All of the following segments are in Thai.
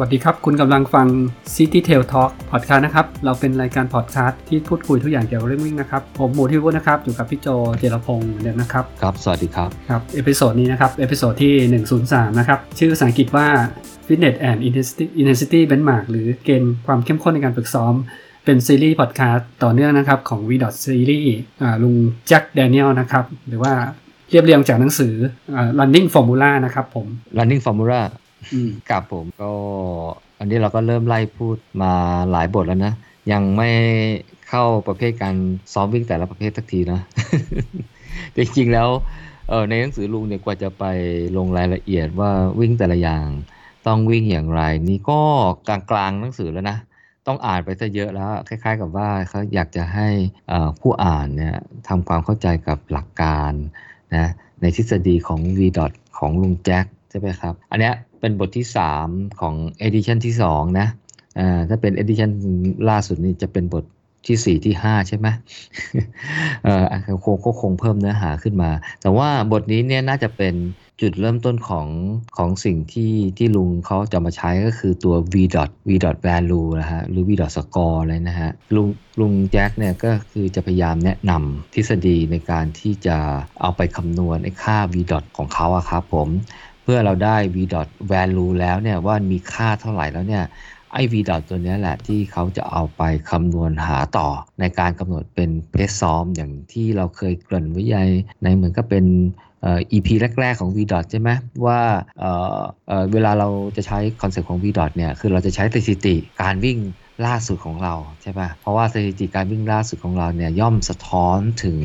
สวัสดีครับ คุณกำลังฟัง City Trail Talk Podcast นะครับ เราเป็นรายการพอดคาสต์ที่พูดคุยทุกอย่างเกี่ยวกับเรื่องวิ่งนะครับ ผมหมูที่วุฒินะครับ อยู่กับพี่โจเจรพงศ์เนี่ยนะครับ ครับ สวัสดีครับ ครับ episode นี้นะครับ episode ที่ 103 นะครับ ชื่อภาษาอังกฤษว่า Fitness and Intensity Intensity Benchmark หรือเกณฑ์ความเข้มข้นในการฝึกซ้อมเป็นซีรีส์พอดคาสต์ต่อเนื่องนะครับของ V. Series อ่าลุงแจ็คแดเนียลนะครับหรือว่าเรียบเรียงจากหนังสืออ่า Running Formula นะครับผม running formula อืมกับผมก็อันนี้เราก็เริ่มไล่พูดมาหลายบทแล้วนะ ยังไม่เข้าประเภทการซ้อมวิ่งแต่ละประเภทสักทีนะ จริงๆแล้วเออในหนังสือลุงเนี่ยกว่าจะไปลงรายละเอียดว่าวิ่งแต่ละอย่าง ต้องวิ่งอย่างไร นี่ก็กลางๆหนังสือแล้วนะ ต้องอ่านไปซะเยอะแล้ว คล้าย ๆ กับว่าเขาอยากจะให้ผู้อ่านเนี่ยทำความเข้าใจกับหลักการนะในทฤษฎีของ V. ของลุงแจ็คใช่ไหมครับ อันเนี้ย เป็นบทที่ 3 ของ edition ที่ 2 นะอ่าถ้าเป็น edition ล่าสุดนี่จะเป็นบทที่ 4 ที่ 5 ใช่ไหมเอ่อคงก็คงเพิ่มเนื้อหาขึ้นมา แต่ว่าบทนี้เนี่ยน่าจะเป็นจุดเริ่มต้นของของสิ่งที่ที่ลุงเขาจะมาใช้ก็คือตัว v dot v dot value นะฮะหรือ v dot score เลยนะฮะ ลุงลุงแจ็คเนี่ยก็คือจะพยายามแนะนำทฤษฎีในการที่จะเอาไปคำนวณไอ้ค่า v dot ของเขาอะครับผม เพื่อเราได้ v dot value แล้วเนี่ยว่ามีค่าเท่าไหร่แล้วเนี่ยไอ้ v dot ตัวนี้แหละที่เขาจะเอาไปคำนวณหาต่อ ในการกำหนดเป็น pace ซ้อมอย่างที่เราเคยเกริ่นไว้ใยในเหมือนก็เป็นเอ่อ EP แรก ๆ ของ v dot ใช่ไหมว่าเอ่อเอ่อเวลาเราจะใช้ concept ของ v dot เนี่ยคือเราจะใช้สถิติการวิ่ง ล่าสุดของเราใช่ปะเพราะว่าสถิติการวิ่งล่าสุดของเราเนี่ยย่อมสะท้อนถึง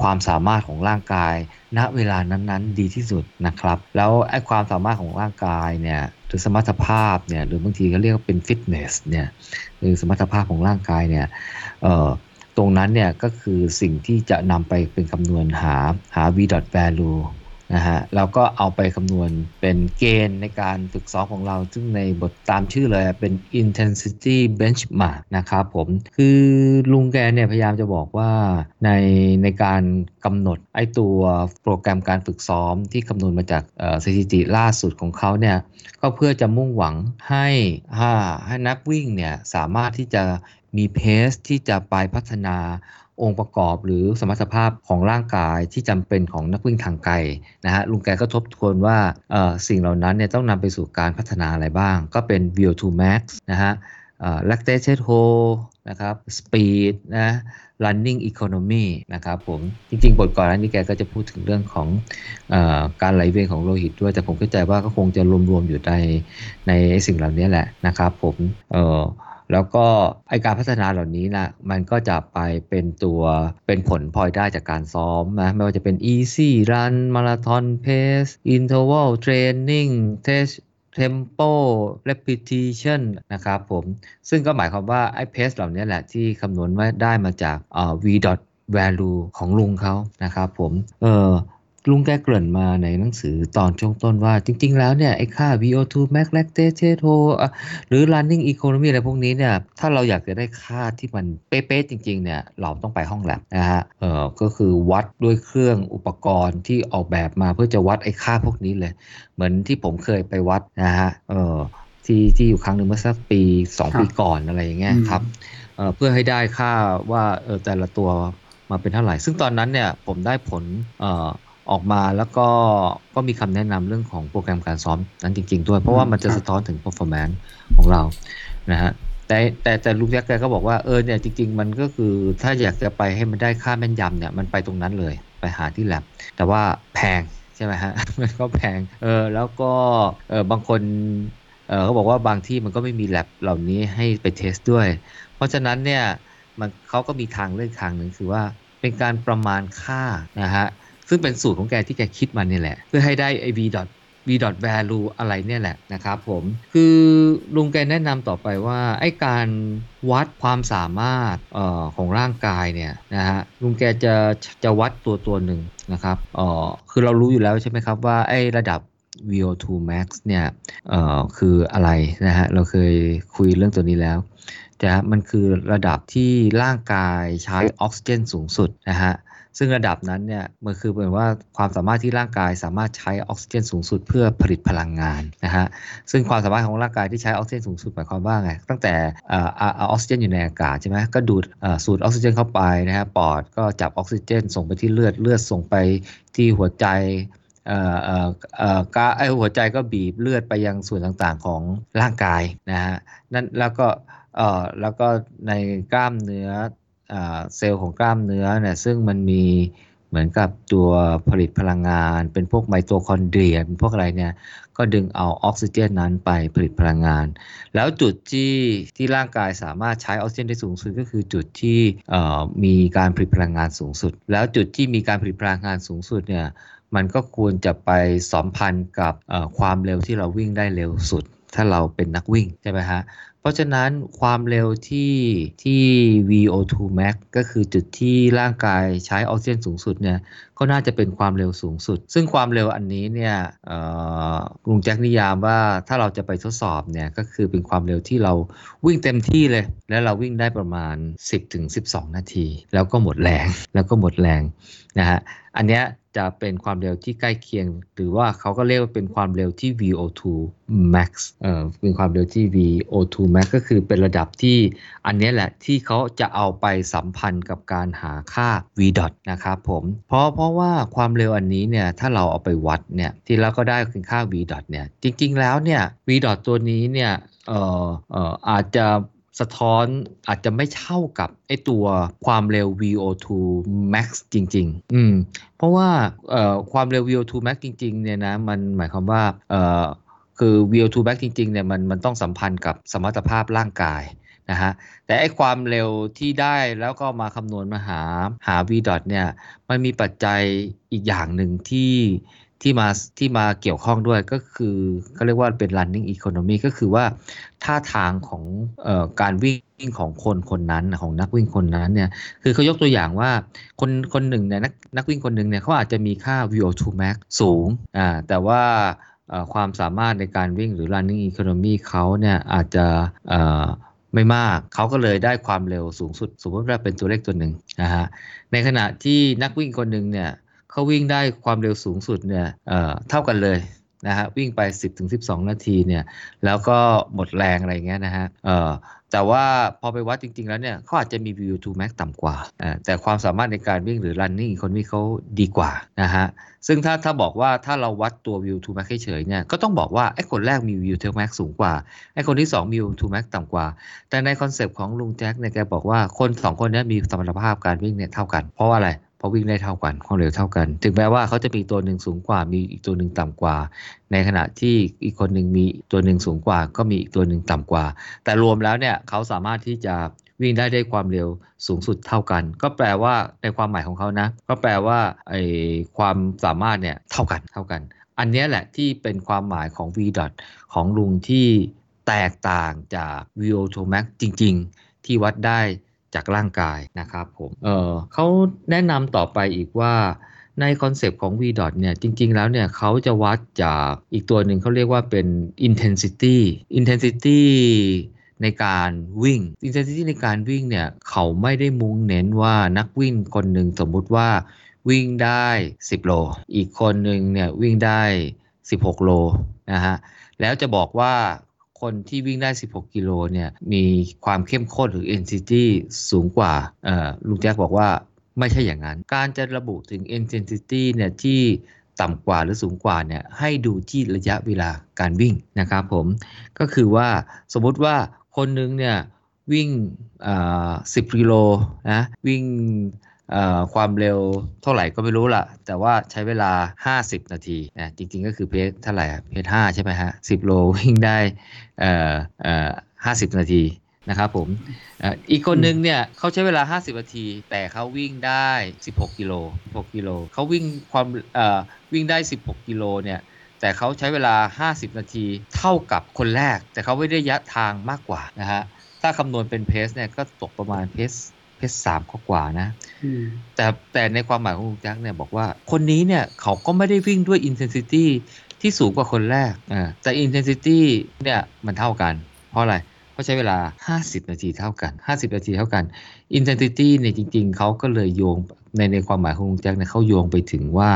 ความสามารถของร่างกาย ณเวลานั้นๆ ดีที่สุดนะครับ แล้วไอ้ความสามารถของร่างกายเนี่ยหรือสมรรถภาพเนี่ยหรือบางทีก็เรียกว่าเป็นฟิตเนสเนี่ยหรือสมรรถภาพของร่างกายเนี่ยตรงนั้นเนี่ยก็คือสิ่งที่จะนำไปเป็นคำนวณหาหา v value นะฮะแล้วก็เอาไปคำนวณเป็นเกณฑ์ในการฝึกซ้อมของเรา ซึ่งในบทตามชื่อเลยเป็น intensity benchmark นะครับผม คือลุงแกเนี่ยพยายามจะบอกว่าในในการกำหนดไอตัวโปรแกรมการฝึกซ้อมที่คำนวณมาจากสถิติล่าสุดของเขาเนี่ยก็เพื่อจะมุ่งหวังให้ให้ให้นักวิ่งเนี่ยสามารถที่จะมีเพสที่จะไปพัฒนา องค์ประกอบหรือสมรรถภาพของร่างกายที่จำเป็นของนักวิ่งทางไกลนะฮะลุงแกก็ทบทวนว่าสิ่งเหล่านั้นเนี่ยต้องนำไปสู่การพัฒนาอะไรบ้าง ก็เป็น VO2 max นะฮะ lactate hold นะครับ speed นะ running economy นะครับผม จริงๆ บทก่อนน้านี้แกก็จะพูดถึงเรื่องของอการไหลเวียนของโลหิตด้วย แต่ผมเข้าใจว่าก็คงจะรวมๆ อยู่ในในสิ่งเหล่านี้แหละนะครับผมเออ แล้วก็ไอการพัฒนาเหล่านี้นะมันก็จะไปเป็นตัวเป็นผลพลอยได้จากการซ้อมนะไม่ว่าจะเป็น easy run marathon pace interval training test tempo repetition นะครับผม ซึ่งก็หมายความว่าไอ้ pace เหล่านี้แหละที่คำนวณว่าได้มาจากอ่อ v value ของลุงเขานะครับผม เออ ลุงแกเกริ่นมาในหนังสือตอนช่วงต้นว่า จริง ๆ แล้วเนี่ยไอ้ค่า VO2 max lactate hold อะหรือ running economy อะไรพวกนี้เนี่ยถ้าเราอยากจะได้ค่าที่มันเป๊ะๆจริง ๆ เนี่ยเราต้องไปห้องแลบนะฮะเออก็คือวัดด้วยเครื่องอุปกรณ์ที่ออกแบบมาเพื่อจะวัดไอ้ค่าพวกนี้เลย เหมือนที่ผมเคยไปวัดนะฮะเออที่ที่อยู่ครั้งหนึ่งเมื่อสักปีสองครับปีก่อนอะไรอย่างเงี้ยครับเอ่อเพื่อให้ได้ค่าว่าเออแต่ละตัวมาเป็นเท่าไหร่ ซึ่งตอนนั้นเนี่ยผมได้ผลเอ่อออกมาแล้วก็ก็มีคำแนะนำเรื่องของโปรแกรมการซ้อมนั้นจริง ๆ ด้วย เพราะว่ามันจะครับสะท้อนถึง performance ของเรานะฮะแต่แต่แต่ลุงแจ็คแกก็บอกว่าเออเนี่ยจริง ๆ มันก็คือถ้าอยากจะไปให้มันได้ค่าแม่นยำเนี่ยมันไปตรงนั้นเลยไปหาที่ lab แต่ว่าแพงใช่ไหมฮะมันก็แพงเออแล้วก็เออบางคนเออเขาบอกว่าบางที่มันก็ไม่มีแ a บเหล่านี้ให้ไปเทสด้วย เพราะฉะนั้นเนี่ยมันเขาก็มีทางเลือกทางหนึ่งคือว่าเป็นการประมาณค่านะฮะ ซึ่งเป็นสูตรของแกที่แกคิดมาเนี่ยแหละ เพื่อให้ได้ไอ้ v v value อะไรเนี่ยแหละนะครับผม คือลุงแกแนะนำต่อไปว่า ไอ้การวัดความสามารถออของร่างกายเนี่ยนะฮะลุงแกจะจะวัดตัวตัวหนึ่งนะครับอ่อคือเรารู้อยู่แล้วใช่ไหมครับว่าไอ้ระดับ VO2 max เนี่ยเอ่อคืออะไรนะฮะ เราเคยคุยเรื่องตัวนี้แล้วแต่มันคือระดับที่ร่างกายใช้ออกซิเจนสูงสุดนะฮะ ซึ่งระดับนั้นเนี่ยมันคือเหมือนว่าความสามารถที่ร่างกายสามารถใช้ออกซิเจนสูงสุดเพื่อผลิตพลังงานนะฮะซึ่งความสามารถของร่างกายที่ใช้ออกซิเจนสูงสุดหมายความว่าไงตั้งแต่อออกซิเจนอยู่ในอากาศใช่ไหมก็ดูดสูดออกซิเจนเข้าไปนะฮะปอดก็จับออกซิเจน ส่งไปที่เลือดเลือดส่งไปที่หัวใจเออเออเออกาไอหัวใจก็บีบเลือดไปยังส่วนต่างๆของร่างกายนะฮะนั่นแล้วก็เออแล้วก็ในกล้ามเนื้อ เซลล์ของกล้ามเนื้อเนี่ยซึ่งมันมีเหมือนกับตัวผลิตพลังงาน เป็นพวกไมโตคอนเดรียเป็นพวกอะไรเนี่ยก็ดึงเอาออกซิเจนนั้นไปผลิตพลังงาน แล้วจุดที่ที่ร่างกายสามารถใช้ออกซิเจนได้สูงสุดก็คือจุดที่มีการผลิตพลังงานสูงสุด แล้วจุดที่มีการผลิตพลังงานสูงสุดเนี่ยมันก็ควรจะไปสัมพันธ์กับความเร็วที่เราวิ่งได้เร็วสุด ถ้าเราเป็นนักวิ่งใช่ไหมฮะ เพราะฉะนั้นความเร็วที่ที่ VO2 max ก็คือจุดที่ร่างกายใช้ออกซิเจนสูงสุดเนี่ยก็น่าจะเป็นความเร็วสูงสุด ซึ่งความเร็วอันนี้เนี่ยลุงแจ็คนิยามว่าถ้าเราจะไปทดสอบเนี่ยก็คือเป็นความเร็วที่เราวิ่งเต็มที่เลย แล้วเราวิ่งได้ประมาณ 10-12 นาที แล้วก็หมดแรงแล้วก็หมดแรงนะฮะอันเนี้ย จะเป็นความเร็วที่ใกล้เคียง หรือว่าเขาก็เรียกว่าเป็นความเร็วที่ VO2 max เอ่อเป็นความเร็วที่ VO2 max ก็คือเป็นระดับที่อันนี้แหละที่เขาจะเอาไปสัมพันธ์กับการหาค่า v dot นะครับผมเพราะเพราะว่าความเร็วอันนี้เนี่ยถ้าเราเอาไปวัดเนี่ยที่เราก็ได้คือค่า v dot เนี่ยจริงๆแล้วเนี่ย v dot ตัวนี้เนี่ยเอ่อเอ่ออาจจะ สะท้อนอาจจะไม่เท่ากับไอตัวความเร็ว VO2 max จริง ๆ อืม เพราะว่าความเร็ว VO2 max จริง ๆ เนี่ยนะ มันหมายความว่าเอ่อคือ VO2 max จริง ๆ เนี่ยมันมันต้องสัมพันธ์กับสมรรถภาพร่างกายนะฮะแต่ไอความเร็วที่ได้แล้วก็มาคำนวณมาหาหา v dot เนี่ย มันมีปัจจัยอีกอย่างหนึ่งที่ ที่มาที่มาเกี่ยวข้องด้วยก็คือเขาเรียกว่าเป็น running economy ก็คือว่าท่าทางของออการวิ่งของคนคนนั้นของนักวิ่งคนนั้นเนี่ยคือเขายกตัวอย่างว่าคนคนหนึ่งเนี่ยนักนักวิ่งคนหนึ่งเนี่ยเขาอาจจะมีค่า VO2 max สูงอ่าแต่ว่าความสามารถในการวิ่งหรือ running economy เขาเนี่ยอาจจะไม่มาก เขาก็เลยได้ความเร็วสูงสุด สมมติว่าเป็นตัวเลขตัวหนึ่งนะฮะ ในขณะที่นักวิ่งคนหนึ่งเนี่ย เขาวิ่งได้ความเร็วสูงสุดเนี่ยเท่ากันเลยนะฮะวิ่งไป 10-12 นาทีเนี่ยแล้วก็หมดแรงอะไรเงี้ยนะฮะแต่ว่าพอไปวัดจริง ๆ แล้วเนี่ยเขาอาจจะมี VO2 max ต่ำกว่า แต่ความสามารถในการวิ่งหรือ running คนวิ่งเขาดีกว่านะฮะซึ่งถ้าถ้าบอกว่าถ้าเราวัดตัว VO2 max เฉยๆเนี่ยก็ต้องบอกว่าไอ้คนแรกมี VO2 max สูงกว่าไอ้คนที่ 2 มี VO2 max ต่ำกว่า แต่ใน concept ของลุงแจ็คเนี่ยแกบอกว่าคน 2 คนนี้มีสมรรถภาพการวิ่งเนี่ยเท่ากัน เพราะว่าอะไร ราะวิ่งได้เท่ากันความเร็วเท่ากัน ถึงแม้ว่าเขาจะมีตัวหนึ่งสูงกว่า มีอีกตัวหนึ่งต่ำกว่า ในขณะที่อีกคนหนึ่งมีตัวหนึ่งสูงกว่า ก็มีอีกตัวหนึ่งต่ำกว่า แต่รวมแล้วเนี่ยเขาสามารถที่จะวิ่งได้ได้ความเร็วสูงสุดเท่ากัน ก็แปลว่าในความหมายของเขานะ ก็แปลว่าไอความสามารถเนี่ยเท่ากันเท่ากัน อันนี้แหละที่เป็นความหมายของ v dot ของลุงที่แตกต่างจาก VO2 max จริง ๆ ที่วัดได้ จากร่างกายนะครับผมเออเขาแนะนำต่อไปอีกว่าใน concept ของ v dot เนี่ยจริง ๆ แล้วเนี่ยเขาจะวัดจากอีกตัวหนึ่งเขาเรียกว่าเป็น intensity intensity ในการวิ่ง intensity ในการวิ่งเนี่ยเขาไม่ได้มุ่งเน้นว่านักวิ่งคนหนึ่งสมมุติว่าวิ่งได้ 10 โล อีกคนหนึ่งเนี่ยวิ่งได้ 16 โลนะฮะแล้วจะบอกว่า คนที่วิ่งได้ 16 กิโลเนี่ยมีความเข้มข้นหรือ intensity สูงกว่าลุงแจ็คบอกว่าไม่ใช่อย่างนั้น การจะระบุถึง intensity เนี่ยที่ต่ำกว่าหรือสูงกว่าเนี่ยให้ดูที่ระยะเวลาการวิ่งนะครับผม ก็คือว่าสมมติว่าคนนึงเนี่ยวิ่ง 10 กิโลนะวิ่ง ความเร็วเท่าไหร่ก็ไม่รู้ละแต่ว่าใช้เวลา 50 นาทีนะจริง ๆ ก็คือเพจเท่าไหร่เพจ5ใช่ไหมฮะ10โลวิ่งได้เอ่อเอ่อ50นาทีนะครับผมอีกคนนึงเนี่ยเขาใช้เวลา 50 นาที แต่เขาวิ่งได้ 16 กิโล6กิโลเขาวิ่งความวิ่งได้ 16 กิโลเนี่ยแต่เขาใช้เวลา 50 นาทีเท่ากับคนแรก แต่เขาไม่ได้ยะทางมากกว่านะฮะถ้าคำนวณเป็นเพสเนี่ยก็ตกประมาณเพส เพชรสามกว่านะแต่แต่ในความหมายของลุงแจ็คเนี่ยบอกว่าคนนี้เนี่ยเขาก็ไม่ได้วิ่งด้วย intensity ที่สูงกว่าคนแรกอ่าแต่ intensity เนี่ยมันเท่ากัน เพราะอะไร เพราะก็ใช้เวลา 50 นาทีเท่ากัน 50 นาทีเท่ากัน intensity เนี่ยจริง ๆ เขาก็เลยโยงในในความหมายของลุงแจ็คเนี่ยเขาโยงไปถึงว่า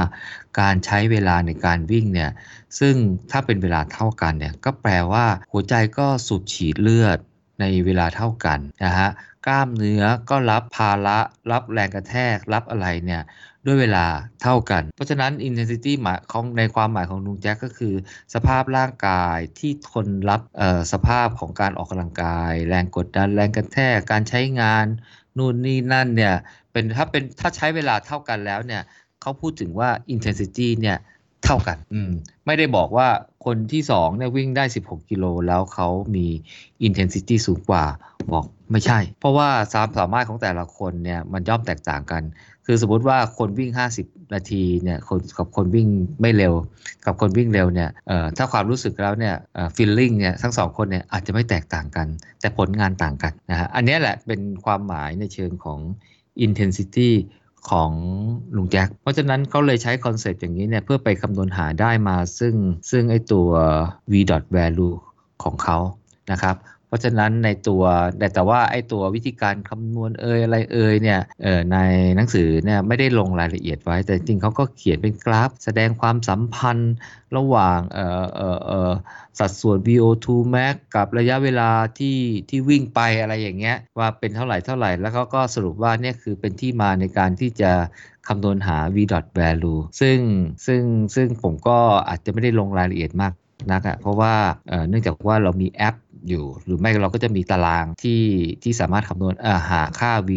การใช้เวลาในการวิ่งเนี่ยซึ่งถ้าเป็นเวลาเท่ากันเนี่ยก็แปลว่าหัวใจก็สูบฉีดเลือดในเวลาเท่ากันนะฮะ กล้ามเนื้อก็รับภาระ รับแรงกระแทก รับอะไรเนี่ยด้วยเวลาเท่ากัน เพราะฉะนั้น intensity หมายของในความหมายของลุงแจ็คก็คือ สภาพร่างกายที่ทนรับสภาพของการออกกำลังกาย แรงกดดันแรงกระแทกการใช้งานนู่นนี่นั่นเนี่ยเป็นถ้าเป็นถ้าใช้เวลาเท่ากันแล้วเนี่ยเขาพูดถึงว่า intensity เนี่ยเท่ากัน อืม ไม่ได้บอกว่าคนที่2เนี่ยวิ่งได้ 16 กิโลแล้วเขามี intensity สูงกว่า บอก ไม่ใช่ เพราะว่าความสามารถของแต่ละคนเนี่ยมันย่อมแตกต่างกัน คือสมมติว่าคนวิ่ง 50 นาทีเนี่ยคนกับคนวิ่งไม่เร็ว กับคนวิ่งเร็วเนี่ยถ้าความรู้สึกแล้วเนี่ยเอ่อ feeling เนี่ยทั้งสองคนเนี่ยอาจจะไม่แตกต่างกัน แต่ผลงานต่างกันนะฮะอันนี้แหละเป็นความหมายในเชิงของ intensity ของลุงแจ็ค เพราะฉะนั้นเขาเลยใช้ concept อย่างนี้เนี่ยเพื่อไปคำนวณหาได้มาซึ่งซึ่งไอตัว v dot value ของเขานะครับ เพราะฉะนั้นในตัวแต่แต่ว่าไอตัววิธีการคำนวณเอยอะไรเอยเนี่ยเออในหนังสือเนี่ยไม่ได้ลงรายละเอียดไว้ แต่จริงเขาก็เขียนเป็นกราฟ แสดงความสัมพันธ์ระหว่างเออเออเออสัดส่วน VO2 max กับระยะเวลาที่ที่วิ่งไปอะไรอย่างเงี้ยว่าเป็นเท่าไหร่เท่าไหร่ แล้วเขาก็สรุปว่าเนี่ยคือเป็นที่มาในการที่จะคำนวณหา v dot value ซึ่งซึ่งซึ่งผมก็อาจจะไม่ได้ลงรายละเอียดมากนักอะเพราะว่าเนื่องจากว่าเรามีแอป อยู่ หรือไม่เราก็จะมีตารางที่ที่สามารถคำนวณหาค่า v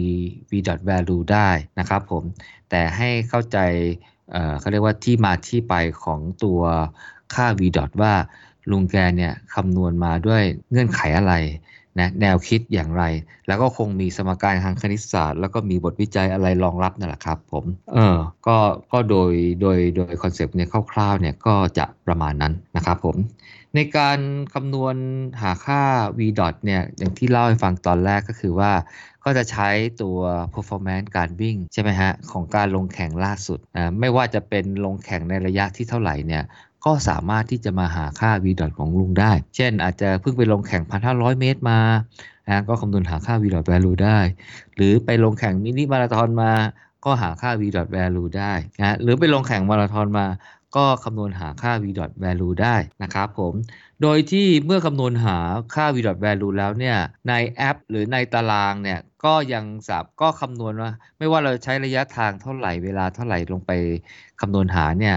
v dot value ได้นะครับผม แต่ให้เข้าใจเขาเรียกว่าที่มาที่ไปของตัวค่า v dot ว่าลุงแกเนี่ยคำนวณมาด้วยเงื่อนไขอะไรนะแนวคิดอย่างไร แล้วก็คงมีสมการทางคณิตศาสตร์ แล้วก็มีบทวิจัยอะไรรองรับนั่นแหละครับผมเออก็ก็โดยโดยโดยคอนเซปต์เนี่ยคร่าวๆเนี่ยก็จะประมาณนั้นนะครับผม ในการคำนวณหาค่า v dot เนี่ยอย่างที่เล่าให้ฟังตอนแรกก็คือว่า ก็จะใช้ตัว performance การวิ่ง ใช่ไหมฮะ ของการลงแข่งล่าสุดนะไม่ว่าจะเป็นลงแข่งในระยะที่เท่าไหร่เนี่ยก็สามารถที่จะมาหาค่า v dot ของลุงได้ เช่นอาจจะเพิ่งไปลงแข่ง 1,500 เมตรมานะก็คำนวณหาค่า v dot value ได้ หรือไปลงแข่งมินิมาราธอนมาก็หาค่า v dot value ได้นะหรือไปลงแข่งมาราธอนมา ก็คำนวณหาค่า v dot value ได้นะครับผม โดยที่เมื่อคำนวณหาค่า v dot value แล้วเนี่ยในแอป หรือในตารางเนี่ยก็ยังสับก็คำนวณว่า ไม่ว่าเราใช้ระยะทางเท่าไหร่เวลาเท่าไหร่ลงไปคำนวณหาเนี่ย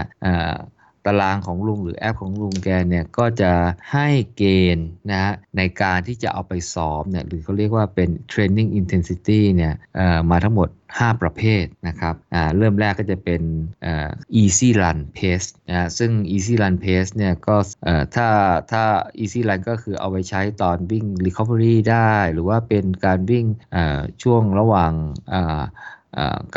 ตารางของลุงหรือแอปของลุงแกเนี่ยก็จะให้เกณฑ์นะฮะในการที่จะเอาไปซ้อมเนี่ยหรือเขาเรียกว่าเป็น training intensity เนี่ยมาทั้งหมด 5 ประเภทนะครับเริ่มแรกก็จะเป็น easy run pace นะซึ่ง easy run pace เนี่ยก็ถ้าถ้า easy run ก็คือเอาไปใช้ตอนวิ่ง recovery ได้ หรือว่าเป็นการวิ่งช่วงระหว่าง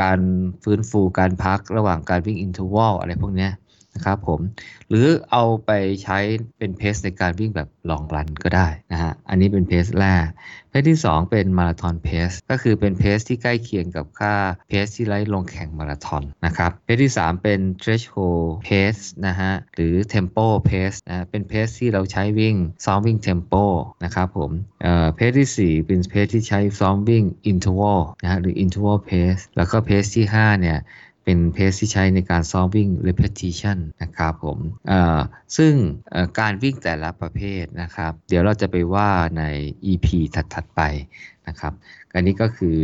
การฟื้นฟูการพักระหว่างการวิ่ง interval อะไรพวกนี้ นะครับผม หรือเอาไปใช้เป็นเพสในการวิ่งแบบลองรันก็ได้นะฮะ อันนี้เป็นเพสแรก เพสที่ 2 เป็นมาราธอนเพส ก็คือเป็นเพสที่ใกล้เคียงกับค่าเพสที่ไล่ลงแข่งมาราธอนนะครับ เพสที่ 3 เป็น threshold pace นะฮะ หรือ tempo pace นะ เป็นเพสที่เราใช้วิ่งซ้อมวิ่ง tempo นะครับผมเอ่อเพสที่ 4 เป็นเพสที่ใช้ซ้อมวิ่ง interval นะฮะ หรือ interval pace แล้วก็เพสที่5เนี่ย เป็นเพสที่ใช้ในการซ้อมวิ่ง repetition นะครับผมซึ่งการวิ่งแต่ละประเภทนะครับ เดี๋ยวเราจะไปว่าใน EP ถัดๆไปนะครับอันนี้ก็คือ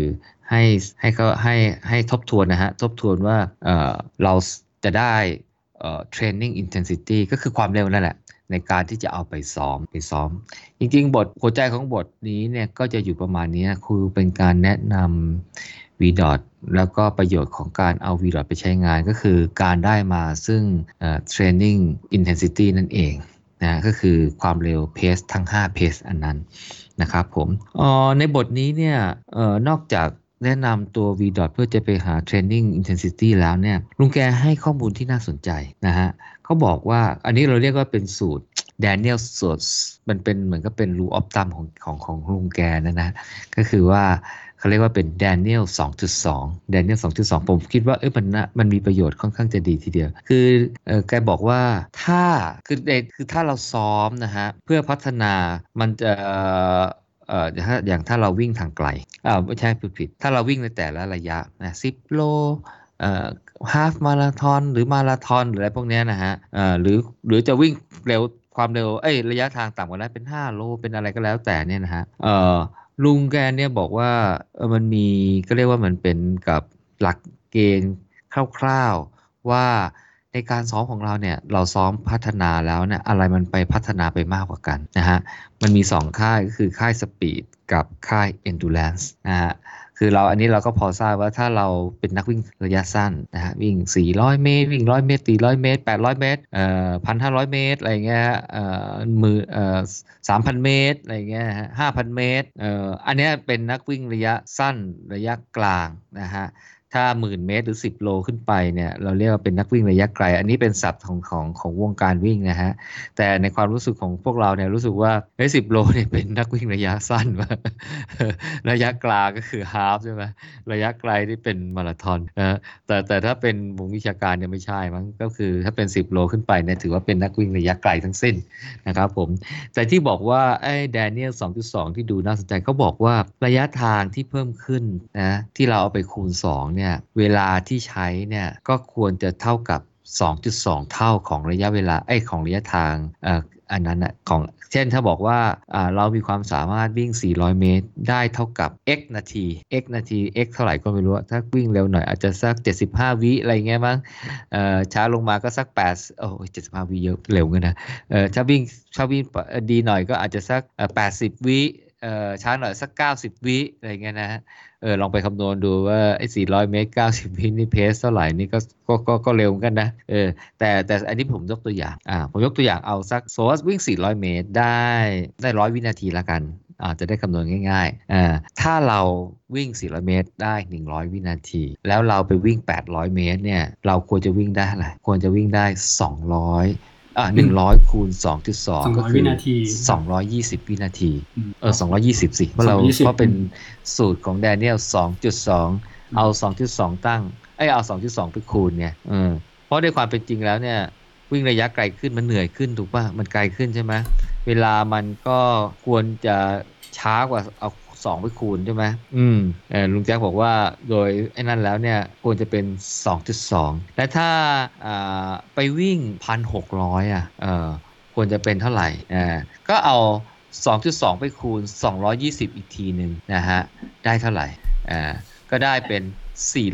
ให้ให้เขาให้ให้ทบทวนนะฮะทบทวนว่าเเราจะได้ training intensity ก็คือความเร็วนั่นแหละในการที่จะเอาไปซ้อมไปซ้อม จริงๆ บทหัวใจของบทนี้เนี่ยก็จะอยู่ประมาณนี้คือเป็นการแนะนำ VDOT แล้วก็ประโยชน์ของการเอา VDOT ไปใช้งานก็คือการได้มาซึ่ง training intensity นั่นเองนะก็คือความเร็วเพสทั้ง 5 เพสอันนั้นนะครับผมออในบทนี้เนี่ยออนอกจากแนะนำตัว VDOT เพื่อจะไปหา training intensity แล้วเนี่ยลุงแกให้ข้อมูลที่น่าสนใจนะฮะเขาบอกว่าอันนี้เราเรียกว่าเป็นสูตร Daniel สูตรมันเป็นเหมือนกับเป็น rule of thumb ของของของลุงแกนะนะ ก็คือว่า เขาเรียกว่าเป็น Daniel 2.2 Daniel 2.2 ผมคิดว่าเออมันนะมันมีประโยชน์ค่อนข้างจะดีทีเดียว คือเออแกบอกว่าถ้าคือคือถ้าเราซ้อมนะฮะ เพื่อพัฒนามันจะเอ่อถ้าอย่างถ้าเราวิ่งทางไกลอ่าไม่ใช่ผิดผิด ถ้าเราวิ่งในแต่ละระยะนะสิบโลเอ่อฮาฟมาราธอนหรือมาราธอนหรืออะไรพวกเนี้ยนะฮะเอ่อหรือหรือจะวิ่งเร็วความเร็วเอ้ยระยะทางต่ำกว่านั้นเป็น 5 โลเป็นอะไรก็แล้วแต่เนี่ยนะฮะเอ่อ ลุงแกเนี่ยบอกว่าเออมันมีก็เรียกว่ามันเป็นกับหลักเกณฑ์คร่าวๆว่าในการซ้อมของเราเนี่ยเราซ้อมพัฒนาแล้วเนี่ยอะไรมันไปพัฒนาไปมากกว่ากันนะฮะมันมี 2 ค่ายก็คือค่ายสปีดกับค่าย endurance นะฮะ คือเราอันนี้เราก็พอทราบว่าถ้าเราเป็นนักวิ่งระยะสั้นนะฮะวิ่ง 400 เมตร วิ่ง 100 เมตร 400 เมตร 800 เมตรเอ่อ1,500 เมตรอะไรเงี้ยเอ่อมือเอ่อ3,000 เมตรอะไรเงี้ยฮะ5,000 เมตรเอ่ออันนี้เป็นนักวิ่งระยะสั้นระยะกลางนะฮะ ถ้าหมื่นเมตรหรือ10โลขึ้นไปเนี่ยเราเรียกว่าเป็นนักวิ่งระยะไกล อันนี้เป็นศัพท์ของของของวงการวิ่งนะฮะ แต่ในความรู้สึกของพวกเราเนี่ยรู้สึกว่าเฮ้ยสิโลเนี่ยเป็นนักวิ่งระยะสั้นว่ะระยะกลางก็คือฮาฟใช่ไหมระยะไกลที่เป็นมาราธอนนะแต่แต่ถ้าเป็นวงวิชาการเนี่ยไม่ใช่มั้งก็คือถ้าเป็น10โลขึ้นไปเนี่ยถือว่าเป็นนักวิ่งระยะไกลทั้งสิ้นนะครับผมแต่ที่บอกว่าไอ้แดเนียล2.2 ที่ดูน่าสนใจเขาบอกว่าระยะทางที่เพิ่มขึ้นนะที่เราเอาไปคูณ2เนี่ยเวลาที่ใช้เนี่ยก็ควรจะเท่ากับ 2.2 เท่าของระยะเวลาไอ้ของระยะทางอันนั้นนะของเช่นถ้าบอกว่าเรามีความสามารถวิ่ง 400 เมตร ได้เท่ากับ x นาที x นาที x เท่าไหร่ก็ไม่รู้ ถ้าวิ่งเร็วหน่อยอาจจะสัก 75 วิอะไรเงี้ยมั้งช้าลงมาก็สัก 8 โอ้ย75 วิเยอะเร็วเงินนะถ้าวิ่งถ้าวิ่งดีหน่อยก็อาจจะสัก 80 วิช้าหน่อยสัก 90 วิอะไรเงี้ยนะฮะ เออลองไปคำนวณดูว่าไอ้400 เมตร 90 วินี่เพสเท่าไหร่นี่ก็ก็ก็ก็เร็วกันนะเออแต่แต่อันนี้ผมยกตัวอย่างอ่าผมยกตัวอย่างเอาสักโซสวิ่ง 400 เมตรได้ได้ 100 วินาทีละกันอ่าจะได้คำนวณง่ายๆอ่าถ้าเราวิ่ง 400 เมตรได้ 100 วินาที แล้วเราไปวิ่ง 800 เมตรเนี่ยเราควรจะวิ่งได้อะไรควรจะวิ่งได้ 200 อ่า100คูณ2.2ก็200คืวิอนาที220วินาทีอืมเออ220สิเพราะเรา220เพราะเป็นสูตรของแดเนียล2.2เอา2.2ตั้งไอยเอา2.2ไปคูณไงเออเพราะในความเป็นจริงแล้วเนี่ย วิ่งระยะไกลขึ้นมันเหนื่อยขึ้นถูกป่ะมันไกลขึ้นใช่ไหมเวลามันก็ควรจะช้ากว่าเอา สองไปคูณใช่ไหมอืมเออลุงแจ็คบอกว่าโดยไอ้นั่นแล้วเนี่ยควรจะเป็น 2.2 และถ้าอ่าไปวิ่ง 1,600 อะเออควรจะเป็นเท่าไหร่อ่าก็เอา 2.2 ไปคูณ 220 อีกทีหนึ่งนะฮะ ได้เท่าไหร่อ่าก็ได้เป็น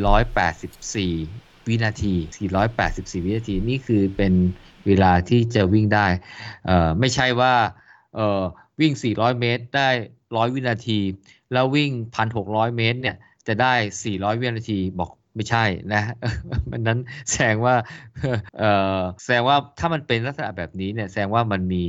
484 วินาที 484 วินาที นี่คือเป็นเวลาที่จะวิ่งได้เอ่อไม่ใช่ว่าเอ่อวิ่ง 400 เมตรได้ 100วินาที แล้ววิ่ง1,600เมตรเนี่ยจะได้400วินาทีบอกไม่ใช่นะมันนั้นแสดงว่าเออแสดงว่าถ้ามันเป็นลักษณะแบบนี้เนี่ยแสดงว่ามันมี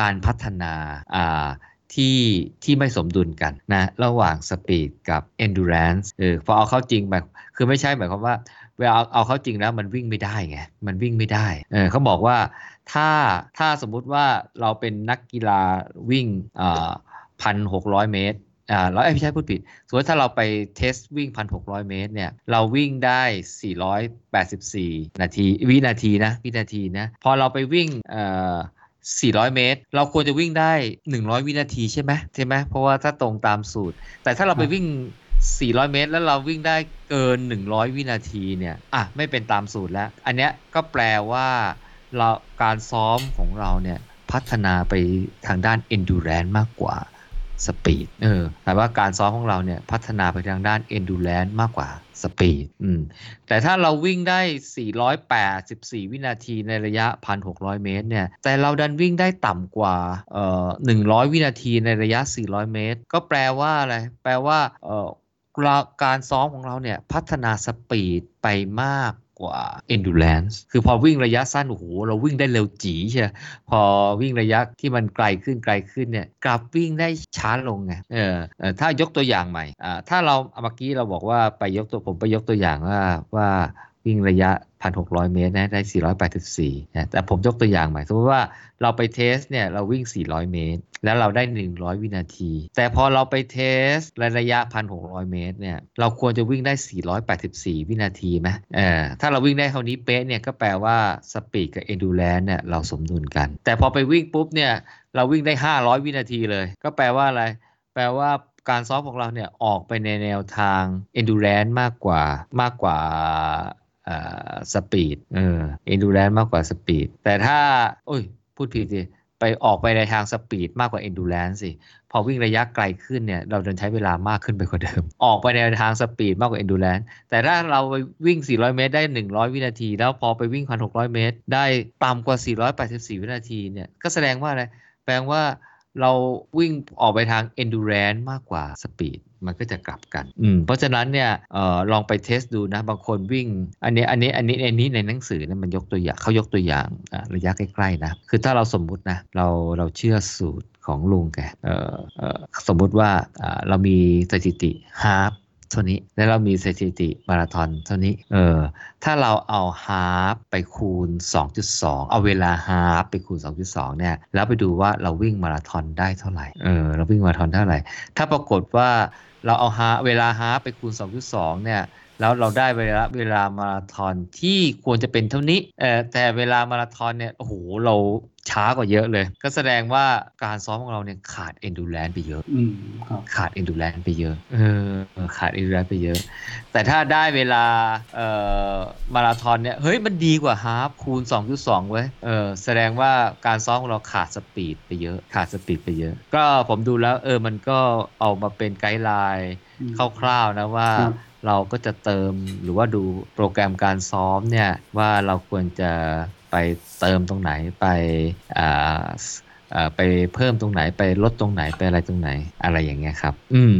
การพัฒนาอ่าที่ที่ไม่สมดุลกันนะระหว่างสปีดกับ endurance เออพอเอาเข้าจริงแบบคือไม่ใช่หมายความว่าเวลาเอาเอาเข้าจริงแล้วมันวิ่งไม่ได้ไงมันวิ่งไม่ได้เออเขาบอกว่าถ้าถ้าสมมุติว่าเราเป็นนักกีฬาวิ่งอ่า พันหกร้อยเมตรอ่าเราไม่ใช่พูดผิดสมมติถ้าเราไปเทสวิ่งพันหกร้อยเมตรเนี่ยเราวิ่งได้สี่ร้อยแปดสิบสี่นาทีวินาทีนะวินาทีนะพอเราไปวิ่งเอ่อ400 เมตร เราควรจะวิ่งได้ 100 วินาทีใช่ไหมใช่ไหมเพราะว่าถ้าตรงตามสูตร แต่ถ้าเราไปวิ่ง 400 เมตร แล้วเราวิ่งได้เกิน 100 วินาทีเนี่ยอะไม่เป็นตามสูตรแล้ว อันเนี้ยก็แปลว่าเราการซ้อมของเราเนี่ยพัฒนาไปทางด้าน endurance มากกว่า speed เออแต่ว่าการซ้อมของเราเนี่ยพัฒนาไปทางด้าน endurance มากกว่า speed อืมแต่ถ้าเราวิ่งได้ 484 วินาทีในระยะ 1,600 เมตรเนี่ย แต่เราดันวิ่งได้ต่ำกว่าเอ่อ100 วินาทีในระยะ 400 เมตร ก็แปลว่าอะไร แปลว่าเอ่อการซ้อมของเราเนี่ยพัฒนาสปีดไปมาก กว่า endurance คือพอวิ่งระยะสั้นโอ้โหเราวิ่งได้เร็วจีใช่ไหมพอวิ่งระยะที่มันไกลขึ้นไกลขึ้นเนี่ยกลับวิ่งได้ช้าลงไงเออเออถ้ายกตัวอย่างใหม่อ่าถ้าเราเมื่อกี้เราบอกว่าไปยกตัวผมไปยกตัวอย่างว่าว่าวิ่งระยะ 1,600 เมตรนะได้ 484นะแต่ผมยกตัวอย่างใหม่สมมติว่าเราไป test เนี่ยเราวิ่ง 400 เมตร แล้วเราได้ 100 วินาที แต่พอเราไป test ระยะ 1,600 เมตรเนี่ยเราควรจะวิ่งได้ 484 วินาทีไหมเออถ้าเราวิ่งได้เท่านี้เป๊ะเนี่ยก็แปลว่า speed กับ endurance เนี่ยเราสมดุลกัน แต่พอไปวิ่งปุ๊บเนี่ยเราวิ่งได้ 500 วินาทีเลย ก็แปลว่าอะไร แปลว่าการซ้อมของเราเนี่ยออกไปในแนวทาง endurance มากกว่ามากกว่า speed เออ endurance มากกว่า speed แต่ถ้าโอ้ยพูดผิดสิ ไปออกไปในทาง speed มากกว่า endurance สิ พอวิ่งระยะไกลขึ้นเนี่ยเราจะใช้เวลามากขึ้นไปกว่าเดิม ออกไปในทาง speed มากกว่า endurance แต่ถ้าเราไปวิ่ง 400 เมตร ได้ 100 วินาที แล้วพอไปวิ่ง 1,600 เมตร ได้ต่ำกว่า 484 วินาทีเนี่ยก็แสดงว่าอะไร แปลว่าเราวิ่งออกไปทาง endurance มากกว่า speed มันก็จะกลับกัน อืม เพราะฉะนั้นเนี่ยเอ่อลองไป test ดูนะ บางคนวิ่ง อันนี้ อันนี้ อันนี้ อันนี้ในหนังสือนะมันยกตัวอย่างเขายกตัวอย่างระยะใกล้ๆนะ คือถ้าเราสมมุตินะ เรา เราเชื่อสูตรของลุงแกเอ่อเอ่อสมมุติว่าเรามีสถิติ half เท่านี้ แล้วเรามีสถิติมาราธอนเท่านี้ เออ ถ้าเราเอา half ไปคูณ 2.2 เอาเวลา half ไปคูณ 2.2 เนี่ย แล้วไปดูว่าเราวิ่งมาราธอนได้เท่าไหร่ เออ เราวิ่งมาราธอนเท่าไหร่ ถ้าปรากฏว่า เราเอาฮาเวลาฮาไปคูณ 2.2 เนี่ย แล้วเราได้เวลาเวลามาราธอนที่ควรจะเป็นเท่านี้เออแต่เวลามาราธอนเนี่ยโอ้โหเราช้ากว่าเยอะเลย ก็แสดงว่าการซ้อมของเราเนี่ยขาด endurance ไปเยอะขาด endurance ไปเยอะเออขาด endurance ไปเยอะ แต่ถ้าได้เวลาเอ่อมาราธอนเนี่ยเฮ้ยมันดีกว่า half คูณ 2.2 เว้ยเออแสดงว่าการซ้อมของเราขาด speed ไปเยอะ ขาด speed ไปเยอะ ก็ผมดูแล้วเออมันก็เอามาเป็น guideline คร่าวๆนะว่า เราก็จะเติมหรือว่าดูโปรแกรมการซ้อมเนี่ยว่าเราควรจะไปเติมตรงไหนไปอ่าไปเพิ่มตรงไหนไปลดตรงไหนไปอะไรตรงไหนอะไรอย่างเงี้ยครับ อืม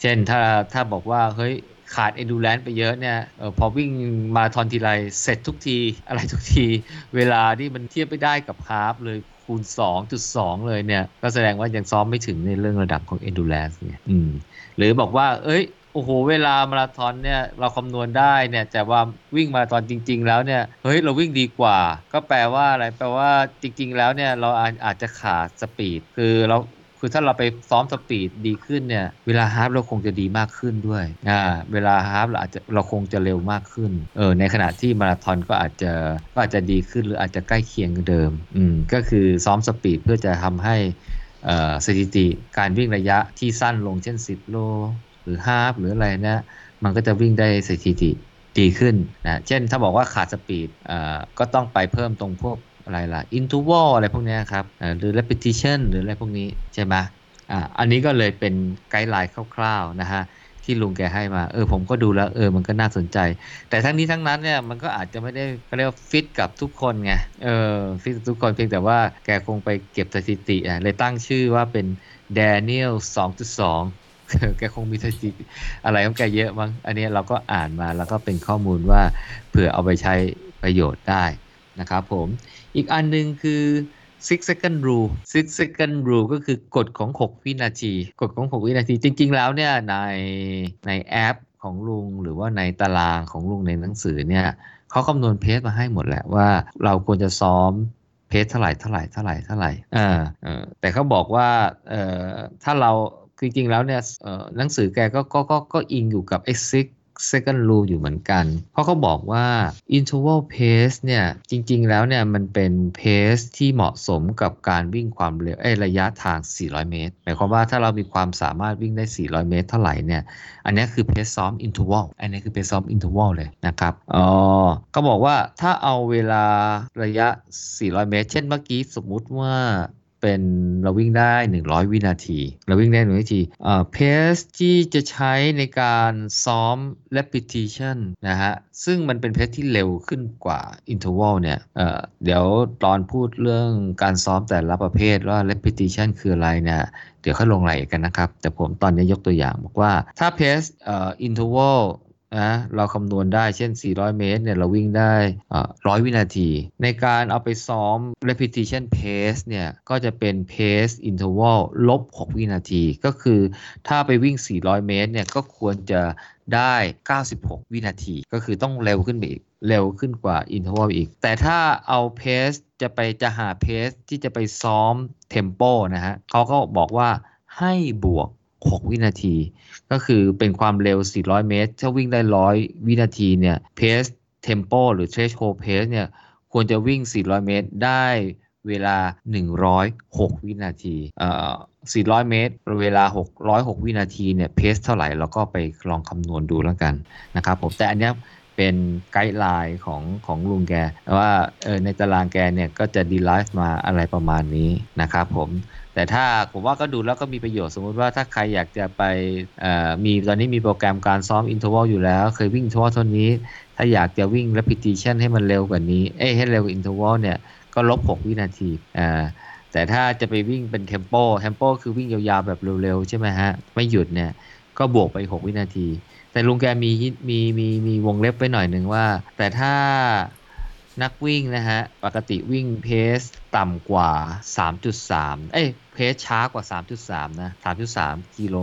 เช่นถ้าถ้าบอกว่าเฮ้ยขาด endurance ไปเยอะเนี่ยออพอวิ่งมาราธอนทีไรเสร็จทุกทีอะไรทุกที เวลาที่มันเทียบไม่ได้กับ half เลยคูณ 2.2 เลยเนี่ย ก็แสดงว่ายังซ้อมไม่ถึงในเรื่องระดับของ endurance เนี่ยอืมหรือบอกว่า เอ้ย โอ้โหเวลามาราธอนเนี่ยเราคำนวณได้เนี่ยแต่ว่าวิ่งมาราธอนจริง ๆ แล้วเนี่ยเฮ้ยเราวิ่งดีกว่า ก็แปลว่าอะไรแปลว่าจริง ๆ แล้วเนี่ยเราอาจจะขาด speed คือเราคือถ้าเราไปซ้อม speed ดีขึ้นเนี่ยเวลา half เราคงจะดีมากขึ้นด้วยอ่าเวลา half เราอาจจะเราคงจะเร็วมากขึ้นเออในขณะที่มาราธอนก็อาจจะก็อาจจะดีขึ้นหรืออาจจะใกล้เคียงเดิมอืมก็คือซ้อม speed เพื่อจะทำให้สถิติการวิ่งระยะที่สั้นลงเช่น 10 โล หรือ half หรืออะไรนะมันก็จะวิ่งได้สถิติดีขึ้นนะเช่นถ้าบอกว่าขาด speed อ่าก็ต้องไปเพิ่มตรงพวกอะไรล่ะ interval อะไรพวกนี้ครับหรือ repetition หรืออะไรพวกนี้ใช่ไหมอ่าอันนี้ก็เลยเป็น guideline คร่าวๆนะฮะที่ลุงแกให้มา เออผมก็ดูแล้ว เออ มันก็น่าสนใจ แต่ทั้งนี้ทั้งนั้นเนี่ยมันก็อาจจะไม่ได้เรียกว่าฟิตกับทุกคนไง เออฟิตกับทุกคนเพียงแต่ว่าแกคงไปเก็บสถิติอะเลยตั้งชื่อว่าเป็น Daniel 2.2 แกคงมีสถิติอะไรของแกเยอะมั้งอันนี้เราก็อ่านมาแล้วก็เป็นข้อมูลว่าเผื่อเอาไปใช้ประโยชน์ได้นะครับผม อีกอันนึงคือ six second rule six second rule ก็คือกฎของ 6 วินาที กฎของ 6 วินาที จริง ๆ แล้วเนี่ยในในแอปของลุงหรือว่าในตารางของลุงในหนังสือเนี่ยเขาคำนวณเพจมาให้หมดแหละว่าเราควรจะซ้อมเพจเท่าไหร่เท่าไหร่เท่าไหร่เท่าไหร่อ่าแต่เขาบอกว่าเอ่อถ้าเรา จริงๆแล้วเนี่ยหนังสือแกก็ก็ก็ก็อิงอยู่กับ e x i t second rule อยู่เหมือนกัน เพราะเขาบอกว่า interval pace เนี่ยจริงๆ แล้วเนี่ยมันเป็น pace ที่เหมาะสมกับการวิ่งความเร็วเอ้ระยะทาง 400 เมตร หมายความว่าถ้าเรามีความสามารถวิ่งได้ 400 เมตรเท่าไหร่เนี่ย อันนี้คือ pace ซ้อม interval อันนี้คือ pace ซ้อม interval เลยนะครับ อ๋อก็บอกว่าถ้าเอาเวลาระยะ 400 เมตร เช่นเมื่อกี้สมมุติว่า เป็นเราวิ่งได้ 100 วินาที เราวิ่งได้100วินาทีเพสที่จะใช้ในการซ้อม repetition นะฮะ ซึ่งมันเป็นเพสที่เร็วขึ้นกว่า interval เนี่ยเเดี๋ยวตอนพูดเรื่องการซ้อมแต่ละประเภทว่า repetition คืออะไรเนี่ยเดี๋ยวค่อยลงรายละเอียดกันนะครับ แต่ผมตอนนี้ยกตัวอย่างบอกว่าถ้าเพสเอ่อ interval นะเราคำนวณได้เช่น 400 เมตรเนี่ยเราวิ่งได้ร้อยวินาที ในการเอาไปซ้อม repetition pace เนี่ยก็จะเป็น pace interval ลบ 6 วินาที ก็คือถ้าไปวิ่ง 400 เมตรเนี่ยก็ควรจะได้ 96 วินาที ก็คือต้องเร็วขึ้นไปอีก เร็วขึ้นกว่า interval อีก แต่ถ้าเอา pace จะไปจะหา pace ที่จะไปซ้อม tempo นะฮะเขาก็บอกว่าให้บวก 6 วินาที ก็คือเป็นความเร็ว 400 เมตร ถ้าวิ่งได้ 100 วินาทีเนี่ย pace tempo หรือ threshold pace เนี่ยควรจะวิ่ง 400 เมตรได้เวลา 106 วินาทีเอ่อ400 เมตร เวลา 106 วินาทีเนี่ย pace เท่าไหร่เราก็ไปลองคำนวณดูแล้วกันนะครับผมแต่อันนี้เป็น guideline ของของลุงแกว่าเออในตารางแกเนี่ยก็จะ derive มาอะไรประมาณนี้นะครับผม แต่ถ้าผมว่าก็ดูแล้วก็มีประโยชน์สมมุติว่าถ้าใครอยากจะไปมีตอนนี้มีโปรแกรมการซ้อม interval อยู่แล้ว เคยวิ่ง interval เท่านี้ ถ้าอยากจะวิ่ง repetition ให้มันเร็วกว่านี้เอ้ให้เร็วกว่า interval เนี่ยก็ลบ 6 วินาทีอ่าแต่ถ้าจะไปวิ่งเป็น tempo tempo คือวิ่งยาวๆแบบเร็วๆ ใช่ไหมฮะ ไม่หยุดเนี่ย ก็บวกไป 6 วินาที แต่ลุงแกมีมีมีมีวงเล็บไว้หน่อยหนึ่งว่า แต่ถ้า นักวิ่งนะฮะ ปกติวิ่ง pace ต่ำกว่า 3.3 เอ้ย pace ช้ากว่า 3.3 นะ 3.3 กิโล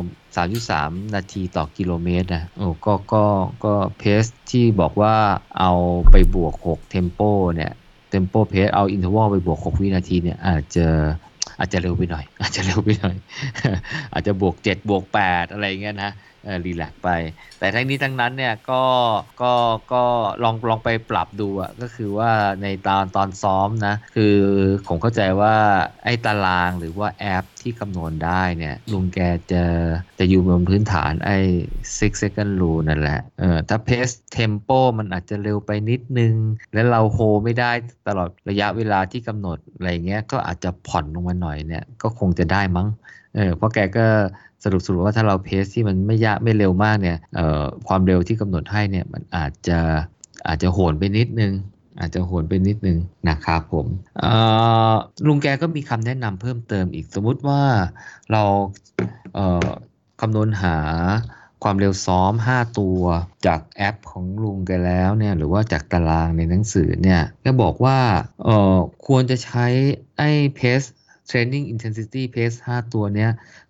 3.3 นาทีต่อกิโลเมตรนะโอ้ก็ก็ก็ pace ที่บอกว่าเอาไปบวก 6 tempo เนี่ย tempo pace เอา interval ไปบวก 6 วินาทีเนี่ยอาจจะอาจจะเร็วไปหน่อย อาจจะเร็วไปหน่อย อาจจะบวก 7 บวก 8 อะไรเงี้ยนะ relax ไป แต่ทั้งนี้ทั้งนั้นเนี่ยก็ก็ก็ลองลองไปปรับดูอะก็คือว่าในตอนตอนซ้อมนะ คือผมเข้าใจว่าไอ้ตารางหรือว่าแอปที่คำนวณได้เนี่ย ลุงแกจะจะอยู่บนพื้นฐานไอ้ six second rule นั่นแหละเออถ้า pace tempo มันอาจจะเร็วไปนิดนึง แล้วเราโฮไม่ได้ตลอดระยะเวลาที่กำหนดอะไรเงี้ยก็อาจจะผ่อนลงมาหน่อยเนี่ย ก็คงจะได้มั้ง เออเพราะแกก็สรุปสรุปว่าถ้าเราเพสที่มันไม่ยากไม่เร็วมากเนี่ยความเร็วที่กำหนดให้เนี่ยมันอาจจะอาจจะโหนไปนิดนึง อาจจะโหนไปนิดนึงนะครับผมลุงแกก็มีคำแนะนำเพิ่มเติมอีกสมมุติว่าเราคำนวณหาความเร็วซ้อม 5 ตัวจากแอปของลุงแกแล้วเนี่ยหรือว่าจากตารางในหนังสือเนี่ยก็บอกว่าควรจะใช้ไอ้เพส Training Intensity Pace 5 ตัวเนี้ย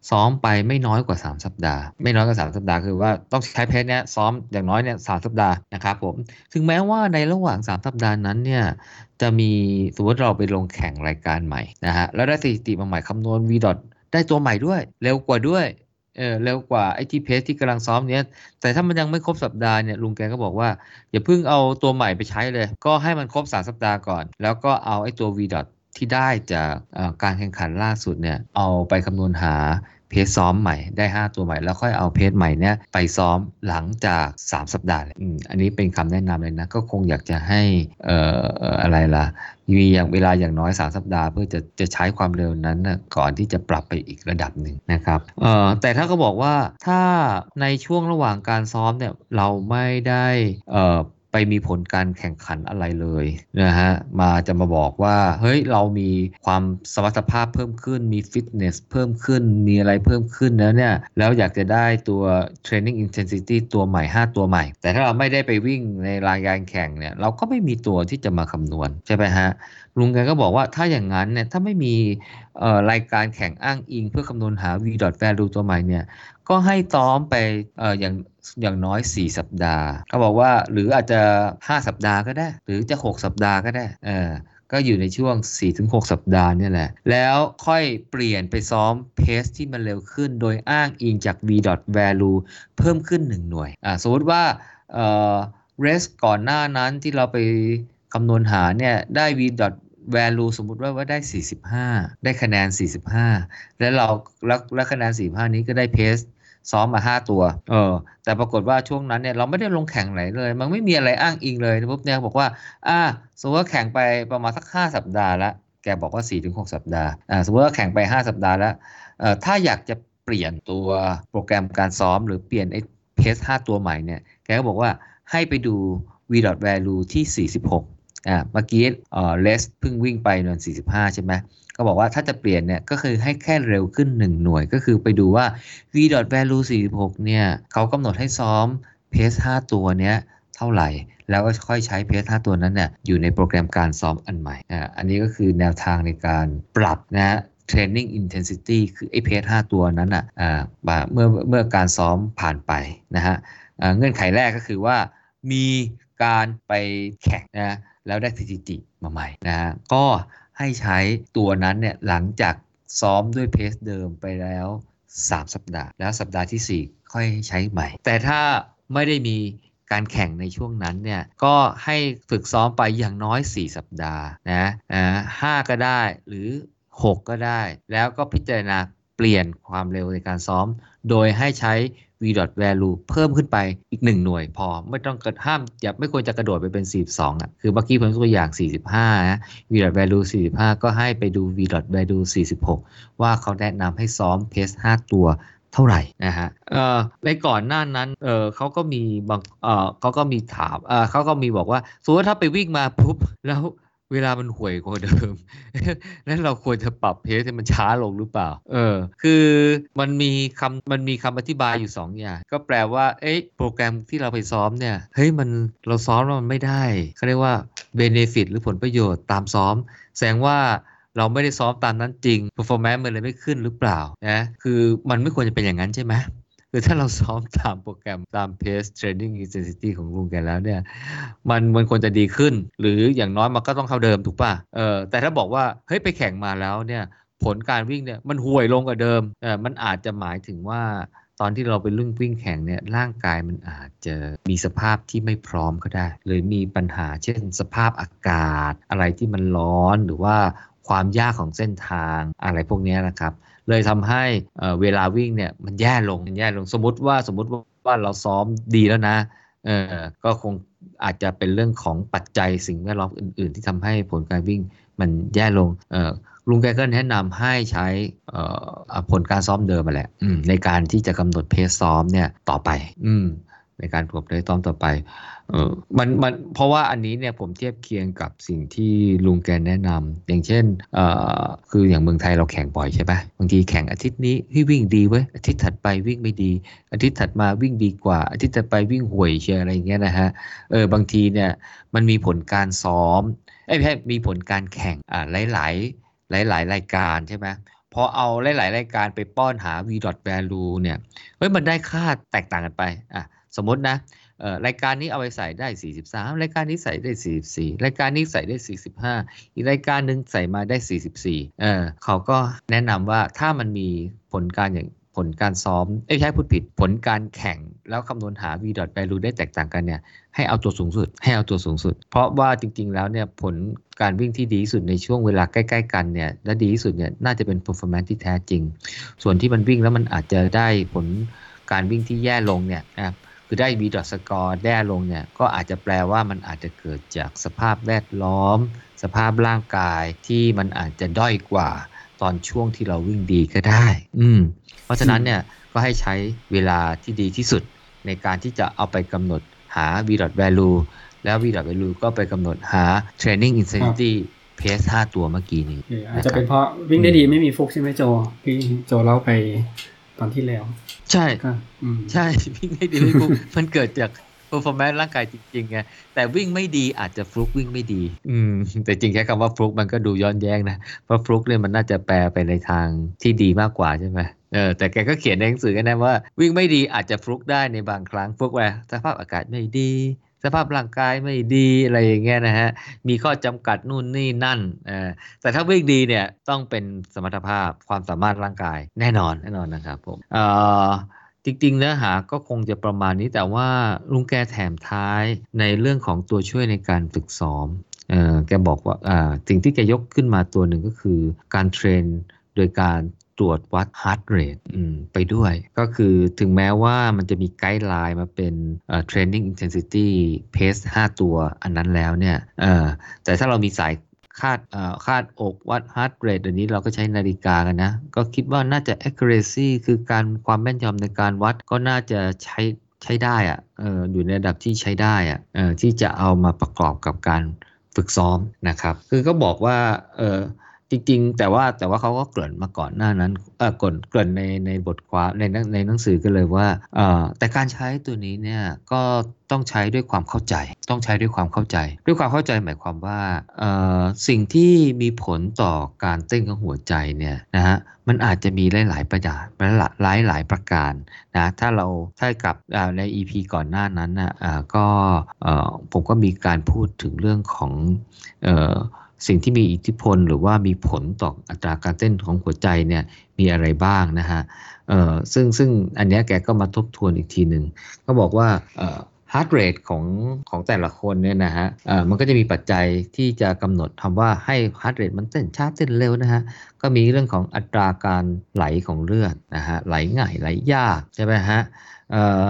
ซ้อมไปไม่น้อยกว่า 3 สัปดาห์ ไม่น้อยกว่า 3 สัปดาห์คือว่าต้องใช้เพสเนี้ยซ้อมอย่างน้อยเนี่ยสสัปดาห์นะครับผม ถึงแม้ว่าในระหว่าง 3 สัปดาห์นั้นเนี่ยจะมีสมมติเราไปลงแข่งรายการใหม่นะฮะแล้วได้สถิติมาใหม่คำนวณ v ดได้ตัวใหม่ด้วย เร็วกว่าด้วยเออเร็วกว่าไอ้ที่เพสที่กำลังซ้อมเนี้ย แต่ถ้ามันยังไม่ครบสัปดาห์เนี่ยลุงแกก็บอกว่า อย่าเพิ่งเอาตัวใหม่ไปใช้เลย ก็ให้มันครบ3สัปดาห์ก่อน แล้วก็เอาไอ้ตัว v ที่ ที่ได้จากการแข่งขันล่าสุดเนี่ยเอาไปคำนวณหาเพจซ้อมใหม่ได้ 5 ตัวใหม่ แล้วค่อยเอาเพจใหม่เนี่ยไปซ้อมหลังจาก 3 สัปดาห์อืมอันนี้เป็นคำแนะนำเลยนะ ก็คงอยากจะให้เอ่ออะไรล่ะมีอย่างเวลาอย่างน้อย 3 สัปดาห์เพื่อจะจะใช้ความเร็วนั้นนะก่อนที่จะปรับไปอีกระดับหนึ่งนะครับเอ่อแต่ถ้าก็บอกว่าถ้าในช่วงระหว่างการซ้อมเนี่ยเราไม่ได้เอ่อ ไปมีผลการแข่งขันอะไรเลยนะฮะมาจะมาบอกว่าเฮ้ยเรามีความสมรรถภาพเพิ่มขึ้นมีฟิตเนสเพิ่มขึ้นมีอะไรเพิ่มขึ้นแล้วเนี่ยแล้วอยากจะได้ตัว training intensity ตัวใหม่ 5 ตัวใหม่ แต่ถ้าเราไม่ได้ไปวิ่งในรายการแข่งเนี่ยเราก็ไม่มีตัวที่จะมาคำนวณใช่ไหมฮะลุงแกก็บอกว่าถ้าอย่างนั้นเนี่ยถ้าไม่มีรายการแข่งอ้างอิงเพื่อคำนวณหา v value ตัวใหม่เนี่ย ก็ให้ซ้อมไปออย่างอย่างน้อย 4 สัปดาห์เขาบอกว่าหรืออาจจะ 5 สัปดาห์ก็ได้ หรือจะ 6 สัปดาห์ก็ได้เออก็อยู่ในช่วง 4-6 สัปดาห์นี่แหละ แล้วค่อยเปลี่ยนไปซ้อมเพสที่มันเร็วขึ้น โดยอ้างอิงจาก v value เพิ่มขึ้น 1 หน่วยอ่าสมมติว่าเอ่อ rest ก่อนหน้านั้นที่เราไปคำนวณหาเนี่ยได้ v value สมมุติว่าว่าได้ 45 ได้คะแนน 45 แล้วเราแล้วแล้วคะแนน 45 นี้ก็ได้เพสซ้อมมา5ตัว เออ แต่ปรากฏว่าช่วงนั้นเนี่ยเราไม่ได้ลงแข่งไหนเลย มันไม่มีอะไรอ้างอิงเลยปุ๊บเนี่ยบอกว่า อ่า สมมติว่าแข่งไปประมาณสัก5สัปดาห์แล้วแกบอกว่า4-6สัปดาห์ อ่า สมมติว่าแข่งไป 5 สัปดาห์แล้ว เอ่อ ถ้าอยากจะเปลี่ยนตัวโปรแกรมการซ้อมหรือเปลี่ยนไอ้เพส5ตัวใหม่เนี่ย แกก็บอกว่าให้ไปดู v value ที่ 46 อ่าเมื่อกี้เอ่อเลสเพิ่งวิ่งไปนวน45 ใช่ไหมก็บอกว่าถ้าจะเปลี่ยนเนี่ยก็คือให้แค่เร็วขึ้น 1 หน่วย ก็คือไปดูว่า v value 46 เนี่ยเขากำหนดให้ซ้อมเพส5ตัวเนี้ยเท่าไหร่ แล้วก็ค่อยใช้เพส5ตัวนั้นเนี่ยอยู่ในโปรแกรมการซ้อมอันใหม่อ่าอันนี้ก็คือแนวทางในการปรับนะ training intensity คือไอ้เพส5ตัวนั้นอะอ่าเมื่อเมื่อการซ้อมผ่านไปนะฮะเงื่อนไขแรกก็คือว่ามีการไปแข่งนะ แล้วได้สถิติมาใหม่นะฮะก็ให้ใช้ตัวนั้นเนี่ยหลังจากซ้อมด้วยเพสเดิมไปแล้ว 3 สัปดาห์ แล้วสัปดาห์ที่ 4 ค่อยใช้ใหม่ แต่ถ้าไม่ได้มีการแข่งในช่วงนั้นเนี่ยก็ให้ฝึกซ้อมไปอย่างน้อย 4 สัปดาห์นะอ่าห้าก็ได้หรือ 6 ก็ได้ แล้วก็พิจารณาเปลี่ยนความเร็วในการซ้อม โดยให้ใช้ v value เพิ่มขึ้นไปอีก 1 หน่วยพอไม่ต้องกระห้ามอย่าไม่ควรจะกระโดดไปเป็น 42อะคือเมื่อกี้ผมยกตัวอย่าง 45นะ v value 45 ก็ให้ไปดู v value 46 ว่าเขาแนะนำให้ซ้อมเพส5ตัวเท่าไหร่นะฮะในก่อนหน้านั้นเเขาก็มีบางเเขาก็มีถามเเขาก็มีบอกว่าสมมติถ้าไปวิ่งมาปุ๊บแล้ว เวลามันห่วยกว่าเดิมแล้วเราควรจะปรับเพสให้มันช้าลงหรือเปล่า เออ คือมันมีคำมันมีคำอธิบายอยู่ 2 อย่าง ก็แปลว่า เอ๊ะ โปรแกรมที่เราไปซ้อมเนี่ย เฮ้ย มัน เราซ้อมแล้วมันไม่ได้ เขาเรียกว่าเบเนฟิตหรือผลประโยชน์ตามซ้อม แสดงว่าเราไม่ได้ซ้อมตามนั้นจริง performance มันเลยไม่ขึ้นหรือเปล่า นะ คือมันไม่ควรจะเป็นอย่างนั้นใช่ไหม คือถ้าเราซ้อมตามโปรแกรมตาม pace training intensity ของลุงแกแล้วเนี่ย มันมันควรจะดีขึ้น หรืออย่างน้อยมันก็ต้องเท่าเดิมถูกป่ะเออแต่ถ้าบอกว่าเฮ้ยไปแข่งมาแล้วเนี่ยผลการวิ่งเนี่ยมันห่วยลงกว่าเดิมเออมันอาจจะหมายถึงว่าตอนที่เราไปลุ่งวิ่งแข่งเนี่ยร่างกายมันอาจจะมีสภาพที่ไม่พร้อมก็ได้ หรือมีปัญหาเช่นสภาพอากาศ อะไรที่มันร้อนหรือว่าความยากของเส้นทางอะไรพวกนี้นะครับ เลยทำให้เวลาวิ่งเนี่ยมันแย่ลงมันแย่ลงสมมติว่าสมมติว่าเราซ้อมดีแล้วนะเออก็คงอาจจะเป็นเรื่องของปัจจัยสิ่งแวดล้อมอื่น ๆ ที่ทำให้ผลการวิ่งมันแย่ลงเออลุงแกก็แนะนำให้ใช้ผลการซ้อมเดิมมาแหละในการที่จะกำหนดเพสซ้อมเนี่ยต่อไป อืในการกอบได้ต้อมต่อไป เออมันมันเพราะว่าอันนี้เนี่ยผมเทียบเคียงกับสิ่งที่ลุงแกแนะนำอย่างเช่นเอ่อคืออย่างเมืองไทยเราแข่งบ่อยใช่ปะบางทีแข่งอาทิตย์นี้ที่วิ่งดีเว้ยอาทิตย์ถัดไปวิ่งไม่ดี อาทิตย์ถัดมาวิ่งดีกว่า อาทิตย์ถัดไปวิ่งห่วยเชียอะไรอย่างเงี้ยนะฮะเออบางทีเนี่ยมันมีผลการซ้อมไอ้ไม่ใช่มีผลการแข่งอ่าหลายหลายหลายหลายรายการใช่ไหมพอเอาหลาย ๆ รายการไปป้อนหา v value เนี่ยเฮ้ยมันได้ค่าแตกต่างกันไปอะสมมตินะ รายการนี้เอาไปใส่ได้ 43 รายการนี้ใส่ได้ 44 รายการนี้ใส่ได้ 45 อีกรายการหนึ่งใส่มาได้ 44เออเขาก็แนะนำว่าถ้ามันมีผลการอย่างผลการซ้อมไม่ใช่พูดผิดผลการแข่งแล้วคำนวณหา v value ได้แตกต่างกันเนี่ยให้เอาตัวสูงสุด ให้เอาตัวสูงสุด เพราะว่าจริง ๆ แล้วเนี่ยผลการวิ่งที่ดีที่สุดในช่วงเวลาใกล้ ๆ กันเนี่ยและดีที่สุดเนี่ยน่าจะเป็น performance ที่แท้จริง ส่วนที่มันวิ่งแล้วมันอาจจะได้ผลการวิ่งที่แย่ลงเนี่ยนะ ครับคือได้ v ดอทสกอร์แย่ลงเนี่ยก็อาจจะแปลว่ามันอาจจะเกิดจากสภาพแวดล้อม สภาพร่างกายที่มันอาจจะด้อยกว่าตอนช่วงที่เราวิ่งดีก็ได้ อืม เพราะฉะนั้นเนี่ยก็ให้ใช้เวลาที่ดีที่สุด ในการที่จะเอาไปกำหนดหา v ดอท value แล้ว v ดอท value ก็ไปกำหนดหา training intensity pace 5ตัวเมื่อกี้นี้อาจจะเป็นเพราะวิ่งได้ดีไม่มีฟุกใช่ไหมโจพี่โจเล่าไป ตอนที่แล้ว ใช่ใช่วิ่งไม่ดีไม่ฟุกมันเกิดจาก performance ร่างกายจริงๆไงแต่วิ่งไม่ดีอาจจะฟลุกวิ่งไม่ดี อืม แต่จริงแค่คำว่าฟลุกมันก็ดูย้อนแย้งนะ เพราะฟลุกเนี่ยมันน่าจะแปลไปในทางที่ดีมากกว่าใช่ไหมเออแต่แกก็เขียนในหนังสือกันนะว่า วิ่งไม่ดีอาจจะฟลุกได้ในบางครั้งฟลุกว่าสภาพอากาศไม่ดี สภาพร่างกายไม่ดีอะไรอย่างเงี้ยนะฮะ มีข้อจำกัดนู่นนี่นั่นอแต่ถ้าวิ่งดีเนี่ยต้องเป็นสมรรถภาพความสามารถร่างกายแน่นอนแน่นอนนะครับผมจริงๆเนื้อหาก็คงจะประมาณนี้แต่ว่าลุงแกแถมท้ายในเรื่องของตัวช่วยในการฝึกซ้อมแกบอกว่าสิ่งที่แกยกขึ้นมาตัวหนึ่งก็คือการเทรนโดยการ รวจวัด heart rate ไปด้วย ก็คือถึงแม้ว่ามันจะมีไกด์ไลน์มาเป็น training intensity pace 5ตัวอันนั้นแล้วเนี่ยแต่ถ้าเรามีสายคาดคาดอกวัด heart rate อันนี้เราก็ใช้นาฬิกากันนะ ก็คิดว่าน่าจะ accuracy คือการความแม่นยำในการวัดก็น่าจะใช้ใช้ได้อะอออยู่ในระดับที่ใช้ได้อะที่จะเอามาประกอบกับการฝึกซ้อมนะครับ คือก็บอกว่าเออ จริง ๆ แต่ว่าแต่ว่าเขาก็เกริ่นมาก่อนหน้านั้นเออก่อนเกริ่นในในบทความในในหนังสือกันเลยว่าเออแต่การใช้ตัวนี้เนี่ยก็ต้องใช้ด้วยความเข้าใจ ต้องใช้ด้วยความเข้าใจ ด้วยความเข้าใจหมายความว่าเออสิ่งที่มีผลต่อการเต้นของหัวใจเนี่ยนะฮะมันอาจจะมีหลายๆประการหลายหลายประการนะถ้าเราถ้ากับใน EP ก่อนหน้านั้นนะก็ผมก็มีการพูดถึงเรื่องของ สิ่งที่มีอิทธิพลหรือว่ามีผลต่ออัตราการเต้นของหัวใจเนี่ยมีอะไรบ้างนะฮะเอ่อซึ่งซึ่งอันนี้แกก็มาทบทวนอีกทีหนึ่งก็บอกว่าเอ่อฮาร์ดเรทของของแต่ละคนเนี่ยนะฮะเอ่อมันก็จะมีปัจจัยที่จะกำหนดทำว่าให้ฮาร์ดเรทมันเต้นช้าเต้นเร็วนะฮะ ก็มีเรื่องของอัตราการไหลของเลือดนะฮะ ไหลง่ายไหลยากใช่ไหมฮะเอ่อ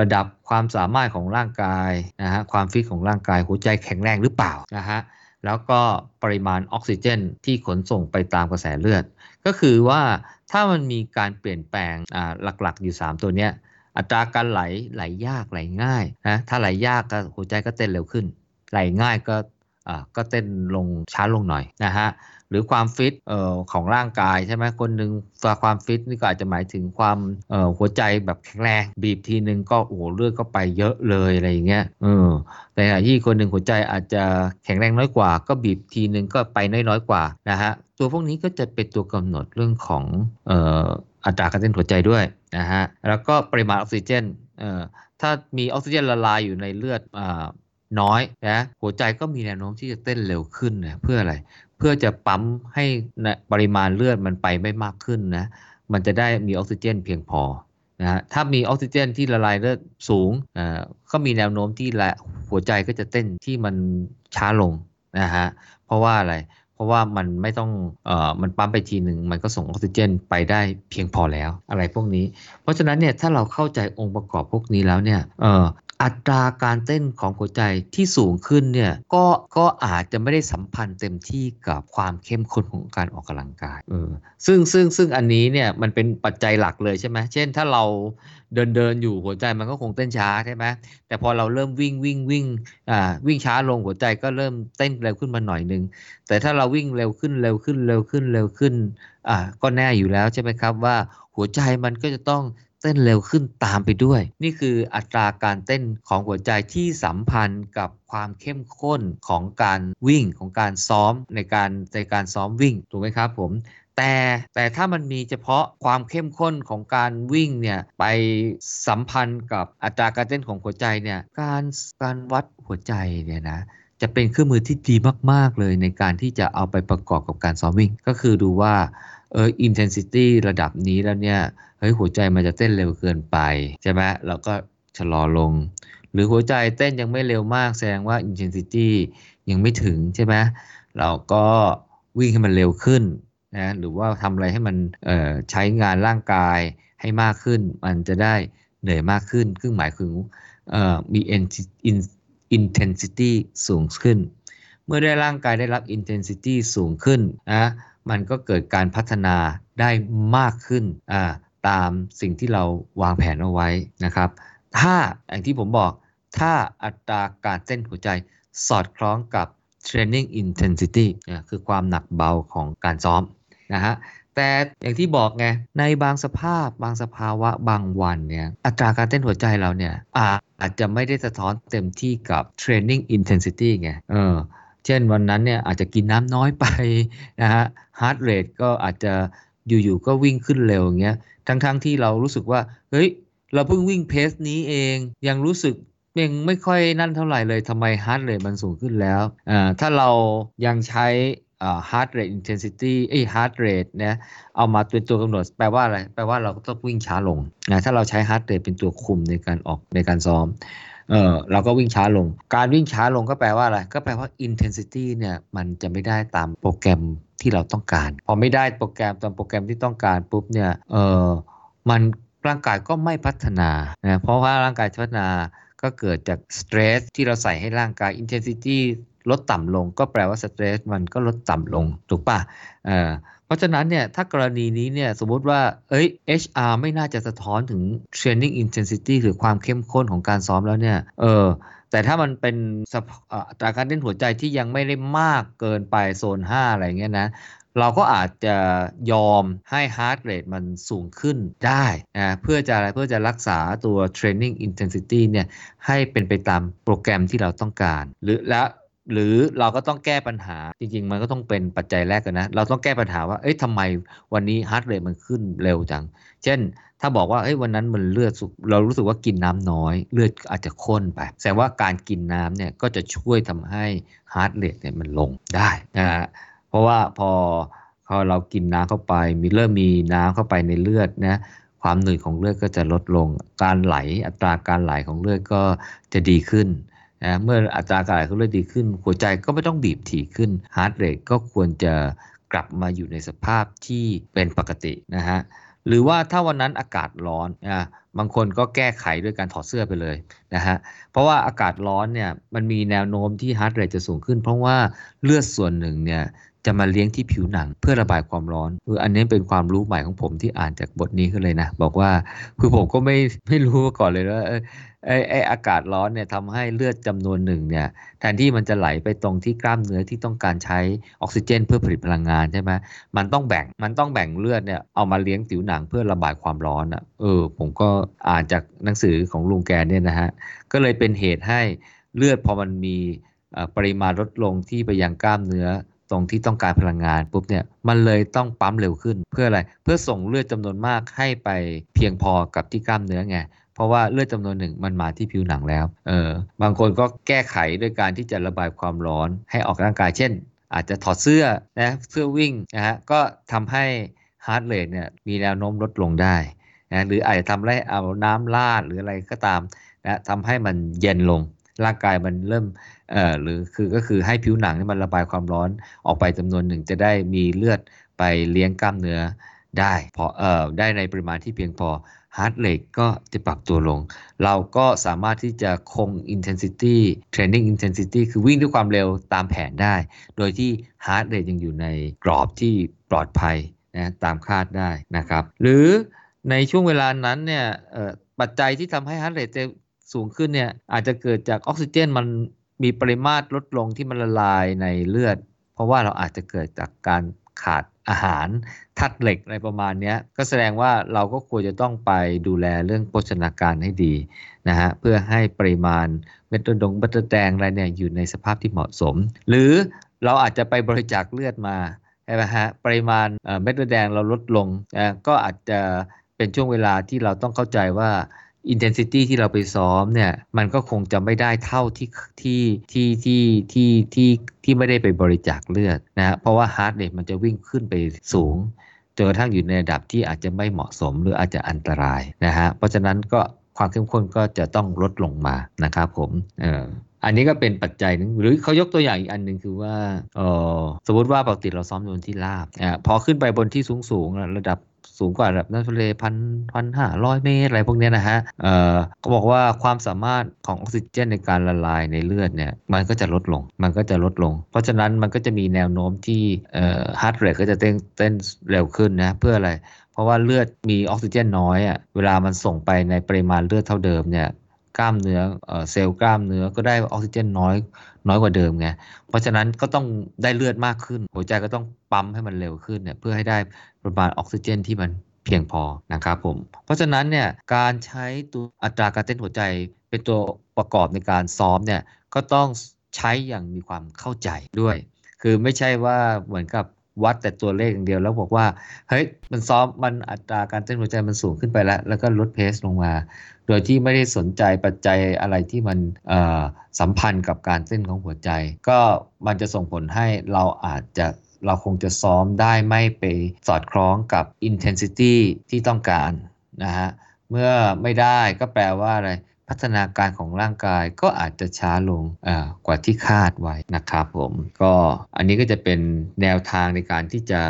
ระดับความสามารถของร่างกายนะฮะ ความฟิตของร่างกายหัวใจแข็งแรงหรือเปล่านะฮะ แล้วก็ปริมาณออกซิเจนที่ขนส่งไปตามกระแสเลือด ก็คือว่าถ้ามันมีการเปลี่ยนแปลงหลักๆ อยู่ 3 ตัวเนี้ยอัตราการไหลไหลยากไหลง่ายนะถ้าไหลยากก็หัวใจก็เต้นเร็วขึ้น ไหลง่ายก็ก็เต้นลงช้าลงหน่อยนะฮะ หรือความฟิตเอ่อของร่างกายใช่ไหมคนหนึ่งความฟิตนี่ก็อาจจะหมายถึงความเอ่อหัวใจแบบแข็งแรง บีบทีนึงก็โอ้โหเลือดก็ไปเยอะเลยอะไรอย่างเงี้ยเออแต่ที่คนหนึ่งหัวใจอาจจะแข็งแรงน้อยกว่า ก็บีบทีนึงก็ไปน้อยๆกว่านะฮะตัวพวกนี้ก็จะเป็นตัวกำหนดเรื่องของเอ่ออัตราการเต้นหัวใจด้วยนะฮะแล้วก็ปริมาณออกซิเจนเอ่อถ้ามีออกซิเจนละลายอยู่ในเลือดอ่าน้อยนะหัวใจก็มีแนวโน้มที่จะเต้นเร็วขึ้นนะเพื่ออะไร เพื่อจะปั๊มให้ปริมาณเลือดมันไปไม่มากขึ้นนะ มันจะได้มีออกซิเจนเพียงพอนะฮะถ้ามีออกซิเจนที่ละลายเลือดสูงอ่าก็มีแนวโน้มที่ละหัวใจก็จะเต้นที่มันช้าลงนะฮะเพราะว่าอะไรเพราะว่ามันไม่ต้องเอ่อมันปั๊มไปทีหนึ่งมันก็ส่งออกซิเจนไปได้เพียงพอแล้วอะไรพวกนี้ เพราะฉะนั้นเนี่ยถ้าเราเข้าใจองค์ประกอบพวกนี้แล้วเนี่ยเอ่อ อัตราการเต้นของหัวใจที่สูงขึ้นเนี่ยก็ก็อาจจะไม่ได้สัมพันธ์เต็มที่กับความเข้มข้นของการออกกำลังกายเออซึ่งซึ่งซึ่งอันนี้เนี่ยมันเป็นปัจจัยหลักเลยใช่ไหมเช่นถ้าเราเดินเดินอยู่หัวใจมันก็คงเต้นช้าใช่ไหมแต่พอเราเริ่มวิ่งวิ่งวิ่งอ่าวิ่งช้าลงหัวใจก็เริ่มเต้นเร็วขึ้นมาหน่อยนึงแต่ถ้าเราวิ่งเร็วขึ้นเร็วขึ้นเร็วขึ้นเร็วขึ้นอ่าก็แน่อยู่แล้วใช่ไหมครับว่าหัวใจมันก็จะต้อง ต้นเร็วขึ้นตามไปด้วย นี่คืออัตราการเต้นของหัวใจที่สัมพันธ์กับความเข้มข้นของการวิ่งของการซ้อมในการในการซ้อมวิ่งถูกไหมครับผมแต่แต่ถ้ามันมีเฉพาะความเข้มข้นของการวิ่งเนี่ยไปสัมพันธ์กับอัตราการเต้นของหัวใจเนี่ยการการวัดหัวใจเนี่ยนะจะเป็นเครื่องมือที่ดีมาก ๆ เลยในการที่จะเอาไปประกอบกับการซ้อมวิ่ง ก็คือดูว่า เออ intensity ระดับนี้แล้วเนี่ยเฮ้ยหัวใจมันจะเต้นเร็วเกินไปใช่ไหมเราก็ชะลอลง หรือหัวใจเต้นยังไม่เร็วมากแสดงว่า intensity ยังไม่ถึงใช่ไหมเราก็วิ่งให้มันเร็วขึ้นนะหรือว่าทำอะไรให้มันเอ่อใช้งานร่างกายให้มากขึ้น มันจะได้เหนื่อยมากขึ้นคือหมายถึงเอ่อมี intensity สูงขึ้น เมื่อได้ร่างกายได้รับ intensity สูงขึ้นนะ มันก็เกิดการพัฒนาได้มากขึ้นอ่าตามสิ่งที่เราวางแผนเอาไว้นะครับ ถ้าอย่างที่ผมบอกถ้าอัตราการเต้นหัวใจสอดคล้องกับ training intensity คือความหนักเบาของการซ้อมนะฮะแต่อย่างที่บอกไงในบางสภาพบางสภาวะบางวันเนี่ยอัตราการเต้นหัวใจเราเนี่ยอาจจะไม่ได้สะท้อนเต็มที่กับ training intensity ไงเออเช่นวันนั้นเนี่ยอาจจะกินน้ำน้อยไปนะฮะ heart rate ก็อาจจะอยู่ๆก็วิ่งขึ้นเร็วอย่างเงี้ยทั้งๆทที่เรารู้สึกว่า เฮ้ย เราเพิ่งวิ่งเพสนี้เองยังรู้สึกยังไม่ค่อยนั่นเท่าไหร่เลยทำไม heart rate มันสูงขึ้นแล้วอ่าถ้าเรายังใช้อ่า heart rate intensity เอ้ย heart rate นะเอามาเป็นตัวกำหนดแปลว่าอะไร แปลว่าเราก็ต้องวิ่งช้าลงนะถ้าเราใช้ heart rate เป็นตัวคุมในการออกในการซ้อม เออเราก็วิ่งช้าลง การวิ่งช้าลงก็แปลว่าอะไร ก็แปลว่า intensity เนี่ยมันจะไม่ได้ตามโปรแกรมที่เราต้องการ พอไม่ได้โปรแกรมตามโปรแกรมที่ต้องการปุ๊บเนี่ยเออมันร่างกายก็ไม่พัฒนานะเพราะว่าร่างกายพัฒนาก็เกิดจากสเตรสที่เราใส่ให้ร่างกาย intensity ลดต่ำลง ก็แปลว่าสเตรสมันก็ลดต่ำลงถูกปะเออ เพราะฉะนั้นเนี่ยถ้ากรณีนี้เนี่ยสมมติว่าเอ้ย HR ไม่น่าจะสะท้อนถึง training intensity หรือความเข้มข้นของการซ้อมแล้วเนี่ยเออแต่ถ้ามันเป็นอัตราการเต้นหัวใจที่ยังไม่ได้มากเกินไปโซน 5 อะไรเงี้ยนะเราก็อาจจะยอมให้ heart rate มันสูงขึ้นได้นะเพื่อจะอะไรเพื่อจะรักษาตัว training intensity เนี่ยให้เป็นไปตามโปรแกรมที่เราต้องการ หรือและ หรือเราก็ต้องแก้ปัญหาจริง ๆ มันก็ต้องเป็นปัจจัยแรกกันนะ เราต้องแก้ปัญหาว่าเอ้ยทำไมวันนี้ heart rate มันขึ้นเร็วจัง เช่น ถ้าบอกว่าเอ้ยวันนั้นมันเลือดเรารู้สึกว่ากินน้ำน้อย เลือดอาจจะข้นไปแสดงว่าการกินน้ำเนี่ยก็จะช่วยทำให้ heart rate เนี่ยมันลงได้นะฮะเพราะว่าพอพอเรากินน้ำเข้าไปมีเริ่มมีน้ำเข้าไปในเลือดนะคความเหนื่อยของเลือดก็จะลดลง การไหลอัตราการไหลของเลือดก็จะดีขึ้น นะเมื่ออัตราการไหลของเลือดดีขึ้น หัวใจก็ไม่ต้องบีบถี่ขึ้น heart rate ก็ควรจะกลับมาอยู่ในสภาพที่เป็นปกตินะฮะหรือว่าถ้าวันนั้นอากาศร้อนอะบางคนก็แก้ไขด้วยการถอดเสื้อไปเลยนะฮะเพราะว่าอากาศร้อนเนี่ยมันมีแนวโน้มที่ heart rate จะสูงขึ้น เพราะว่าเลือดส่วนหนึ่งเนี่ย จะมาเลี้ยงที่ผิวหนังเพื่อระบายความร้อนคืออันนี้เป็นความรู้ใหม่ของผมที่อ่านจากบทนี้ขึ้นเลยนะ บอกว่าคือผมก็ไม่ไม่รู้มาก่อนเลยว่าไอ้ไอ้อากาศร้อนเนี่ยทำให้เลือดจำนวนหนึ่งเนี่ยแทนที่มันจะไหลไปตรงที่กล้ามเนื้อที่ต้องการใช้ออกซิเจน เพื่อผลิตพลังงานใช่ไหมมันต้องแบ่งมันต้องแบ่งเลือดเนี่ยเอามาเลี้ยงผิวหนังเพื่อระบายความร้อนอะเออ ผมก็อ่านจากหนังสือของลุงแกเนี่ยนะฮะก็เลยเป็นเหตุให้เลือดพอมันมีปริมาณลดลงที่ไปยังกล้ามเนื้อ ตรงที่ต้องการพลังงานปุ๊บเนี่ยมันเลยต้องปั๊มเร็วขึ้น เพื่ออะไรเพื่อส่งเลือดจำนวนมากให้ไปเพียงพอกับที่กล้ามเนื้อไงเพราะว่าเลือดจำนวนหนึ่งมันมาที่ผิวหนังแล้วเออบางคนก็แก้ไขด้วยการที่จะระบายความร้อนให้ออกร่างกาย เช่น อาจจะถอดเสื้อนะเสื้อวิ่งนะฮะก็ทำให้ heart rate เนี่ยมีแนวโน้มลดลงได้นะหรืออาจจะทำให้เอาน้ำลาดหรืออะไรก็ตามนะทำให้มันเย็นลง ร่างกายมันเริ่มเอ่อหรือคือก็คือให้ผิวหนังนี่มันระบายความร้อนออกไปจำนวนหนึ่งจะได้มีเลือดไปเลี้ยงกล้ามเนื้อได้พอเอ่อได้ในปริมาณที่เพียงพอ heart rate ก็จะปรับตัวลง เราก็สามารถที่จะคง intensity training intensity คือวิ่งด้วยความเร็วตามแผนได้ โดยที่ heart rate ยังอยู่ในกรอบที่ปลอดภัยนะตามคาดได้นะครับ หรือในช่วงเวลานั้นเนี่ยปัจจัยที่ทำให้ heart rate จะ สูงขึ้นเนี่ยอาจจะเกิดจากออกซิเจนมันมีปริมาตรลดลงที่มันละลายในเลือด เพราะว่าเราอาจจะเกิดจากการขาดอาหารธาตุเหล็กอะไรประมาณนี้ก็แสดงว่าเราก็ควรจะต้องไปดูแลเรื่องโภชนาการให้ดีนะฮะเพื่อให้ปริมาณเม็ดดงเม็ดแดงอะไรเนี่ยอยู่ในสภาพที่เหมาะสม หรือเราอาจจะไปบริจาคเลือดมาใช่ไหมฮะปริมาณเม็ดแดงเราลดลงก็อาจจะเป็นช่วงเวลาที่เราต้องเข้าใจว่า intensity ที่เราไปซ้อมเนี่ยมันก็คงจะไม่ได้เท่าที่ที่ที่ที่ที่ที่ที่ไม่ได้ไปบริจาคเลือดนะเพราะว่า heart rate มันจะวิ่งขึ้นไปสูงจนกระทั่งอยู่ในระดับที่อาจจะไม่เหมาะสมหรืออาจจะอันตรายนะฮะเพราะฉะนั้นก็ความเข้มข้นก็จะต้องลดลงมานะครับผมเอออันนี้ก็เป็นปัจจัยนึงหรือเขายกตัวอย่างอีกอันหนึ่งคือว่าเออสมมติว่าปกติเราซ้อมบนที่ราบอ่าพอขึ้นไปบนที่สูงสูงระดับ สูงกว่าระดับน้ำทะเลพันพันห้าร้อยเมตรอะไรพวกนี้นะฮะเอ่อเขาบอกว่าความสามารถของออกซิเจนในการละลายในเลือดเนี่ยมันก็จะลดลงมันก็จะลดลง เพราะฉะนั้นมันก็จะมีแนวโน้มที่เอ่อ heart rate ก็จะเต้นเต้นเร็วขึ้นนะเพื่ออะไร เพราะว่าเลือดมีออกซิเจนน้อยอะเวลามันส่งไปในปริมาณเลือดเท่าเดิมเนี่ย กล้ามเนื้อเซลล์กล้ามเนื้อก็ได้ออกซิเจนน้อยน้อยกว่าเดิมไง เพราะฉะนั้นก็ต้องได้เลือดมากขึ้น หัวใจก็ต้องปั๊มให้มันเร็วขึ้นเนี่ยเพื่อให้ได้ปริมาณออกซิเจนที่มันเพียงพอนะครับผม เพราะฉะนั้นเนี่ยการใช้ตัวอัตราการเต้นหัวใจเป็นตัวประกอบในการซ้อมเนี่ยก็ต้องใช้อย่างมีความเข้าใจด้วย คือไม่ใช่ว่าเหมือนกับวัดแต่ตัวเลขอย่างเดียวแล้วบอกว่าเฮ้ยมันซ้อมมันอัตราการเต้นหัวใจมันสูงขึ้นไปแล้ว แล้วก็ลดเพสลงมา โดยที่ไม่ได้สนใจปัจจัยอะไรที่มันสัมพันธ์กับการเต้นของหัวใจ ก็มันจะส่งผลให้เราอาจจะเราคงจะซ้อมได้ไม่ไปสอดคล้องกับ intensity ที่ต้องการนะฮะเมื่อไม่ได้ก็แปลว่าอะไรพัฒนาการของร่างกายก็อาจจะช้าลงกว่าที่คาดไว้นะครับผม ก็อันนี้ก็จะเป็นแนวทางในการที่จะ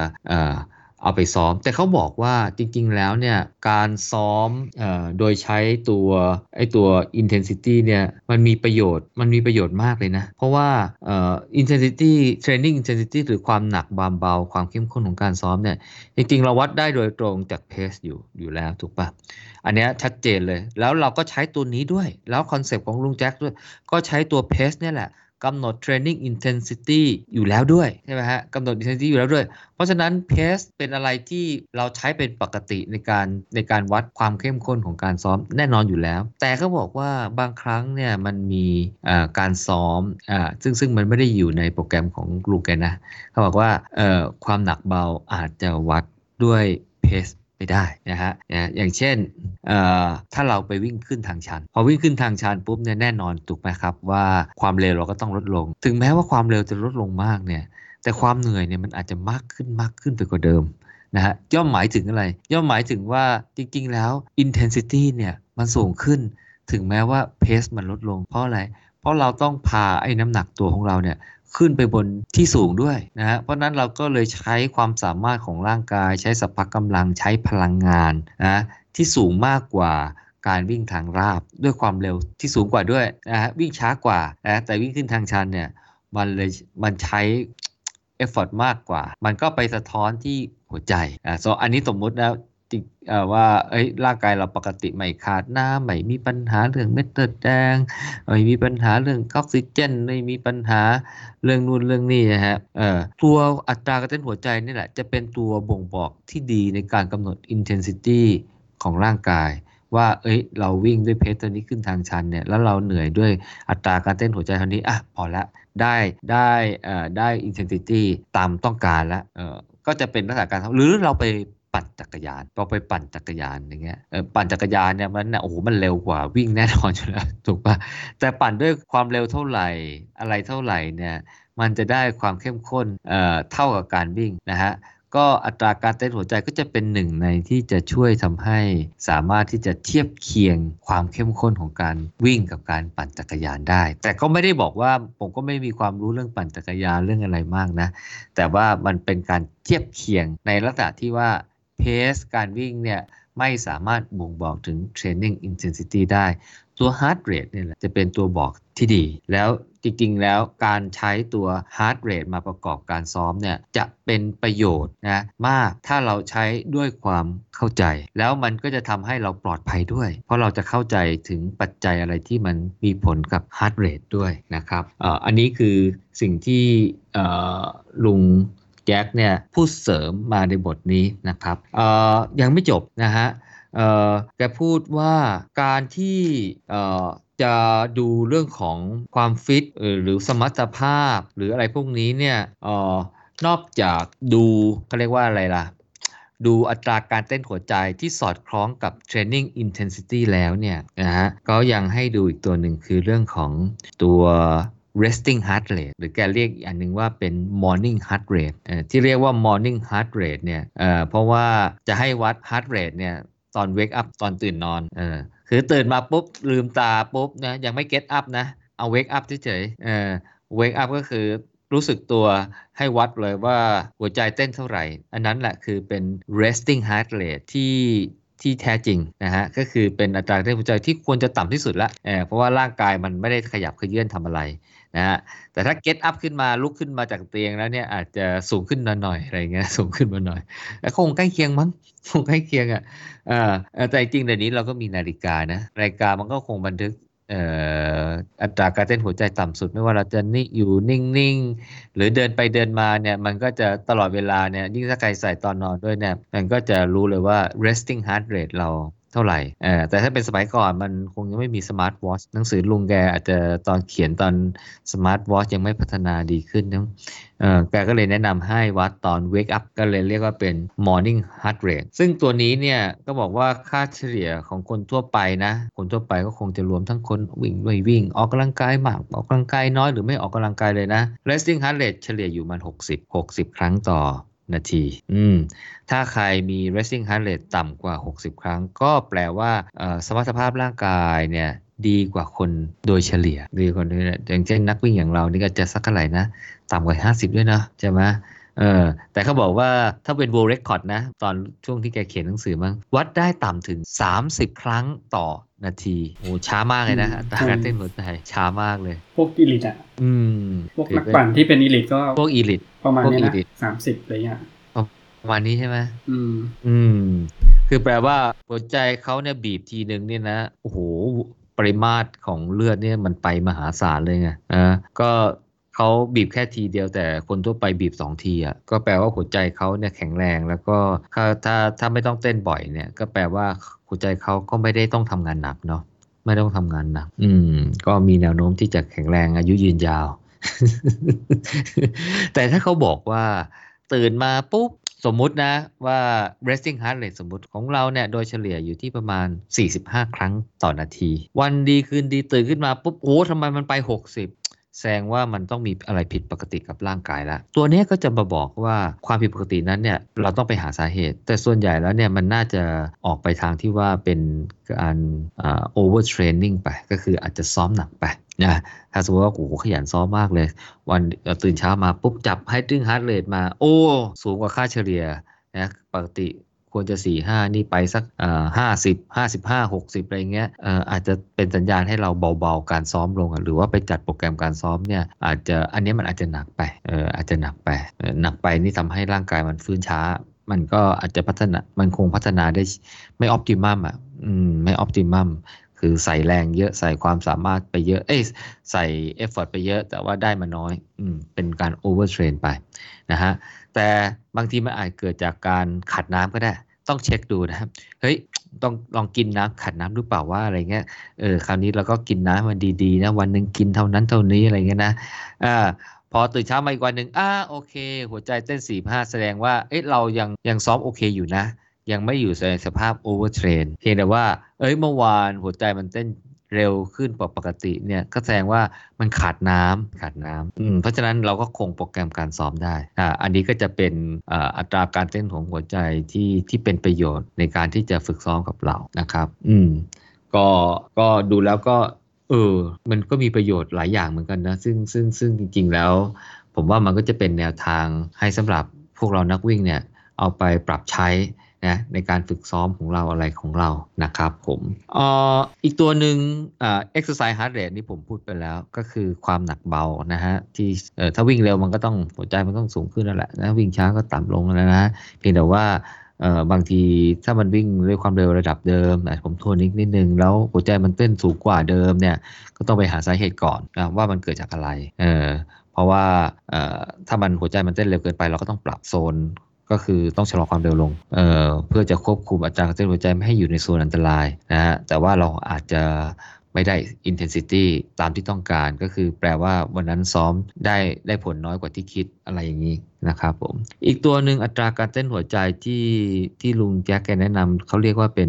เอาไปซ้อม แต่เขาบอกว่าจริง ๆ แล้วเนี่ยการซ้อมอโดยใช้ตัวไอตัว intensity เนี่ยมันมีประโยชน์มันมีประโยชน์มากเลยนะ เพราะว่า intensity training intensity หรือความหนักความเบาความเข้มข้นของการซ้อมเนี่ยจริง ๆ เราวัดได้โดยตรงจาก pace อยู่อยู่แล้วถูกปะอันนี้ชัดเจนเลยแล้วเราก็ใช้ตัวนี้ด้วย แล้ว concept ของลุงแจ็คด้วย ก็ใช้ตัว pace เนี่ยแหละ กำหนด training intensity อยู่แล้วด้วยใช่ไหมฮะกำหนด intensity อยู่แล้วด้วย เพราะฉะนั้น pace เป็นอะไรที่เราใช้เป็นปกติในการในการวัดความเข้มข้นของการซ้อมแน่นอนอยู่แล้ว แต่เขาบอกว่าบางครั้งเนี่ยมันมีการซ้อมซึ่งซึ่งมันไม่ได้อยู่ในโปรแกรมของลูกแกนะเขาบอกว่าความหนักเบาอาจจะวัดด้วย pace ไม่ได้นะฮะอย่างเช่นถ้าเราไปวิ่งขึ้นทางชัน พอวิ่งขึ้นทางชันปุ๊บเนี่ยแน่นอนถูกไหมครับว่าความเร็วเราก็ต้องลดลง ถึงแม้ว่าความเร็วจะลดลงมากเนี่ยแต่ความเหนื่อยเนี่ยมันอาจจะมากขึ้นมากขึ้นไปกว่าเดิมนะฮะย่อมหมายถึงอะไร ย่อมหมายถึงว่าจริงๆแล้ว intensity เนี่ยมันสูงขึ้น ถึงแม้ว่า pace มันลดลงเพราะอะไร ราะเราต้องพาไอ้น้ำหนักตัวของเราเนี่ยขึ้นไปบนที่สูงด้วยนะฮะเพราะนั้นเราก็เลยใช้ความสามารถของร่างกาย ใช้สัพพะกำลังใช้พลังงานนะที่สูงมากกว่าการวิ่งทางราบด้วยความเร็วที่สูงกว่าด้วยนะฮะวิ่งช้ากว่านะแต่วิ่งขึ้นทางชันเนี่ยมันเลยมันใช้ effort มากกว่า มันก็ไปสะท้อนที่หัวใจอ่า so อันนี้สมมุติแล้ว ติว่าเอ้ยร่างกายเราปกติไม่ขาดน้ำไม่มีปัญหาเรื่องเม็ดเลือดแดงไม่มีปัญหาเรื่องออกซิเจนไม่มีปัญหาเรื่องนู่นเรื่องนี้นะฮะเอ่อตัวอัตราการเต้นหัวใจนี่แหละ จะเป็นตัวบ่งบอกที่ดีในการกำหนด intensity ของร่างกาย ว่าเอ้ยเราวิ่งด้วยเพสตัวนี้ขึ้นทางชันเนี่ยแล้วเราเหนื่อยด้วยอัตราการเต้นหัวใจเท่านี้อะพอละได้ได้เอ่อได้ intensity ตามต้องการแล้วเอ่อก็จะเป็นลักษณะการหรือเราไป ปั่นจักรยานพอไปปั่นจักรยานอย่างเงี้ยปั่นจักรยานเนี่ยมันโอ้โหมันเร็วกว่าวิ่งแน่นอนอยู่แล้วถูกปะแต่ปั่นด้วยความเร็วเท่าไหร่อะไรเท่าไหร่เนี่ยมันจะได้ความเข้มข้นเอ่อเท่ากับการวิ่งนะฮะก็อัตราการเต้นหัวใจก็จะเป็นหนึ่งในที่จะช่วยทำให้สามารถที่จะเทียบเคียงความเข้มข้นของการวิ่งกับการปั่นจักรยานได้ แต่ก็ไม่ได้บอกว่าผมก็ไม่มีความรู้เรื่องปั่นจักรยานเรื่องอะไรมากนะ แต่ว่ามันเป็นการเทียบเคียงในลักษณะที่ว่า เพสการวิ่งเนี่ยไม่สามารถบ่งบอกถึง training intensity ได้ ตัว heart rate เนี่ยแหละจะเป็นตัวบอกที่ดี แล้วจริงๆ แล้วการใช้ตัว heart rate มาประกอบการซ้อมเนี่ยจะเป็นประโยชน์นะมากถ้าเราใช้ด้วยความเข้าใจ แล้วมันก็จะทำให้เราปลอดภัยด้วย เพราะเราจะเข้าใจถึงปัจจัยอะไรที่มันมีผลกับ heart rate ด้วยนะครับออันนี้คือสิ่งที่ลุง แจ็คเนี่ยพูดเสริมมาในบทนี้นะครับยังไม่จบนะฮะแกพูดว่าการที่จะดูเรื่องของความฟิตหรือสมรรถภาพ หรืออะไรพวกนี้เนี่ยนอกจากดูเขาเรียกว่าอะไรล่ะ ดูอัตราการเต้นหัวใจที่สอดคล้องกับ training intensity แล้วเนี่ยนะฮะก็ยังให้ดูอีกตัวหนึ่งคือเรื่องของตัว resting heart rate หรือแกเรียกอีกอันหนึ่งว่าเป็น morning heart rate ที่เรียกว่า morning heart rate เนี่ยเพราะว่าจะให้วัด heart rate เนี่ยตอน wake up ตอนตื่นนอนเออคือตื่นมาปุ๊บ ลืมตาปุ๊บนะยังไม่ get up นะ เอา wake up เฉยๆเออ wake up ก็คือรู้สึกตัวให้วัดเลยว่าหัวใจเต้นเท่าไหร่ อันนั้นแหละคือเป็น resting heart rate ที่ที่แท้จริงนะฮะก็คือเป็นอัตราเต้นหัวใจที่ควรจะต่ำที่สุดละเเพราะว่าร่างกายมันไม่ได้ขยับเขยื่อนทำอะไร นะฮะแต่ถ้า get up ขึ้นมาลุกขึ้นมาจากเตียงแล้วเนี่ยอาจจะสูงขึ้นมาหน่อยอะไรเงี้ยสูงขึ้นมาหน่อยแต่คงใกล้เคียงมั้งคงใกล้เคียงอะแต่จริงเดี๋ยวนี้เราก็มีนาฬิกานะนาฬิกามันก็คงบันทึกอัตราการเต้นหัวใจต่ำสุดไม่ว่าเราจะนิ่อยู่นิ่งๆ หรือเดินไปเดินมาเนี่ยมันก็จะตลอดเวลาเนี่ยยิ่งถ้าใครใส่ตอนนอนด้วยเนี่ยมันก็จะรู้เลยว่า resting heart rate เรา เท่าไหร่แต่ถ้าเป็นสมัยก่อนมันคงยังไม่มี smart watch หนังสือลุงแกอาจจะตอนเขียนตอน smart watch ยังไม่พัฒนาดีขึ้นนะแกก็เลยแนะนำให้วัดตอน wake up ก็เลยเรียกว่าเป็น morning heart rate ซึ่งตัวนี้เนี่ยก็บอกว่าค่าเฉลี่ยของคนทั่วไปนะ คนทั่วไปก็คงจะรวมทั้งคนวิ่งไม่วิ่ง ออกกำลังกายมาก ออกกำลังกายน้อยหรือไม่ออกกำลังกายเลยนะ resting heart rate เฉลี่ยอยู่มัน 60 60 ครั้งต่อ นาที อืม ถ้าใครมี resting heart rate ต่ำกว่า 60 ครั้ง ก็แปลว่าสมรรถภาพร่างกายเนี่ยดีกว่าคนโดยเฉลี่ย ดีกว่าคนอย่างเช่นนักวิ่งอย่างเรานี่ก็จะสักเท่าไหร่นะ ต่ำกว่า 50 ด้วยนะใช่ไหมเออแต่เขาบอกว่าถ้าเป็น world record นะ ตอนช่วงที่แกเขียนหนังสือมั้งวัดได้ต่ำถึง 30 ครั้งต่อนาทีโอ้ช้ามากเลยนะตาการเต้นหัวใจช้ามากเลย พวกอีลิตอะ อืม พวกนักปั่นที่เป็นอีลิตก็ พวกอีลิต ประมาณนี้นะสามสิบอะไรเงี้ยประมาณนี้ใช่ไหมอืม อืม คือแปลว่าหัวใจเขาเนี่ยบีบทีหนึ่งเนี่ยนะ โอ้โห ปริมาตรของเลือดเนี่ยมันไปมหาศาลเลยไงอ่าก็เขาบีบแค่ทีเดียวแต่คนทั่วไปบีบสองทีอะก็แปลว่าหัวใจเขาเนี่ยแข็งแรงแล้วก็ถ้าถ้าถ้าไม่ต้องเต้นบ่อยเนี่ย ก็แปลว่าหัวใจเขาก็ไม่ได้ต้องทำงานหนักเนาะไม่ต้องทำงานหนักอืม ก็มีแนวโน้มที่จะแข็งแรงอายุยืนยาว แต่ถ้าเขาบอกว่าตื่นมาปุ๊บสมมุตินะว่า resting heart rate สมมุติของเราเนี่ยโดยเฉลี่ยอยู่ที่ประมาณ 45 ครั้งต่อนาที วันดีคืนดีตื่นขึ้นมาปุ๊บโอ้ทำไมมันไป 60 แสดงว่ามันต้องมีอะไรผิดปกติกับร่างกายแล้ว ตัวนี้ก็จะมาบอกว่าความผิดปกตินั้นเนี่ยเราต้องไปหาสาเหตุ แต่ส่วนใหญ่แล้วเนี่ยมันน่าจะออกไปทางที่ว่าเป็นการ overtraining ไป ก็คืออาจจะซ้อมหนักไปนะถ้าสมมติว่าโอ้โหขยันซ้อมมากเลย วันตื่นเช้ามาปุ๊บจับ resting heart rate มา โอ้ สูงกว่าค่าเฉลี่ยนะปกติ ควรจะสี่ห้านี่ไปสักห้าสิบห้าสิบห้าหกสิบอะไรเงี้ยอาจจะเป็นสัญญาณให้เราเบาๆการซ้อมลง หรือว่าไปจัดโปรแกรมการซ้อมเนี่ยอาจจะอันนี้มันอาจจะหนักไปเอออาจจะหนักไปหนักไปนี่ทำให้ร่างกายมันฟื้นช้า มันก็อาจจะพัฒนามันคงพัฒนาได้ไม่ optimum อะอืมไม่ optimum คือใส่แรงเยอะใส่ความสามารถไปเยอะ เอ้ใส่ effort ไปเยอะ แต่ว่าได้มาน้อยอืมเป็นการ overtrain ไปนะฮะแต่บางทีมันอาจเกิดจากการขาดน้ำก็ได้ ต้องเช็คดูนะครับ เฮ้ย ต้องลองกินน้ำขาดน้ำหรือเปล่าว่าอะไรเงี้ย เออ คราวนี้เราก็กินน้ำมาดีๆนะ วันหนึ่งกินเท่านั้นเท่านี้อะไรเงี้ยนะ อ่า พอตื่นเช้ามาอีกวันหนึ่งอ่า โอเค หัวใจเต้นสี่ห้าแสดงว่า เอ๊ะ เรายังยังซ้อมโอเคอยู่นะ ยังไม่อยู่ในสภาพ overtrain เพียงแต่ว่า เอ้ย เมื่อวานหัวใจมันเต้น เร็วขึ้นกว่าปกติเนี่ยก็แสดงว่ามันขาดน้ำขาดน้ำอืมเพราะฉะนั้นเราก็คงโปรแกรมการซ้อมได้อ่าอันนี้ก็จะเป็นอัตราการเต้นของหัวใจที่ที่เป็นประโยชน์ในการที่จะฝึกซ้อมกับเรานะครับ อืมก็ก็ดูแล้วก็ เออ มันก็มีประโยชน์หลายอย่างเหมือนกันนะ ซึ่งซึ่งซึ่งจริง ๆ แล้ว ผมว่ามันก็จะเป็นแนวทางให้สำหรับพวกเรานักวิ่งเนี่ย เอาไปปรับใช้ นะในการฝึกซ้อมของเราอะไรของเรานะครับผมอออีกตัวหนึ่งเอ่า exercise heart rate นี่ผมพูดไปแล้วก็คือความหนักเบานะฮะที่ถ้าวิ่งเร็วมันก็ต้องหัวใจมันต้องสูงขึ้นนั่นแหละนะวิ่งช้าก็ต่ำลงแล้วนะเพียงแต่ว่าบางทีถ้ามันวิ่งด้วยความเร็วระดับเดิมผมทวนนิดนิดนึง แล้วหัวใจมันเต้นสูงกว่าเดิมเนี่ยก็ต้องไปหาสาเหตุก่อนนะว่ามันเกิดจากอะไร เออเพราะว่าถ้ามันหัวใจมันเต้นเร็วเกินไป เราก็ต้องปรับโซน ก็คือต้องชะลอความเร็วลงเเพื่อจะควบคุมอัตราการเต้นหัวใจไม่ให้อยู่ในโซนอันตรายนะฮะแต่ว่าเราอาจจะไม่ได้ intensity ตามที่ต้องการก็คือแปลว่าวันนั้นซ้อมได้ได้ผลน้อยกว่าที่คิดอะไรอย่างนี้นะครับผม อีกตัวหนึ่งอัตราการเต้นหัวใจที่ที่ลุงแจ็คแกแนะนำเขาเรียกว่าเป็น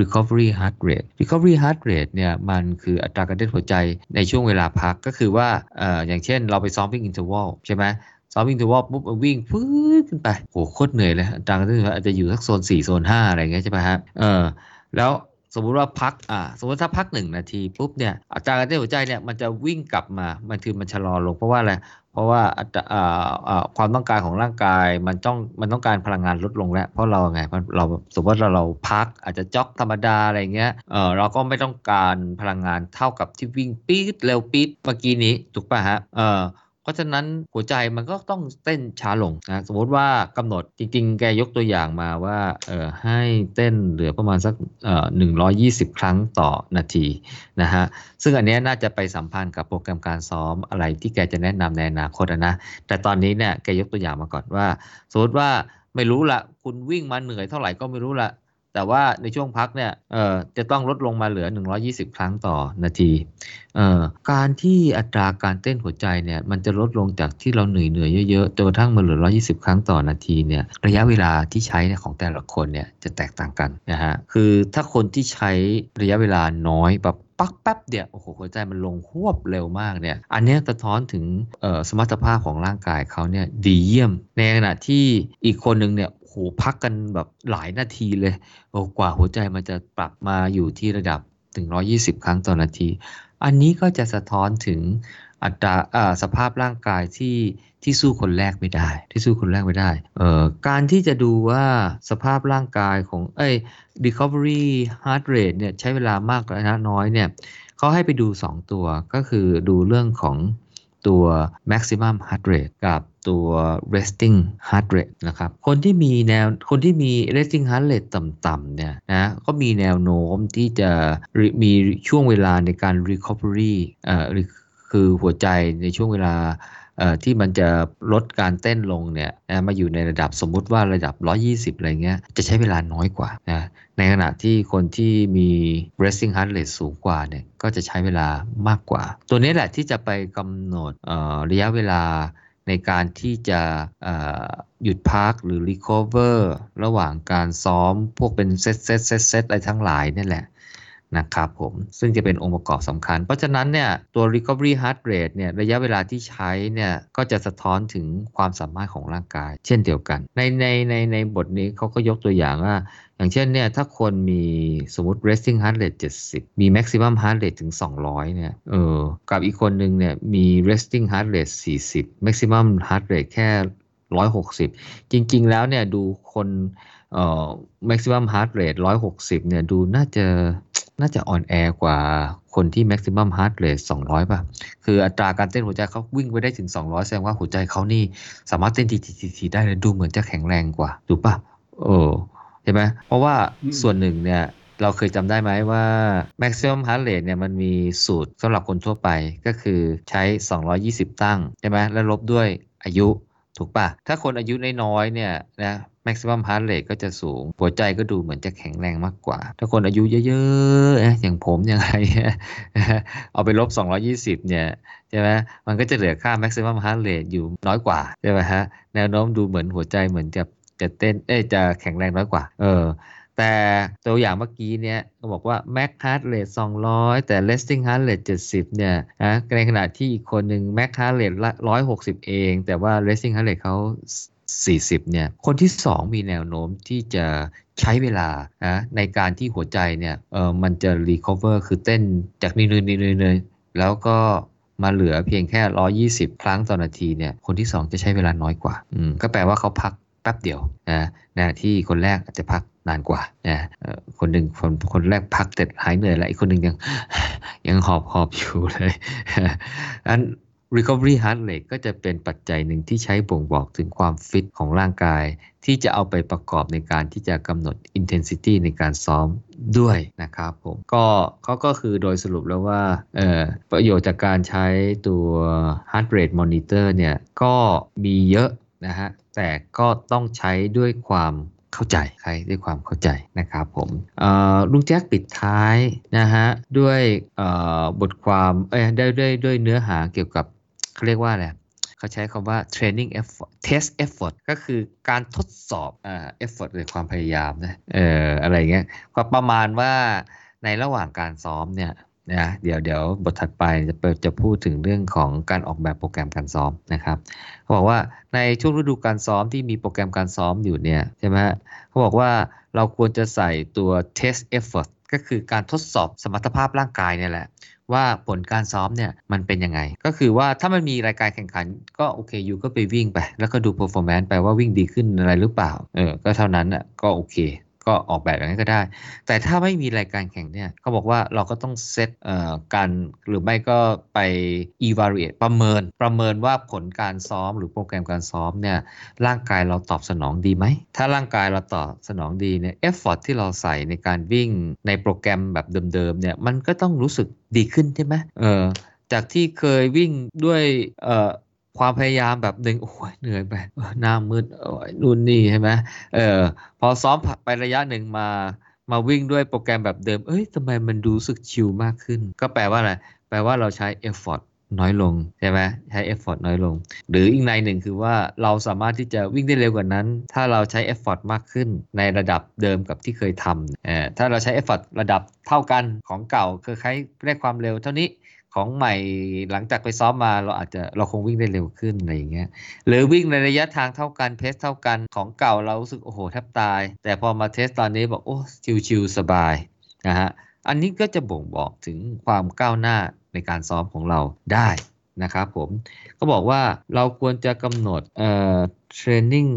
recovery heart rate recovery heart rate เนี่ยมันคืออัตราการเต้นหัวใจในช่วงเวลาพักก็คือว่าออย่างเช่นเราไปซ้อมวิ่ง interval ใช่ไหม ซ้อมวิ่งถือว่าปุ๊บวิ่งฟื้นขึ้นไปโหโคตรเหนื่อยเลยอาจารย์ก็จะอาจจะอยู่สักโซนสี่โซนห้าอะไรเงี้ยใช่ไหมฮะเออแล้วสมมุติว่าพักอ่าสมมติถ้าพักหนึ่งนาทีปุ๊บเนี่ยอาการการเต้นหัวใจเนี่ยมันจะวิ่งกลับมามันคือมันชะลอลงเพราะว่าอะไรเพราะว่าอ่าอ่าความต้องการของร่างกายมันต้องมันต้องการพลังงานลดลงแล้ว เพราะเราไงเราสมมติว่าเราพักอาจจะจ็อกธรรมดาอะไรเงี้ยเออเราก็ไม่ต้องการพลังงานเท่ากับที่วิ่งปี๊ดเร็วปี๊ดเมื่อกี้นี้ถูกป่ะฮะเออ เพราะฉะนั้นหัวใจมันก็ต้องเต้นช้าลงนะสมมติว่ากำหนดจริงๆ แกยกตัวอย่างมาว่าเออให้เต้นเหลือประมาณสักเอ่อหนึ่งร้อยี่สิบครั้งต่อนาทีนะฮะซึ่งอันนี้น่าจะไปสัมพันธ์กับโปรแกรมการซ้อมอะไรที่แกจะแนะนำในอนาคตนะแต่ตอนนี้เนี่ยแกยกตัวอย่างมาก่อนว่า สมมติว่าไม่รู้ละคุณวิ่งมาเหนื่อยเท่าไหร่ก็ไม่รู้ละ แต่ว่าในช่วงพักเนี่ยเอ่อจะต้องลดลงมาเหลือ 120 ครั้งต่อนาทีเอ่อการที่อัตราการเต้นหัวใจเนี่ยมันจะลดลงจากที่เราเหนื่อยเหนื่อยเยอะๆจนกระทั่งมาเหลือ 120 ครั้งต่อนาทีเนี่ยระยะเวลาที่ใช้ของแต่ละคนเนี่ยจะแตกต่างกันนะฮะคือถ้าคนที่ใช้ระยะเวลาน้อยแบบปักแป๊บเดียวโอ้โหหัวใจมันลงหวบเร็วมากเนี่ยอันนี้สะท้อนถึงสมรรถภาพของร่างกายเขาเนี่ยดีเยี่ยม ในขณะที่อีกคนหนึ่งเนี่ย โหพักกันแบบหลายนาทีเลยกว่าหัวใจมันจะปรับมาอยู่ที่ระดับถึง 120 ครั้งต่อนาที อันนี้ก็จะสะท้อนถึงอัตราสภาพร่างกายที่ที่สู้คนแรกไม่ได้ ที่สู้คนแรกไม่ได้เอ่อการที่จะดูว่าสภาพร่างกายของเอ้ย recovery heart rate เนี่ยใช้เวลามากหรือน้อยเนี่ยเขาให้ไปดู 2 ตัวก็คือดูเรื่องของ ตัว maximum heart rate กับตัว resting heart rate นะครับ คนที่มีแนว คนที่มี resting heart rate ต่ำๆเนี่ยนะ ก็มีแนวโน้มที่จะมีช่วงเวลาในการ recovery เอ่อคือหัวใจในช่วงเวลา ที่มันจะลดการเต้นลงเนี่ยมาอยู่ในระดับสมมุติว่าระดับ 120 อะไรเงี้ย จะใช้เวลาน้อยกว่านะในขณะที่คนที่มี resting heart rate สูงกว่าเนี่ยก็จะใช้เวลามากกว่า ตัวนี้แหละที่จะไปกำหนดระยะเวลาในการที่จะหยุดพักหรือ recover ระหว่างการซ้อมพวกเป็นเซตเซตเซตเซตอะไรทั้งหลายนี่แหละ นะครับผมซึ่งจะเป็นองค์ประกอบสำคัญ เพราะฉะนั้นเนี่ยตัว recovery heart rate เนี่ยระยะเวลาที่ใช้เนี่ยก็จะสะท้อนถึงความสามารถของร่างกาย เช่นเดียวกัน ในในในในบทนี้เขาก็ยกตัวอย่างว่า อย่างเช่นเนี่ยถ้าคนมีสมมติ resting heart rate 70 มี maximum heart rate ถึง 200เนี่ยเออกับอีกคนหนึ่งเนี่ยมี resting heart rate 40 maximum heart rate แค่ 160 จริง ๆ แล้วเนี่ยดูคน เอ่อ maximum heart rate 160 เนี่ย ดูน่าจะน่าจะอ่อนแอกว่าคนที่ maximum heart rate 200 ป่ะ คืออัตราการเต้นหัวใจเขาวิ่งไปได้ถึง 200 แสดงว่าหัวใจเขานี่สามารถเต้นทีๆๆได้เลยดูเหมือนจะแข็งแรงกว่าถูกป่ะเออใช่ไหมเพราะว่าส่วนหนึ่งเนี่ยเราเคยจำได้ไหมว่า maximum heart rate เนี่ยมันมีสูตรสำหรับคนทั่วไปก็คือใช้ 220 ตั้งใช่ไหมแล้วลบด้วยอายุถูกปะถ้าคนอายุน้อยๆเนี่ยนะ maximum heart rate ก็จะสูง หัวใจก็ดูเหมือนจะแข็งแรงมากกว่า ถ้าคนอายุเยอะๆอย่างผมอย่างไรเอาไปลบ 220 เนี่ยใช่ไหมมันก็จะเหลือค่า maximum heart rate อยู่น้อยกว่าใช่ไหมฮะแนวโน้มดูเหมือนหัวใจเหมือนจะจะเต้นเอ้จะแข็งแรงน้อยกว่า เออแต่ตัวอย่างเมื่อกี้เนี่ยเขาบอกว่า max heart rate 200 แต่ resting heart rate 70 เนี่ยนะในขณะที่อีกคนหนึ่ง max heart rate 160 เอง แต่ว่า resting heart rate เขา 40เนี่ยคนที่ 2 มีแนวโน้มที่จะใช้เวลานะในการที่หัวใจเนี่ยเออมันจะ recover คือเต้นจากนี่เลยนี่เลยแล้วก็มาเหลือเพียงแค่ 120 ครั้งต่อนาทีเนี่ยคนที่ 2 จะใช้เวลาน้อยกว่าอืมก็แปลว่าเขาพักแป๊บเดียวนะนะที่คนแรกอาจจะพักนานกว่านะคนหนึ่งคนคนแรกพักเสร็จหายเหนื่อยแล้วอีกคนหนึ่งยังยังหอบหอบอยู่เลยอัน recovery heart rate ก็จะเป็นปัจจัยหนึ่งที่ใช้บ่งบอกถึงความฟิตของร่างกาย ที่จะเอาไปประกอบในการที่จะกำหนด intensity ในการซ้อมด้วยนะครับผมก็เขาก็คือโดยสรุปแล้วว่าประโยชน์จากการใช้ตัว heart rate monitor เนี่ยก็มีเยอะนะฮะแต่ก็ต้องใช้ด้วยความเข้าใจใครด้วยความเข้าใจนะครับผมลุงแจ็คปิดท้ายนะฮะด้วยบทความเอ้ยได้ด้วยด้วยเนื้อหาเกี่ยวกับ เขาเรียกว่าอะไรเขาใช้คำว่า training effort test effort ก็คือการทดสอบอ่า effort หรือความพยายามนะเอออะไรเงี้ยก็ประมาณว่าในระหว่างการซ้อมเนี่ยนะเดี๋ยวเดี๋ยวบทถัดไปจะเปิดจะพูดถึงเรื่องของการออกแบบโปรแกรมการซ้อมนะครับเขาบอกว่าในช่วงฤดูการซ้อมที่มีโปรแกรมการซ้อมอยู่เนี่ยใช่ไหมเขาบอกว่าเราควรจะใส่ตัว test effort ก็คือการทดสอบสมรรถภาพร่างกายเนี่ยแหละ ว่าผลการซ้อมเนี่ยมันเป็นยังไง ก็คือว่าถ้ามันมีรายการแข่งขัน ก็โอเคอยู่ก็ไปวิ่งไป แล้วก็ดู performance ไปว่าวิ่งดีขึ้นอะไรหรือเปล่าเออก็เท่านั้นอะก็โอเค ก็ออกแบบอย่างนั้นก็ได้ แต่ถ้าไม่มีรายการแข่งเนี่ยเขาบอกว่าเราก็ต้องเซตการหรือไม่ก็ไป evaluate ประเมิน ประเมินว่าผลการซ้อมหรือโปรแกรมการซ้อมเนี่ยร่างกายเราตอบสนองดีไหม ถ้าร่างกายเราตอบสนองดีเนี่ย effort ที่เราใส่ในการวิ่งในโปรแกรมแบบเดิมๆเนี่ยมันก็ต้องรู้สึกดีขึ้นใช่ไหมเออจากที่เคยวิ่งด้วยเอ่อ ความพยายามแบบหนึ่งโอ้ยเหนื่อยไปหน้ามืดโอ้ยนู่นนี่ใช่ไหมเออพอซ้อมไประยะหนึ่งมามาวิ่งด้วยโปรแกรมแบบเดิม เอ้ยทำไมมันรู้สึกชิลมากขึ้น ก็แปลว่าอะไร แปลว่าเราใช้ effort น้อยลงใช่ไหมใช้ effort น้อยลง หรืออีกนัยหนึ่งคือว่าเราสามารถที่จะวิ่งได้เร็วกว่านั้น ถ้าเราใช้ effort มากขึ้นในระดับเดิมกับที่เคยทำเออถ้าเราใช้ effort ระดับเท่ากันของเก่าคือใช้ได้ความเร็วเท่านี้ ของใหม่หลังจากไปซ้อมมาเราอาจจะเราคงวิ่งได้เร็วขึ้นอะไรอย่างเงี้ยหรือวิ่งในระยะทางเท่ากันเพสเท่ากันของเก่าเรารู้สึกโอ้โหแทบตาย แต่พอมาเทสตอนนี้บอกโอ้ชิวๆสบายนะฮะอันนี้ก็จะบ่งบอกถึงความก้าวหน้าในการซ้อมของเราได้นะครับผมก็บอกว่าเราควรจะกำหนดเอ่อ training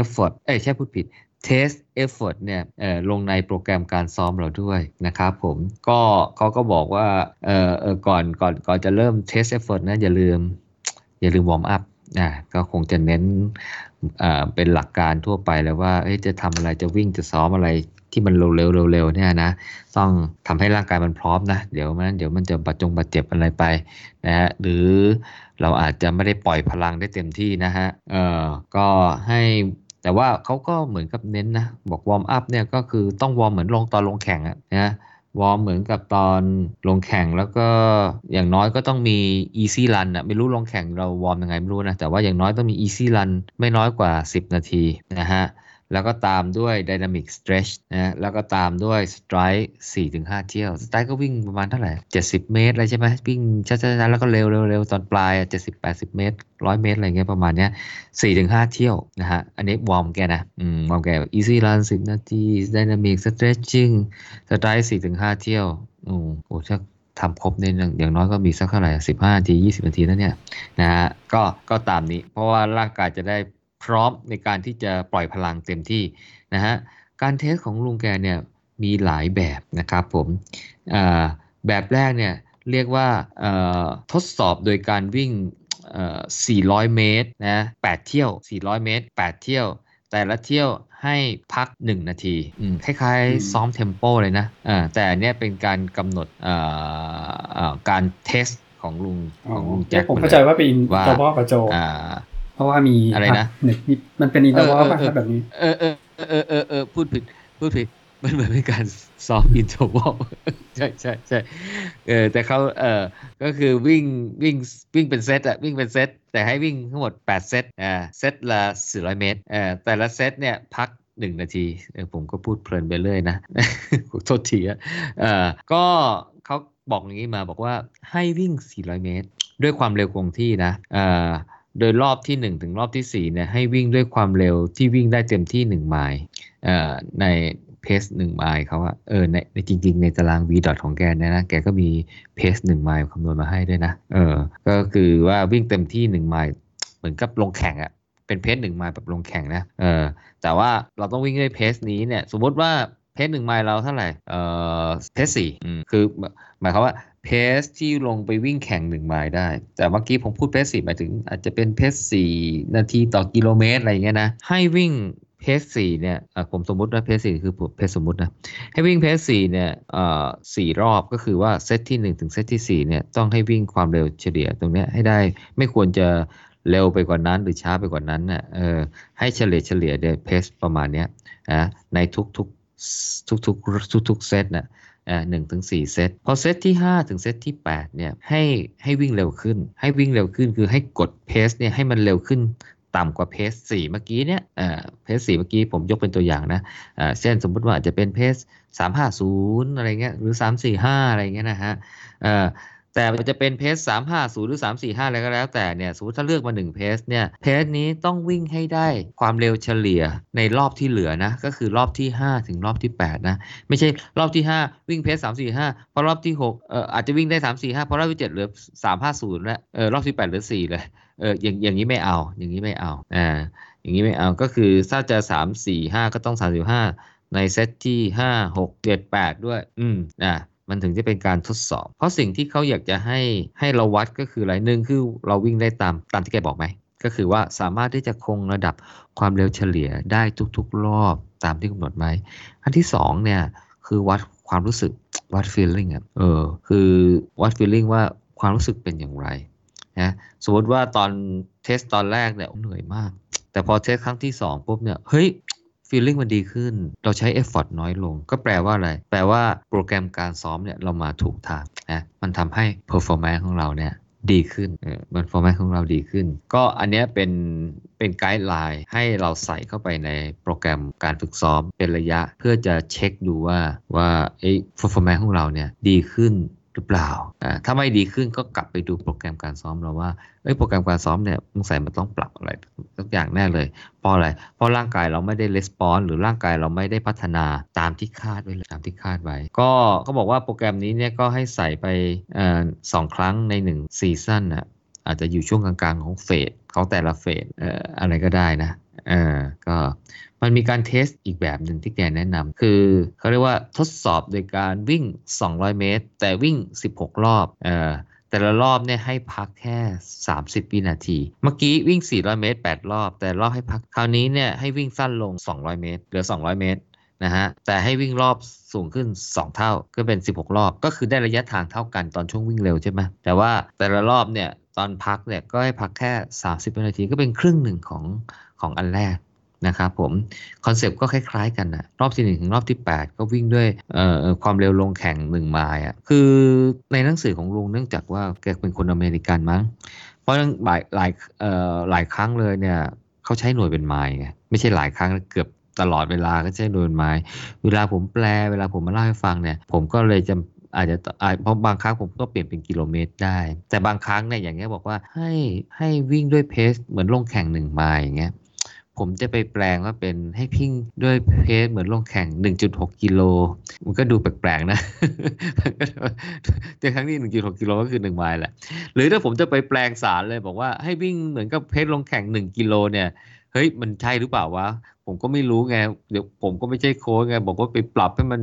effort เอ้ยใช่พูดผิด test effort เนี่ยลงในโปรแกรมการซ้อมเราด้วยนะครับผมก็เขาก็บอกว่าเออเออก่อนก่อนก่อนจะเริ่ม test effort นะอย่าลืม อย่าลืม warm up นะก็คงจะเน้นเป็นหลักการทั่วไปแล้วว่าจะทำอะไรจะวิ่งจะซ้อมอะไรที่มันเร็วๆเร็วๆเนี่ยนะต้องทำให้ร่างกายมันพร้อมนะ เดี๋ยวมันเดี๋ยวมันจะบาดจงบาดเจ็บอะไรไปนะฮะหรือเราอาจจะไม่ได้ปล่อยพลังได้เต็มที่นะฮะเออก็ให้ แต่ว่าเขาก็เหมือนกับเน้นนะบอก warm up เนี่ยก็คือต้อง warm เหมือนลงตอนลงแข่งอะนะwarm เหมือนกับตอนลงแข่งแล้วก็อย่างน้อยก็ต้องมี easy run อะไม่รู้ลงแข่งเรา warm ยังไงไม่รู้นะ แต่ว่าอย่างน้อยต้องมี easy run ไม่น้อยกว่า 10 นาทีนะฮะ แล้วก็ตามด้วย Dynamic Stretch นะแล้วก็ตามด้วย Stride 4-5 เที่ยว Stride ก็วิ่งประมาณเท่าไหร่ 70 เมตรอะไรใช่ไหมวิ่งช้าๆแล้วก็เร็วๆตอนปลาย 70-80 เมตร 100 เมตร อะไรเงี้ยประมาณเนี้ย4-5 เที่ยวนะฮะ อันนี้ warm แกนะอืม warm แก Easy Run 10 นาที Dynamic Stretching Strike 4-5 เที่ยวโอ้โหถ้าทำครบเนี่ยอย่างน้อยก็มีสักเท่าไหร่สิบห้านาทียี่สิบนาทีแล้วเนี่ยนะฮะก็ก็ตามนี้ เพราะว่าร่างกายจะได้ พร้อมในการที่จะปล่อยพลังเต็มที่นะฮะการเทสของลุงแกเนี่ยมีหลายแบบนะครับผมแบบแรกเนี่ยเรียกว่าทดสอบโดยการวิ่ง 400 เมตรนะ8เที่ยว 400 เมตร 8 เที่ยว แต่ละเที่ยวให้พัก 1 นาทีคล้ายๆ ซ้อม tempo เลยนะแต่อันนี้เป็นการกำหนดการ test ของลุงของลุงแจ็คผมเข้าใจว่าเป็น intervalลกระโจ เพราะว่ามีอะไรนะหนึ่งมันเป็น interval ป่ะแบบนี้ เออเออเออเออเออพูดผิดพูดผิดมันเหมือนเป็นการซ้อม interval ใช่ใช่ใช่เออแต่เขาเออก็คือวิ่งวิ่งวิ่งเป็นเซตอะวิ่งเป็นเซตแต่ให้วิ่งทั้งหมด 8 เซตอ่าเซตละ 400 เมตรเออแต่ละเซตเนี่ยพักหนึ่งนาทีเออผมก็พูดเพลินไปเรื่อยนะโทษทีอะเออก็เขาบอกอย่างนี้มาบอกว่าให้วิ่ง 400 เมตร ด้วยความเร็วคงที่นะเออ โดยรอบที่ 1 ถึงรอบที่4เนี่ยให้วิ่งด้วยความเร็วที่วิ่งได้เต็มที่ 1 ไมล์ใน pace หนึ่งไมล์เขาอะเออในในจริง ๆ ในตาราง v ดอทของแกเนี่ยนะแกก็มีเพสหนึ่งไมล์คำนวณมาให้ด้วยนะเออก็คือว่าวิ่งเต็มที่หนึ่งไมล์เหมือนกับลงแข่งอะเป็นเพสหนึ่งไมล์แบบลงแข่งนะเออแต่ว่าเราต้องวิ่งด้วยเพสนี้เนี่ยสมมติว่า เพสหนึ่งไมล์เราเท่าไหร่ เอ่อเพสสี่คือหมายความว่าเพสที่ลงไปวิ่งแข่งหนึ่งไมล์ได้ แต่เมื่อกี้ผมพูดเพสสี่หมายถึง อาจจะเป็นเพสสี่นาทีต่อกิโลเมตรอะไรเงี้ยนะ ให้วิ่งเพสสี่เนี่ยผมสมมติว่าเพสสี่คือเพสสมมตินะ ให้วิ่งเพสสี่เนี่ยสี่รอบก็คือว่าเซตที่หนึ่งถึงเซตที่สี่เนี่ยต้องให้วิ่งความเร็วเฉลี่ยตรงเนี้ยให้ได้ไม่ควรจะเร็วไปกว่านั้นหรือช้าไปกว่านั้นน่ะเออให้เฉลี่ยเฉลี่ยเดเพสประมาณเนี้ยนะในทุกทุก ทุกๆทุกทุกเซตนะหนึ่งถึงสี่เซต พอเซตที่ห้าถึงเซตที่แปดเนี่ยให้ให้วิ่งเร็วขึ้น ให้วิ่งเร็วขึ้นคือให้กดเพสเนี่ยให้มันเร็วขึ้นต่ำกว่าเพสสี่เมื่อกี้เนี่ยเพสสี่เมื่อกี้ผมยกเป็นตัวอย่างนะเช่นสมมุติว่าจะเป็นเพสสามห้าศูนย์อะไรเงี้ยหรือสามสี่ห้าอะไรเงี้ยนะฮะ แต่จะเป็นเพสสามห้าศูนย์หรือสามสี่ห้าอะไรก็แล้วแต่เนี่ยสมมติถ้าเลือกมาหนึ่งเพสเนี่ยเพสนี้ต้องวิ่งให้ได้ความเร็วเฉลี่ยในรอบที่เหลือนะก็คือรอบที่5ถึงรอบที่8นะไม่ใช่รอบที่5วิ่งเพสสามสี่ห้าพอรอบที่6เอ่ออาจจะวิ่งได้สามสี่ห้าพอรอบที่เจ็ดเหลือสามห้าศูนย์แล้วเออรอบที่แปดเหลือสี่เลยเอออย่างอย่างนี้ไม่เอาอย่างนี้ไม่เอาอ่าอย่างนี้ไม่เอาก็คือถ้าจะสามสี่ห้าก็ต้องสามสิบห้าในเซตที่ห้าหกเจ็ดแปดด้วย อืมอ่า มันถึงจะเป็นการทดสอบ เพราะสิ่งที่เขาอยากจะให้ให้เราวัดก็คืออะไรหนึ่งคือเราวิ่งได้ตามตามที่แกบอกไหมก็คือว่าสามารถที่จะคงระดับความเร็วเฉลี่ยได้ทุกๆ รอบตามที่กำหนดไหมอันที่สองเนี่ยคือวัดความรู้สึกวัด feeling อะเออคือวัด feeling ว่าความรู้สึกเป็นอย่างไรนะสมมติว่าตอน test ตอนแรกเนี่ยเหนื่อยมาก แต่พอ test ครั้งที่2ปุ๊บเนี่ยเฮ้ย feeling มันดีขึ้น เราใช้ effort น้อยลง ก็แปลว่าอะไร แปลว่าโปรแกรมการซ้อมเนี่ยเรามาถูกทางนะมันทำให้ performance ของเราเนี่ยดีขึ้นเออมัน performance ของเราดีขึ้น ก็อันนี้เป็นเป็น guideline ให้เราใส่เข้าไปในโปรแกรมการฝึกซ้อมเป็นระยะ เพื่อจะเช็คดูว่าว่าไอ้ performance ของเราเนี่ยดีขึ้น หรือเปล่าถ้าไม่ดีขึ้นก็กลับไปดูโปรแกรมการซ้อมเราว่าเอ้ยโปรแกรมการซ้อมเนี่ยสงสัยมันต้องปรับอะไรสักอย่างแน่เลย เพราะอะไร เพราะร่างกายเราไม่ได้ respond หรือร่างกายเราไม่ได้พัฒนาตามที่คาดไว้เลยตามที่คาดไว้ ก็ก็บอกว่าโปรแกรมนี้เนี่ยก็ให้ใส่ไปสองครั้งในหนึ่ง season นะอาจจะอยู่ช่วงกลางๆของ phase ของแต่ละ phase อะไรก็ได้นะเออก็ มันมีการเทสอีกแบบหนึ่งที่แกแนะนำคือเขาเรียกว่าทดสอบโดยการวิ่ง 200 เมตร แต่วิ่ง 16 รอบเอ่อแต่ละรอบเนี่ยให้พักแค่ 30 วินาที เมื่อกี้วิ่ง 400 เมตร 8 รอบ แต่รอบให้พัก คราวนี้เนี่ยให้วิ่งสั้นลง 200 เมตร เหลือ 200 เมตรนะฮะ แต่ให้วิ่งรอบสูงขึ้น 2 เท่า ก็เป็น 16 รอบ ก็คือได้ระยะทางเท่ากันตอนช่วงวิ่งเร็วใช่ไหม แต่ว่าแต่ละรอบเนี่ยตอนพักเนี่ยก็ให้พักแค่ 30 วินาทีก็เป็นครึ่งหนึ่งของของอันแรก นะครับผม concept ก็คล้ายๆกันนะรอบที่ 1 ถึงรอบที่ 8 ก็วิ่งด้วยความเร็วลงแข่ง1ไมล์อะคือในหนังสือของลุงเนื่องจากว่าแกเป็นคนอเมริกันมั้ง เพราะหลายหลายหลายครั้งเลยเนี่ยเขาใช้หน่วยเป็นไมล์ไงไม่ใช่หลายครั้งเกือบตลอดเวลาก็ใช้โดยไมล์เวลาผมแปลเวลาผมมาเล่าให้ฟังเนี่ย ผมก็เลยจะอาจจะอาจเพราะบางครั้งผมก็เปลี่ยนเป็นกิโลเมตรได้ แต่บางครั้งเนี่ยอย่างเงี้ยบอกว่าให้ให้วิ่งด้วยเพสเหมือนลงแข่งหนึ่งไมล์อย่างเงี้ย ผมจะไปแปลงว่าเป็นให้พิ้งด้วยเพสเหมือนลงแข่ง 1.6 กิโล มันก็ดูแปลกๆนะแต่ครั้งนี้ 1.6 กิโลก็คือ1ไมล์แหละ หรือถ้าผมจะไปแปลงสารเลยบอกว่าให้วิ่งเหมือนกับเพสลงแข่ง 1 กิโลเนี่ย เฮ้ยมันใช่หรือเปล่าวะผมก็ไม่รู้ไงเดี๋ยวผมก็ไม่ใช่โค้ชไงบอกว่าไปปรับให้มัน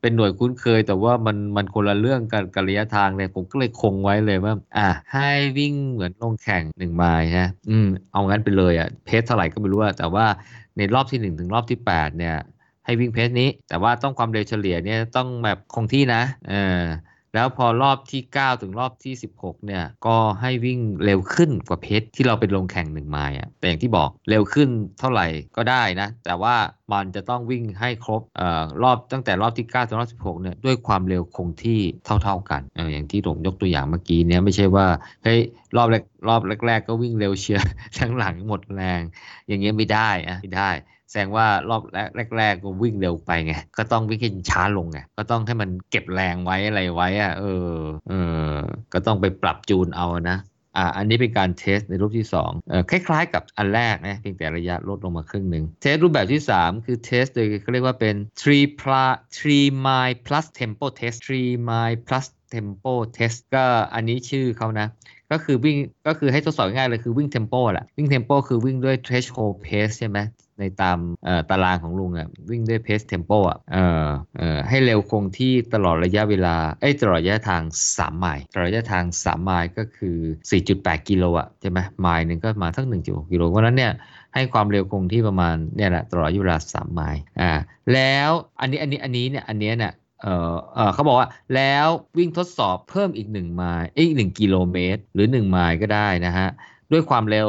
เป็นหน่วยคุ้นเคย แต่ว่ามันมันคนละเรื่องกันกระยะทางเลยผมก็เลยคงไว้เลยว่า อะให้วิ่งเหมือนลงแข่งหนึ่งไมล์ฮะอืมเอางั้นไปเลยอะเพสเท่าไหร่ก็ไม่รู้แต่ว่าในรอบที่หนึ่งถึงรอบที่แปดเนี่ยให้วิ่งเพสนี้ แต่ว่าต้องความเร็วเฉลี่ยเนี่ยต้องแบบคงที่นะเออ แล้วพอรอบที่ 9 ถึงรอบที่ 16 เนี่ย ก็ให้วิ่งเร็วขึ้นกว่าเพชรที่เราเป็นลงแข่งหนึ่งไมล์อะแต่อย่างที่บอกเร็วขึ้นเท่าไหร่ก็ได้นะ แต่ว่ามันจะต้องวิ่งให้ครบเอ่อรอบตั้งแต่รอบที่ 9 ถึงรอบ 16 เนี่ย ด้วยความเร็วคงที่เท่า ๆกันเอออย่างที่ผมยกตัวอย่างเมื่อกี้เนี่ยไม่ใช่ว่าเฮ้ยรอบแรกรอบแรก ๆ ก็วิ่งเร็วเชียร์ทั้งหลังหมดแรง อย่างเงี้ยไม่ได้อะไม่ได้ แสดงว่ารอบแรกๆก็วิ่งเร็วไปไง ก็ต้องวิ่งให้ช้าลงไง ก็ต้องให้มันเก็บแรงไว้อะไรไว้อะเออ เออ ก็ต้องไปปรับจูนเอานะ อ่า อันนี้เป็นการ test ในรูปแบบที่2เออคล้ายๆ กับอันแรกนะ เพียงแต่ระยะลดลงมาครึ่งหนึ่ง test รูปแบบที่ 3 คือ test โดยเขาเรียกว่าเป็น3 plus 3 mile plus tempo test 3 mile plus tempo test ก็อันนี้ชื่อเขานะก็คือวิ่งก็คือให้ทดสอบง่ายเลยคือวิ่ง tempo แหละวิ่ง tempo คือวิ่งด้วย threshold pace ใช่ไหม ในตามตารางของลุงอะวิ่งด้วย pace tempo อะเออเออให้เร็วคงที่ตลอดระยะเวลาเอ้ตลอดระยะทาง 3 ไมล์ตลอดระยะทาง 3 ไมล์ก็คือ 4.8 กิโลอะใช่ไหมไมล์หนึ่งก็มาทั้ง1.6กิโลเพราะนั้นเนี่ยให้ความเร็วคงที่ประมาณเนี่ยแหละตลอดระยะเวลา3ไมล์อ่าแล้วอันนี้อันนี้อันนี้เนี่ยอันนี้เนี่ยเออเออเขาบอกว่าแล้ววิ่งทดสอบเพิ่มอีก1ไมล์อีก1กิโลเมตร หรือ 1 ไมล์ก็ได้นะฮะด้วยความเร็ว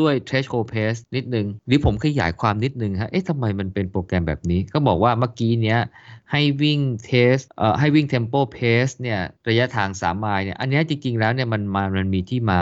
ด้วย t r e s h o l d pace นิดนึง หรือผมขยายความนิดนึงฮะ เอ๊ะทำไมมันเป็นโปรแกรมแบบนี้ ก็บอกว่าเมื่อกี้เนี้ย ให้วิ่ง test เอ่อให้วิ่ง tempo pace เนี่ยระยะทาง3ไมล์เนี่ยอันนี้จริง ๆ แล้วเนี่ยมันมามันมีที่มา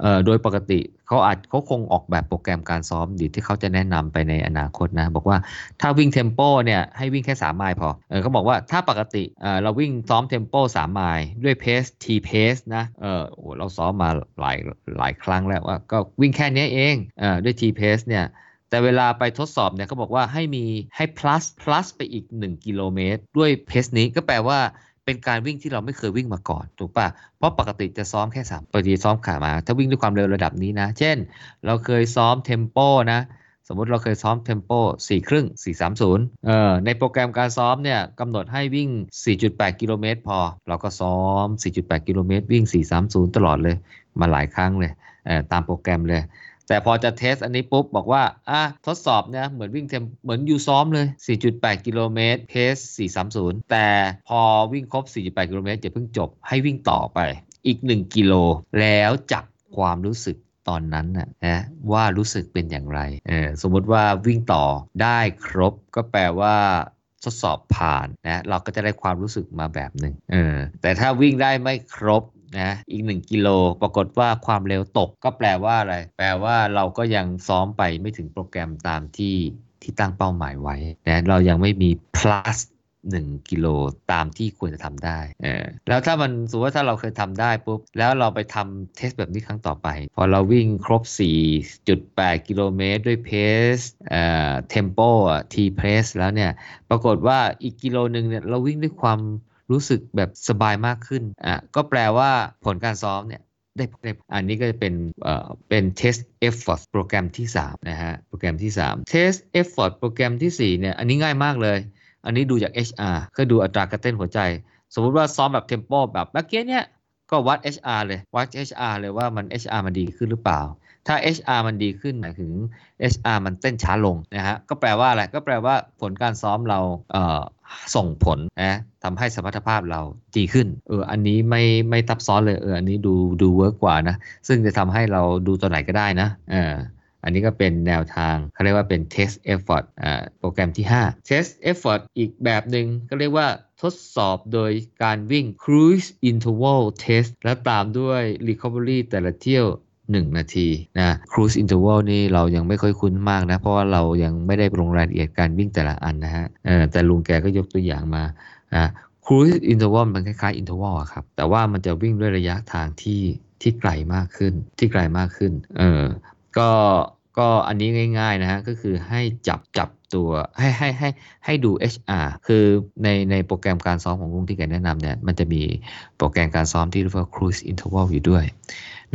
เอ่อโดยปกติเขาอาจเขาคงออกแบบโปรแกรมการซ้อมดีที่เขาจะแนะนำไปในอนาคตนะ บอกว่าถ้าวิ่ง tempo เนี่ยให้วิ่งแค่ 3 ไมล์พอเออเขาบอกว่าถ้าปกติเออเราวิ่งซ้อม tempo 3ไมล์ด้วย pace t pace นะเออโอ้เราซ้อมมาหลายหลายครั้งแล้วว่าก็วิ่งแค่นี้เองเออด้วย t pace เนี่ย แต่เวลาไปทดสอบเนี่ยเขาบอกว่าให้มีให้ plus plus ไปอีก 1 กิโลเมตร ด้วยเพสนี้ก็แปลว่าเป็นการวิ่งที่เราไม่เคยวิ่งมาก่อนถูกปะเพราะปกติจะซ้อมแค่3ปกติซ้อมขามา ถ้าวิ่งด้วยความเร็วระดับนี้นะ เช่น เราเคยซ้อมเทมโปนะ สมมติเราเคยซ้อมเทมโปสี่ครึ่งสี่สามศูนย์เอ่อในโปรแกรมการซ้อมเนี่ยกำหนดให้วิ่ง 4.8 กิโลเมตรพอ เราก็ซ้อม 4.8 กิโลเมตรวิ่ง 430 ตลอดเลย มาหลายครั้งเลยเอ่อตามโปรแกรมเลย แต่พอจะเทสอันนี้ปุ๊บ บอกว่าอะทดสอบเนี่ยเหมือนวิ่งเทมเหมือนอยู่ซ้อมเลย 4.8 กิโลเมตรเพส 430 แต่พอวิ่งครบ 4.8 กิโลเมตรจะเพิ่งจบให้วิ่งต่อไปอีก 1 กิโล แล้วจับความรู้สึกตอนนั้นนะนะว่ารู้สึกเป็นอย่างไรเออสมมติว่าวิ่งต่อได้ครบก็แปลว่าทดสอบผ่านนะเราก็จะได้ความรู้สึกมาแบบหนึ่งเออแต่ถ้าวิ่งได้ไม่ครบ นะอีก 1 กิโล ปรากฏว่าความเร็วตกก็แปลว่าอะไร แปลว่าเราก็ยังซ้อมไปไม่ถึงโปรแกรมตามที่ที่ตั้งเป้าหมายไว้นะเรายังไม่มี plus 1 กิโลตามที่ควรจะทำได้เออแล้วถ้ามันสมมติว่าถ้าเราเคยทำได้ปุ๊บ แล้วเราไปทำเทสแบบนี้ครั้งต่อไป พอเราวิ่งครบ 4.8 กิโลเมตรด้วยเพสเอ่อเทมโปอะ T pace แล้วเนี่ย ปรากฏว่าอีกกิโลหนึ่งเนี่ยเราวิ่งด้วยความ รู้สึกแบบสบายมากขึ้นอะก็แปลว่าผลการซ้อมเนี่ยได้ได้อันนี้ก็จะเป็นเอ่อเป็น test effort โปรแกรมที่3นะฮะโปรแกรมที่ 3 test effort โปรแกรมที่4เนี่ยอันนี้ง่ายมากเลย อันนี้ดูจาก HR ก็ดูอัตราการเต้นหัวใจ สมมติว่าซ้อมแบบเทมโปแบบเมื่อกี้เนี่ยก็วัด HR เลยวัด HR เลยว่ามัน HR มันดีขึ้นหรือเปล่า ถ้า HR มันดีขึ้นหมายถึง HR มันเต้นช้าลงนะฮะก็แปลว่าอะไรก็แปลว่าผลการซ้อมเราเส่งผลนะทำให้สมรรถภาพเราดีขึ้น เออ อันนี้ไม่ไม่ซับซ้อนเลย เออ อันนี้ดูดู work กว่านะ ซึ่งจะทำให้เราดูตัวไหนก็ได้นะเอออันนี้ก็เป็นแนวทางเขาเรียกว่าเป็น test effort อ่าโปรแกรมที่ 5 test effort อีกแบบหนึ่งก็เรียกว่าทดสอบโดยการวิ่ง cruise interval test และตามด้วย recovery แต่ละเที่ยว 1 นาทีนะ cruise interval นี่เรายังไม่ค่อยคุ้นมากนะ เพราะว่าเรายังไม่ได้ลงรายละเอียดการวิ่งแต่ละอันนะฮะแต่ลุงแกก็ยกตัวอย่างมานะ cruise interval มันคล้ายๆ interval อะครับ แต่ว่ามันจะวิ่งด้วยระยะทางที่ที่ไกลมากขึ้น ที่ไกลมากขึ้นเออก็ก็อันนี้ง่ายๆนะฮะก็คือให้จับจับตัวให้ให้ให้ให้ดู HR คือในในโปรแกรมการซ้อมของลุงที่แกแนะนำเนี่ยมันจะมีโปรแกรมการซ้อมที่เรียกว่า cruise interval อยู่ด้วย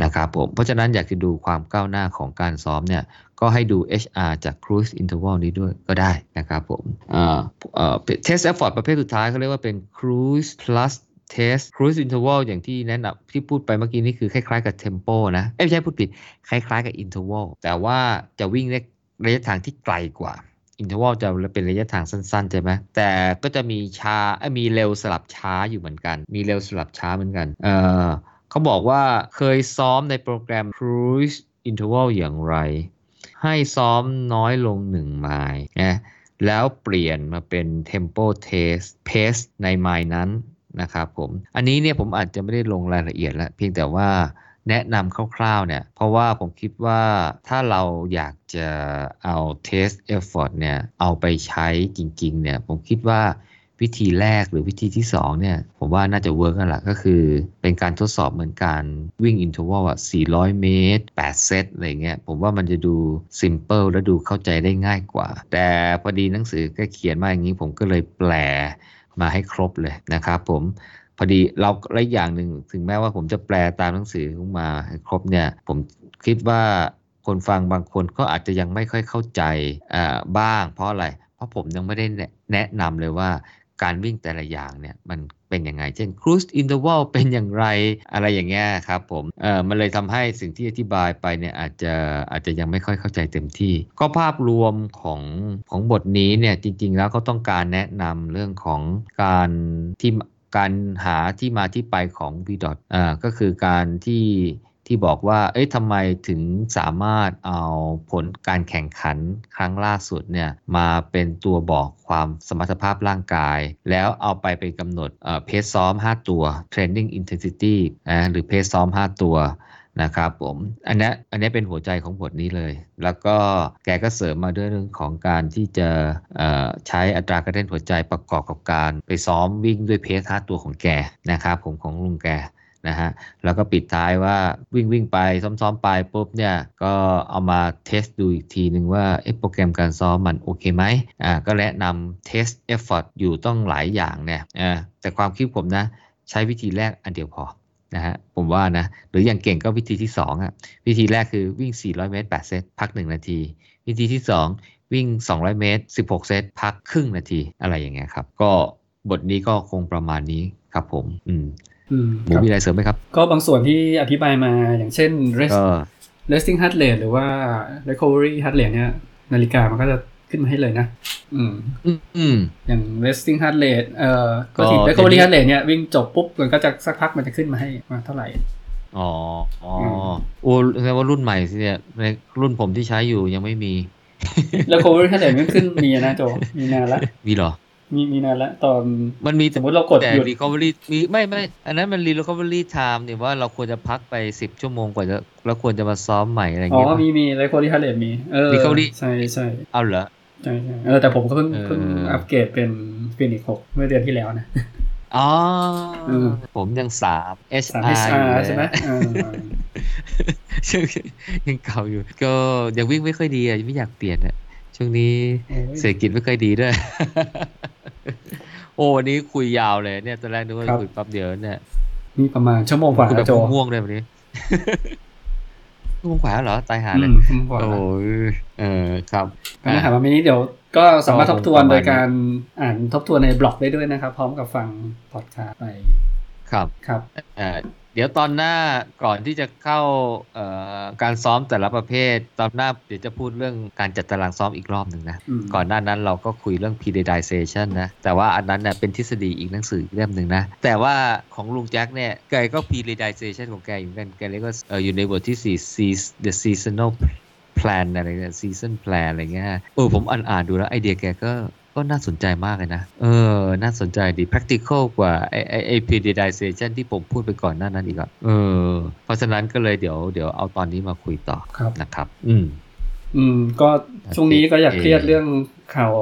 นะครับผม เพราะฉะนั้นอยากจะดูความก้าวหน้าของการซ้อมเนี่ยก็ให้ดู HR จาก cruise interval นี้ด้วยก็ได้นะครับผมเอ่อเอ่อ test effort ประเภทสุดท้ายเขาเรียกว่าเป็น cruise plus test cruise interval อย่างที่แนะนำที่พูดไปเมื่อกี้นี่คือคล้ายๆกับ tempo นะเอ้ยไม่ใช่พูดผิด คล้ายๆกับ interval แต่ว่าจะวิ่งได้ระยะทางที่ไกลกว่า interval จะเป็นระยะทางสั้นๆใช่ไหมแต่ก็จะมีช้ามีเร็วสลับช้าอยู่เหมือนกัน มีเร็วสลับช้าเหมือนกันเอ่อ เขาบอกว่าเคยซ้อมในโปรแกรม cruise interval อย่างไร ให้ซ้อมน้อยลง1ไมล์นะแล้วเปลี่ยนมาเป็น tempo test pace ในไมล์นั้นนะครับผม อันนี้เนี่ยผมอาจจะไม่ได้ลงรายละเอียดแล้วเพียงแต่ว่าแนะนำคร่าวๆเนี่ยเพราะว่าผมคิดว่าถ้าเราอยากจะเอา test effort เนี่ยเอาไปใช้จริงๆเนี่ยผมคิดว่า วิธีแรกหรือวิธีที่2เนี่ยผมว่าน่าจะ work กันละก็คือ เป็นการทดสอบเหมือนการวิ่ง interval อะ 400 เมตร 8 เซตอะไรเงี้ยผมว่ามันจะดู simple และดูเข้าใจได้ง่ายกว่า แต่พอดีหนังสือก็เขียนมาอย่างนี้ผมก็เลยแปลมาให้ครบเลยนะครับผมพอดีเราและอย่างหนึ่งถึงแม้ว่าผมจะแปลตามหนังสือมาให้ครบเนี่ยผมคิดว่าคนฟังบางคนก็อาจจะยังไม่ค่อยเข้าใจบ้าง เพราะอะไร เพราะผมยังไม่ได้แนะนำเลยว่า การวิ่งแต่ละอย่างเนี่ยมันเป็นยังไง เช่น cruise interval เป็นอย่างไรอะไรอย่างเงี้ยครับผมเออมันเลยทำให้สิ่งที่อธิบายไปเนี่ยอาจจะอาจจะยังไม่ค่อยเข้าใจเต็มที่ ก็ภาพรวมของของบทนี้เนี่ยจริง ๆ แล้วก็ต้องการแนะนำเรื่องของการที่การหาที่มาที่ไปของ v d o t อ่าก็คือการที่ ที่บอกว่า เอ้ยทำไมถึงสามารถเอาผลการแข่งขันครั้งล่าสุดเนี่ยมาเป็นตัวบอกความสมรรถภาพร่างกาย แล้วเอาไปไปกำหนดเพสซ้อม 5 ตัว training intensity นะหรือเพสซ้อม 5 ตัวนะครับผมอันนี้อันนี้เป็นหัวใจของบทนี้เลย แล้วก็แกก็เสริมมาด้วยเรื่องของการที่จะใช้อัตราการเต้นหัวใจประกอบกับการไปซ้อมวิ่งด้วย pace 5ตัวของแกนะครับผมของลุงแก นะฮะแล้วก็ปิดท้ายว่าวิ่งวิ่งไปซ้อมๆไปปุ๊บเนี่ยก็เอามา test ดูอีกทีหนึ่งว่าโปรแกรมการซ้อมมันโอเคไหมอ่าก็แนะนำ test effort อยู่ตั้งหลายอย่างเนี่ยอ่าแต่ความคิดผมนะใช้วิธีแรกอันเดียวพอนะฮะผมว่านะหรืออย่างเก่งก็วิธีที่2อะวิธีแรกคือวิ่ง 400 เมตร 8 เซตพัก 1 นาที วิธีที่ 2 วิ่ง 200 เมตร 16 เซตพักครึ่งนาทีอะไรอย่างเงี้ยครับ ก็บทนี้ก็คงประมาณนี้ครับผมอืม หมูมีอะไรเสริมไหมครับ ก็บางส่วนที่อธิบายมาอย่างเช่น rest resting heart rate หรือว่า recovery heart rate เนี่ยนาฬิกามันก็จะขึ้นมาให้เลยนะ อืม อืม อย่าง resting heart rate เอ่อก็ที่ recovery heart rate เนี่ยวิ่งจบปุ๊บมันก็จะสักพักมันจะขึ้นมาให้มาเท่าไหร่ อ๋อ อ๋อโอ้แสดงว่ารุ่นใหม่สิเนี่ยในรุ่นผมที่ใช้อยู่ยังไม่มี recovery heart rate มันขึ้นมีนะโจ มีนานแล้วมีหรอ มีมีนานแล้วตอนมันมีสมมติเรากดแต่ recovery มีไม่ไม่ อันนั้นมัน recovery time เนี่ยว่าเราควรจะพักไปสิบชั่วโมงกว่าจะเราควรจะมาซ้อมใหม่อะไรเงี้ยอ๋อมีมี recovery h a r t มีเออ recovery ใช่ใช่เอาเหรอ ใช่ใช่เออแต่ผมก็เพิ่งเพิ่งอัปเกรดเป็นฟินิกหกเมื่อเดือนที่แล้วนะ อ๋อผมยังสาม HR ใช่ไหมยังเก่าอยู่ ก็ยังวิ่งไม่ค่อยดีอะยังไม่อยากเปลี่ยนอะ ช่วงนี้เศรษฐกิจไม่ค่อยดีด้วย โอ้วันนี้คุยยาวเลยเนี่ยตอนแรกนึกว่าคุยปั๊บเดียวเนี่ยมีประมาณชั่วโมงกว่าแบบง่วงเลยวันนี้ชั่วโมงกว่าเหรอตายหาเลยโอ้ยเออครับนะครัวันนี้เดี๋ยวก็สามารถทบทวนโดยการอ่านทบทวนในบล็อกได้ด้วยนะครับ พร้อมกับฟังพอดคาส์ไปครับครับ เดี๋ยวตอนหน้าก่อนที่จะเข้าการซ้อมแต่ละประเภท ตอนหน้าเดี๋ยวจะพูดเรื่องการจัดตารางซ้อมอีกรอบหนึ่งนะ ก่อนหน้านั้นเราก็คุยเรื่อง periodization นะ แต่ว่าอันนั้นเน่ยเป็นทฤษฎีอีกหนังสือเล่มหนึ่งนะ แต่ว่าของลุงแจ็คเนี่ยแกก็ periodization ของแกอยู่กันแกเรียกว่าอยู่ในบทที่ 4 the seasonal plan อะไรเนี่ย season plan อะไรเงี้ยเออผมอ่านอ่านดูแล้วไอเดียแกก็ ก็น่าสนใจมากเลยนะ เออ น่าสนใจดี practical กว่าไอไอไอ periodization ที่ผมพูดไปก่อนหน้านั้นอีกอะเออ เพราะฉะนั้นก็เลยเดี๋ยวเดี๋ยวเอาตอนนี้มาคุยต่อครับนะครับ อืม อืม ก็ช่วงนี้ก็อยากเครียดเรื่องข่าว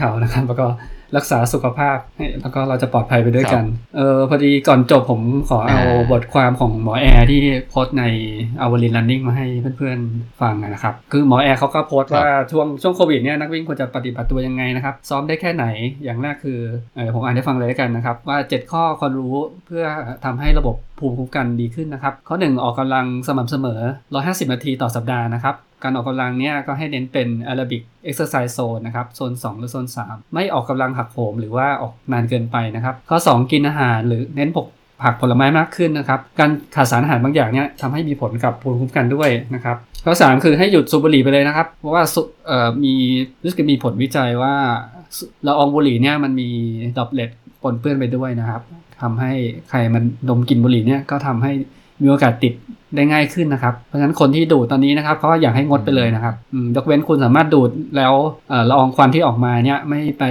ข่าวนะครับ แล้วก็ รักษาสุขภาพให้แล้วก็เราจะปลอดภัยไปด้วยกัน เออพอดีก่อนจบผมขอเอาอ่าบทความของหมอแอร์ที่โพสต์ในอวลิน running มาให้เพื่อนๆฟังนะครับ คือหมอแอร์เขาก็โพสต์ว่าช่วงช่วงโควิดเนี่ยนักวิ่งควรจะปฏิบัติตัวยังไงนะครับ ซ้อมได้แค่ไหนอย่างแรกคือเออผมอ่านให้ฟังเลยแล้วกันนะครับ ว่า 7 ข้อควรรู้เพื่อทำให้ระบบ ภูมิคุ้มกันดีขึ้นนะครับ ข้อ 1 ออกกำลังสม่ำเสมอ 150 นาทีต่อสัปดาห์นะครับ การออกกำลังเนี่ยก็ให้เน้นเป็น Aerobic Exercise Zone นะครับ โซน 2 หรือโซน 3 ไม่ออกกำลังหักโหมหรือว่าออกนานเกินไปนะครับ ข้อ 2 กินอาหารหรือเน้นผกผักผลไม้มากขึ้นนะครับ การขาดสารอาหารบางอย่างเนี่ยทำให้มีผลกับภูมิคุ้มกันด้วยนะครับ ข้อ 3 คือให้หยุดสูบบุหรี่ไปเลยนะครับ เพราะว่ามีรู้สึกมีผลวิจัยว่าละอองบุหรี่เนี่ยมันมี droplet ปนเปื้อนไปด้วยนะครับ ทำให้ใครมันดมกลิ่นบุหรี่เนี่ยก็ทำให้มีโอกาสติดได้ง่ายขึ้นนะครับ เพราะฉะนั้นคนที่ดูดตอนนี้นะครับเขาก็อยากให้งดไปเลยนะครับอืมยกเว้นคุณสามารถดูดแล้วเอ่อละอองควันที่ออกมาเนี่ยไม่ไป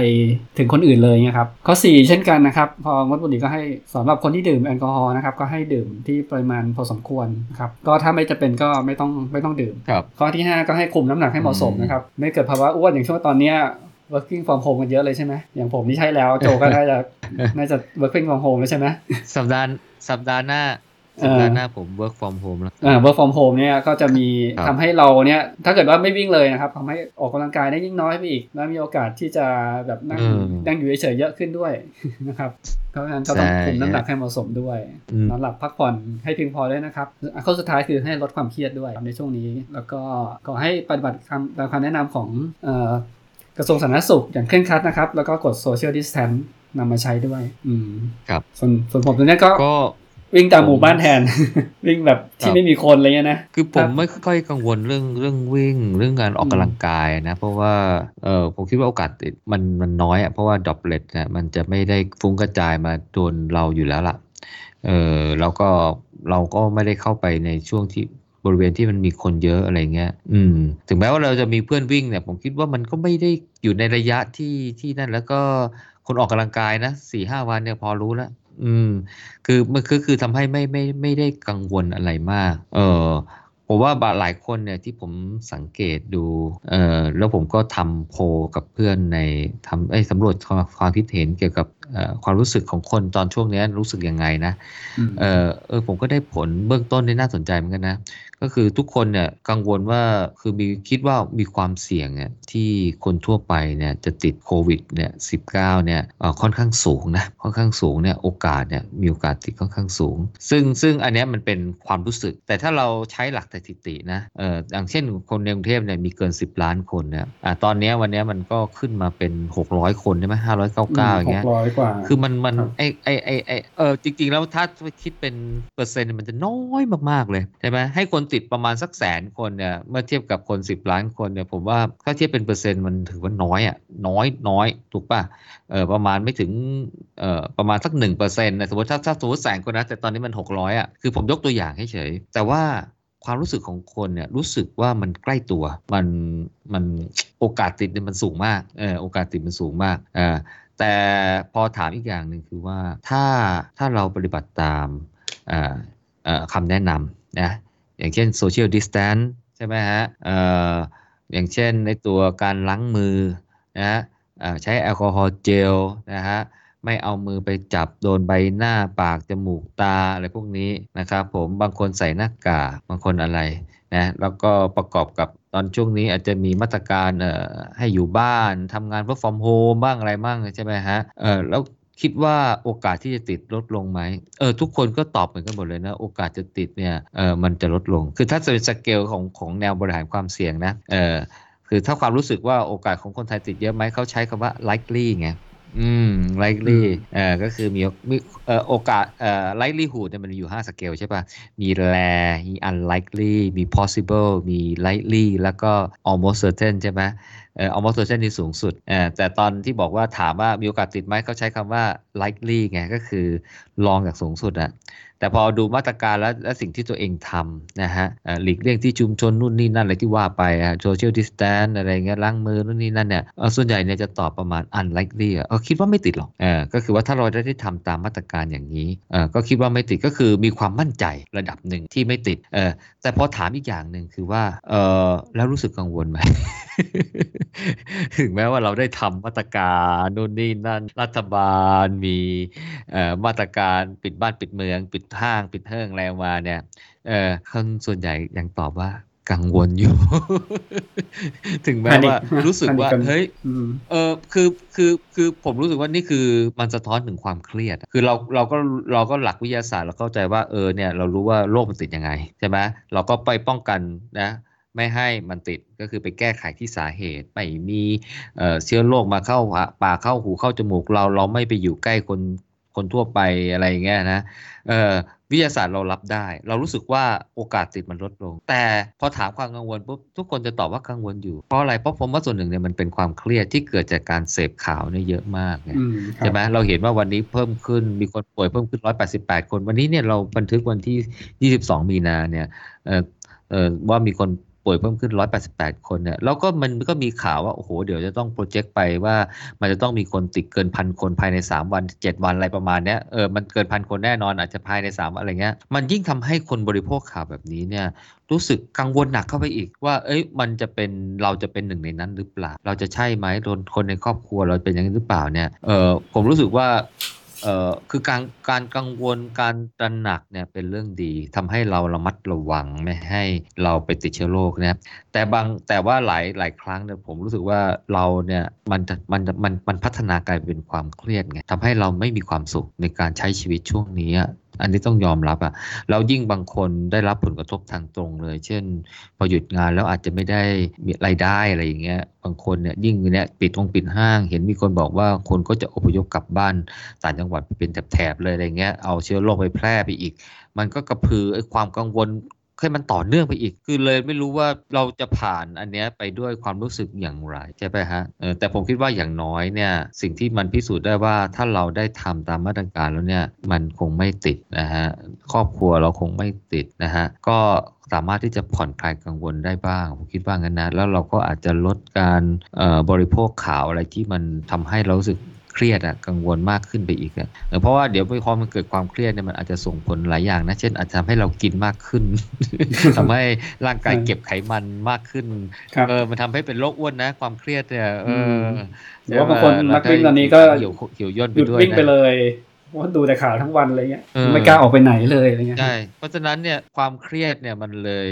ถึงคนอื่นเลยนะครับ ข้อ 4 เช่นกันนะครับ พองดบุหรี่ก็ให้สำหรับคนที่ดื่มแอลกอฮอล์นะครับก็ให้ดื่มที่ปริมาณพอสมควรนะครับก็ถ้าไม่จะเป็นก็ไม่ต้องไม่ต้องดื่มครับข้อที่ 5 ก็ให้คุมน้ำหนักให้เหมาะสมนะครับไม่เกิดภาวะอ้วนอย่างช่วงตอนเนี้ย working from home กันเยอะเลยใช่ไหมอย่างผมที่ใช่แล้วโจก็น่าจะน่าจะ working from home แล้วใช่ไหมสัปดาห์สัปดาห์หน้าเออสัปดาห์หน้าผม work from home แล้วอ่า work from home เนี่ยก็จะมีครับทำให้เราเนี่ยถ้าเกิดว่าไม่วิ่งเลยนะครับทำให้ออกกำลังกายได้ยิ่งน้อยไปอีก แล้วมีโอกาสที่จะแบบนั่งอืมนั่งอยู่เฉยๆเยอะขึ้นด้วยนะครับเพราะฉะนั้นก็ต้องใช่คุมน้ำหนักให้เหมาะสมด้วยอืมนอนหลับพักผ่อนให้เพียงพอด้วยนะครับอะข้อสุดท้ายคือให้ลดความเครียดด้วยในช่วงนี้ แล้วก็ขอให้ปฏิบัติคำตามคำแนะนำของเอ่อ กระทรวงสาธารณสุขอย่างเคร่งครัดนะครับ แล้วก็กด social distance นำมาใช้ด้วย อืมครับส่วนส่วนผมตัวเนี้ยก็ก็วิ่งตามหมู่บ้านแทน วิ่งแบบครัที่บไม่มีคนอะไรเงี้ยนะ คือผครัมบไม่ค่อยกังวลเรื่องเรื่องวิ่งเรื่องการออกอืมกำลังกายนะ เพราะว่าเออผมคิดว่าโอกาสติดมันมันน้อยอะเพราะว่า droplet เนี่ยมันจะไม่ได้ฟุ้งกระจายมาโดนเราอยู่แล้วล่ะเออแล้วก็เราก็ไม่ได้เข้าไปในช่วงที่ บริเวณที่มันมีคนเยอะอะไรเงี้ย อืม ถึงแม้ว่าเราจะมีเพื่อนวิ่งเนี่ยผมคิดว่ามันก็ไม่ได้อยู่ในระยะที่ที่นั่นแล้วก็คนออกกำลังกายนะสี่ห้าวันเนี่ยพอรู้แล้วอืม คือมันคือคือทำให้ไม่ไม่ไม่ได้กังวลอะไรมาก เออผมว่าบาหลายคนเนี่ยที่ผมสังเกตดูเออแล้วผมก็ทำโพลกับเพื่อนในทำไอ้ยสำรวจความความคิดเห็นเกี่ยวกับเอ่อความรู้สึกของคนตอนช่วงเนี้ยรู้สึกยังไงนะอืมเออเออผมก็ได้ผลเบื้องต้นที่น่าสนใจเหมือนกันนะ ก็คือทุกคนเนี่ยกังวลว่าคือมีคิดว่ามีความเสี่ยงเนี่ยที่คนทั่วไปเนี่ยจะติดโควิดเนี่ยสิบเก้าเนี่ยเอ่อค่อนข้างสูงนะค่อนข้างสูงเนี่ยโอกาสเนี่ยมีโอกาสติดค่อนข้างสูง ซึ่งซึ่งอันเนี้ยมันเป็นความรู้สึก แต่ถ้าเราใช้หลักสถิตินะเอออย่างเช่นคนในกรุงเทพเนี่ยมีเกิน 10 ล้านคนเนี่ยอ่าตอนเนี้ยวันเนี้ยมันก็ขึ้นมาเป็น 600 คนใช่ไหมห้าร้อยเก้าเก้าอย่างเงี้ยหกร้อยกว่าคือมันมันครับไอไอไอไอเออจริง ๆ แล้วถ้าคิดเป็นเปอร์เซ็นต์มันจะน้อยมากๆเลยใช่ไหมให้คนติดประมาณสักแสนคนเนี่ยเมื่อเทียบกับคน 10 ล้านคนเนี่ยผมว่าถ้าเทียบเป็นเปอร์เซ็นต์มันถือว่าน้อยอะน้อยน้อยถูกป่ะเออประมาณไม่ถึงเอ่อประมาณสักหนึ่งเปอร์เซ็นต์นะสมมติถ้าถ้าสมมติแสนคนนะแต่ตอนนี้มันหกร้อยอะคือผมยกตัวอย่างให้เฉยแต่ว่าความรู้สึกของคนเนี่ยรู้สึกว่ามันใกล้ตัวมันมันโอกาสติดเนี่ยมันสูงมากเออโอกาสติดมันสูงมากเออแต่พอถามอีกอย่างหนึ่งคือว่าถ้าถ้าเราปฏิบัติตามอ่อเอ่อคำแนะนำนะ อย่างเช่น social distance ใช่ไหมฮะเอ่ออย่างเช่นในตัวการล้างมือนะเอ่อใช้แอลกอฮอล์เจลนะฮะไม่เอามือไปจับโดนใบหน้าปาก จมูกตาอะไรพวกนี้นะครับผมบางคนใส่หน้ากากบางคนอะไรนะแล้วก็ประกอบกับตอนช่วงนี้อาจจะมีมาตรการให้อยู่บ้านทำงาน work from home บ้างอะไรบ้างใช่ไหมฮะเออแล้ว คิดว่าโอกาสที่จะติดลดลงไหมเออทุกคนก็ตอบเหมือนกันหมดเลยนะ โอกาสจะติดเนี่ยเออมันจะลดลง คือถ้าเป็นสเกลของของแนวบริหารความเสี่ยงนะเออคือถ้าความรู้สึกว่าโอกาสของคนไทยติดเยอะไหมเขาใช้คำว่า likely ไงอืม likely เอ่อก็คือมีมีเอ่อโอกาสเอ่อ likelihood เนี่ยมันมีอยู่ 5 สเกลใช่ป่ะ มี rare มี unlikely มี possible มี likely แล้วก็ almost certain ใช่ไหมเอ่อ almost certain นี่สูงสุดเอ่อแต่ตอนที่บอกว่าถามว่ามีโอกาสติดไหมเขาใช้คำว่า likely ไงก็คือลองจากสูงสุดอะแต่พอดูมาตรการและและสิ่งที่ตัวเองทำนะฮะหลีกเลี่ยงที่ชุมชนนู่นนี่นั่นอะไรที่ว่าไปอะ social distance อะไรเงี้ยล้างมือนู่นนี่นั่นเนี่ยส่วนใหญ่เนี่ยจะตอบประมาณ unlikely อะเออคิดว่าไม่ติดหรอกเออก็คือว่าถ้าเราได้ทำตามมาตรการอย่างนี้เออก็คิดว่าไม่ติดก็คือมีความมั่นใจระดับหนึ่งที่ไม่ติดเออแต่พอถามอีกอย่างหนึ่งคือว่าเออแล้วรู้สึกกังวลไหมถึงแม้ว่าเราได้ทำมาตรการนู่นนี่นั่นรัฐบาลมีเอ่อมาตรการปิดบ้านปิดเมือง ปิดห้างปิดเฮิงอะไรมาเนี่ยเออคนส่วนใหญ่ยังตอบว่ากังวลอยู่ ถึงแม้ว่า Panic รู้สึกว่า Panic กันเฮ้ยอืมเออคือคือคือผมรู้สึกว่านี่คือมันสะท้อนถึงความเครียดอะคือเราเราก็เราก็หลักวิทยาศาสตร์เราเข้าใจว่าเออเนี่ยเรารู้ว่าโรคมันติดยังไงใช่ไหมเราก็ไปป้องกันนะ ไม่ให้มันติดก็คือไปแก้ไขที่สาเหตุ ไม่มีเอ่อเชื้อโรคมาเข้าปากเข้าหูเข้าจมูกเราเราไม่ไปอยู่ใกล้คนคนทั่วไปอะไรอย่างเงี้ยนะเอ่อวิทยาศาสตร์เรารับได้ เรารู้สึกว่าโอกาสติดมันลดลง แต่พอถามความกังวลปุ๊บทุกคนจะตอบว่ากังวลอยู่ เพราะอะไรเพราะผมว่าส่วนหนึ่งเนี่ยมันเป็นความเครียดที่เกิดจากการเสพข่าวเนี่ยเยอะมากไงอืมครับใช่ไหมเราเห็นว่าวันนี้เพิ่มขึ้นมีคนป่วยเพิ่มขึ้น 188 คน วันนี้เนี่ยเราบันทึกวันที่ 22 มีนาเนี่ยเอ่อเอ่อว่ามีคน ป่วยเพิ่มขึ้น 188 คนเนี่ยแล้วก็มันก็มีข่าวว่า โอ้โห เดี๋ยวจะต้องโปรเจกต์ไปว่า มันจะต้องมีคนติดเกินพันคนภายใน 3 วัน 7 วันอะไรประมาณเนี้ยเออมันเกินพันคนแน่นอนอาจจะภายใน 3 วันอะไรเงี้ยมันยิ่งทำให้คนบริโภคข่าวแบบนี้เนี่ยรู้สึกกังวลหนักเข้าไปอีกว่า เอ้ย มันจะเป็นเราจะเป็นหนึ่งในนั้นหรือเปล่า เราจะใช่ไหมโดนคนในครอบครัวเราเป็นอย่างนี้หรือเปล่าเนี่ยเออผมรู้สึกว่า เอ่อคือการการกังวลการตระหนักเนี่ยเป็นเรื่องดีทำให้เราระมัดระวังไม่ให้เราไปติดเชื้อโรคนะแต่บางแต่ว่าหลายหลายครั้งเนี่ยผมรู้สึกว่าเราเนี่ยมันมันมันมันพัฒนากลายเป็นความเครียดไงทำให้เราไม่มีความสุขในการใช้ชีวิตช่วงนี้ อันนี้ต้องยอมรับอะแล้วยิ่งบางคนได้รับผลกระทบทางตรงเลย เช่น พอหยุดงานแล้วอาจจะไม่ได้มีรายได้อะไรอย่างเงี้ยบางคนเนี่ยยิ่งเนี่ยปิดทงปิดห้าง เห็นมีคนบอกว่าคนก็จะอพยพกลับบ้านต่างจังหวัดไปเป็นแถบๆเลยอะไรเงี้ยเอาเชื้อโรคไปแพร่ไปอีก มันก็กระพือไอ้ความกังวล ให้มันต่อเนื่องไปอีก คือเลยไม่รู้ว่าเราจะผ่านอันเนี้ยไปด้วยความรู้สึกอย่างไรใช่ไหมฮะแต่ผมคิดว่าอย่างน้อยเนี่ยสิ่งที่มันพิสูจน์ได้ว่าถ้าเราได้ทำตามมาตรการแล้วเนี่ยมันคงไม่ติดนะฮะครอบครัวเราคงไม่ติดนะฮะก็สามารถที่จะผ่อนคลายกังวลได้บ้าง ผมคิดว่างั้นนะ แล้วเราก็อาจจะลดการบริโภคข่าวอะไรที่มันทำให้เรารู้สึก เครียดอะกังวลมากขึ้นไปอีกอะเออเพราะว่าเดี๋ยวพอมันเกิดความเครียดเนี่ยมันอาจจะส่งผลหลายอย่างนะ เช่นอาจจะทำให้เรากินมากขึ้นทำให้ร่างกายเก็บไขมันมากขึ้นครับเออมันทำให้เป็นโรคอ้วนนะ ความเครียดเนี่ยเออมหรือว่าบางคนนักวิ่งตอนนี้ก็เหี่ยวเหี่ยวย่นหไปยุดด้วยวิ่งไปนะเลยเพราะว่าดูแต่ข่าวทั้งวันอะไรเงี้ยเออไม่กล้าออกไปไหนเลยอะไรเงี้ยใช่เพราะฉะนั้นเนี่ยความเครียดเนี่ยมันเลย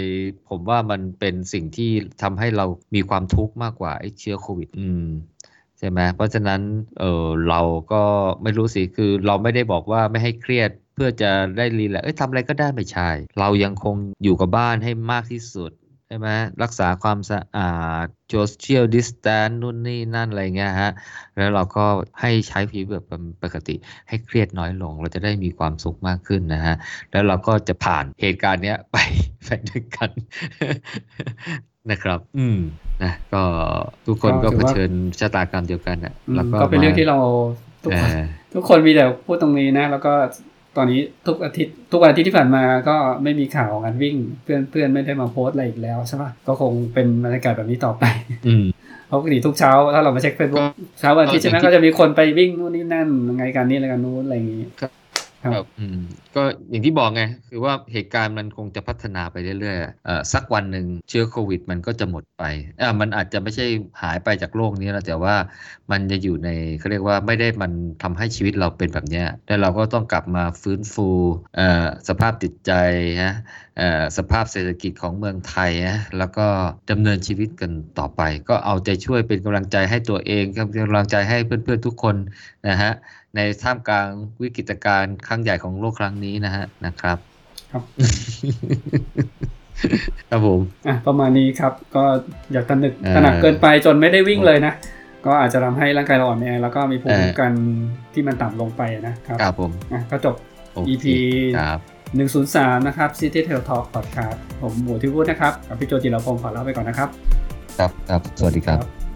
ผมว่ามันเป็นสิ่งที่ทำให้เรามีความทุกข์มากกว่าไอ้เชื้อโควิด อืม ใช่ไหมเพราะฉะนั้นเออเราก็ไม่รู้สิคือเราไม่ได้บอกว่าไม่ให้เครียดเพื่อจะได้รีแลกซ์เอ้ยทำอะไรก็ได้ไม่ใช่ เรายังคงอยู่กับบ้านให้มากที่สุดใช่ไหมรักษาความสะอาด social distance นู่นนี่นั่นอะไรเงี้ยฮะ แล้วเราก็ให้ใช้ชีวิตแบบปกติ ให้เครียดน้อยลง เราจะได้มีความสุขมากขึ้นนะฮะ แล้วเราก็จะผ่านเหตุการณ์เนี้ยไปไปด้วยกัน นะครับ อืมนะก็ทุกคนก็ก็ถือเผว่า ชิญชะตากรรมเดียวกันอะ อืมแล้วก็ก็เป็นเรื่องที่เราทุกเอคนอทุกคนมีแต่พูดตรงนี้นะ แล้วก็ตอนนี้ทุกอาทิตย์ทุกวันอาทิตย์ที่ผ่านมาก็ไม่มีข่าวงานวิ่ง เพื่อนเพื่อนไม่ได้มาโพสต์อะไรอีกแล้วใช่ปะก็คงเป็นบรรยากาศแบบนี้ต่อไป อืม เพราะปกติทุกเช้าถ้าเรามาเช็คเฟซบุ๊กเช้าวันอาทิตย์ใช่ไหมก็อย่างที่ก็จะมีคนไปวิ่งนู่นนี่นั่นไงการนี้อะไรกันนู้นอะไรอย่างงี้ครับครับครับ อืมก็อย่างที่บอกไง คือว่าเหตุการณ์มันคงจะพัฒนาไปเรื่อยๆอสักวันหนึ่งเชื้อโควิด มันก็จะหมดไปอ่ามันอาจจะไม่ใช่หายไปจากโลกนี้แล้วแต่ว่ามันจะอยู่ในเขาเรียกว่าไม่ได้มันทำให้ชีวิตเราเป็นแบบเนี้ยแล้วเราก็ต้องกลับมาฟื้นฟูสภาพจิตใจฮะสภาพเศรษฐกิจของเมืองไทยฮะแล้วก็ดำเนินชีวิตกันต่อไป ก็เอาใจช่วยเป็นกำลังใจให้ตัวเองเป็นกำลังใจให้เพื่อนๆทุกคนนะฮะในท่ามกลางวิกฤตการณ์ครั้งใหญ่ของโลกครั้งนี้นะฮะนะครับ ครับ ครับผมอะประมาณนี้ครับ ก็อย่าตระหนึกเออตระหนักเกินไปจนไม่ได้วิ่งเลยนะ ก็อาจจะทำให้ร่างกายเราอ่อนแอแล้วก็มีภูมิคุ้มกันที่มันต่ำลงไปนะครับครับผมอะก็จบโอเค EP ครับ103นะครับ City Tail Talk Podcast ผมหมูที่พูดนะครับ กับพี่โจจิรพงศ์ขอลาไปก่อนนะครับ ครับครับสวัสดีครับครับ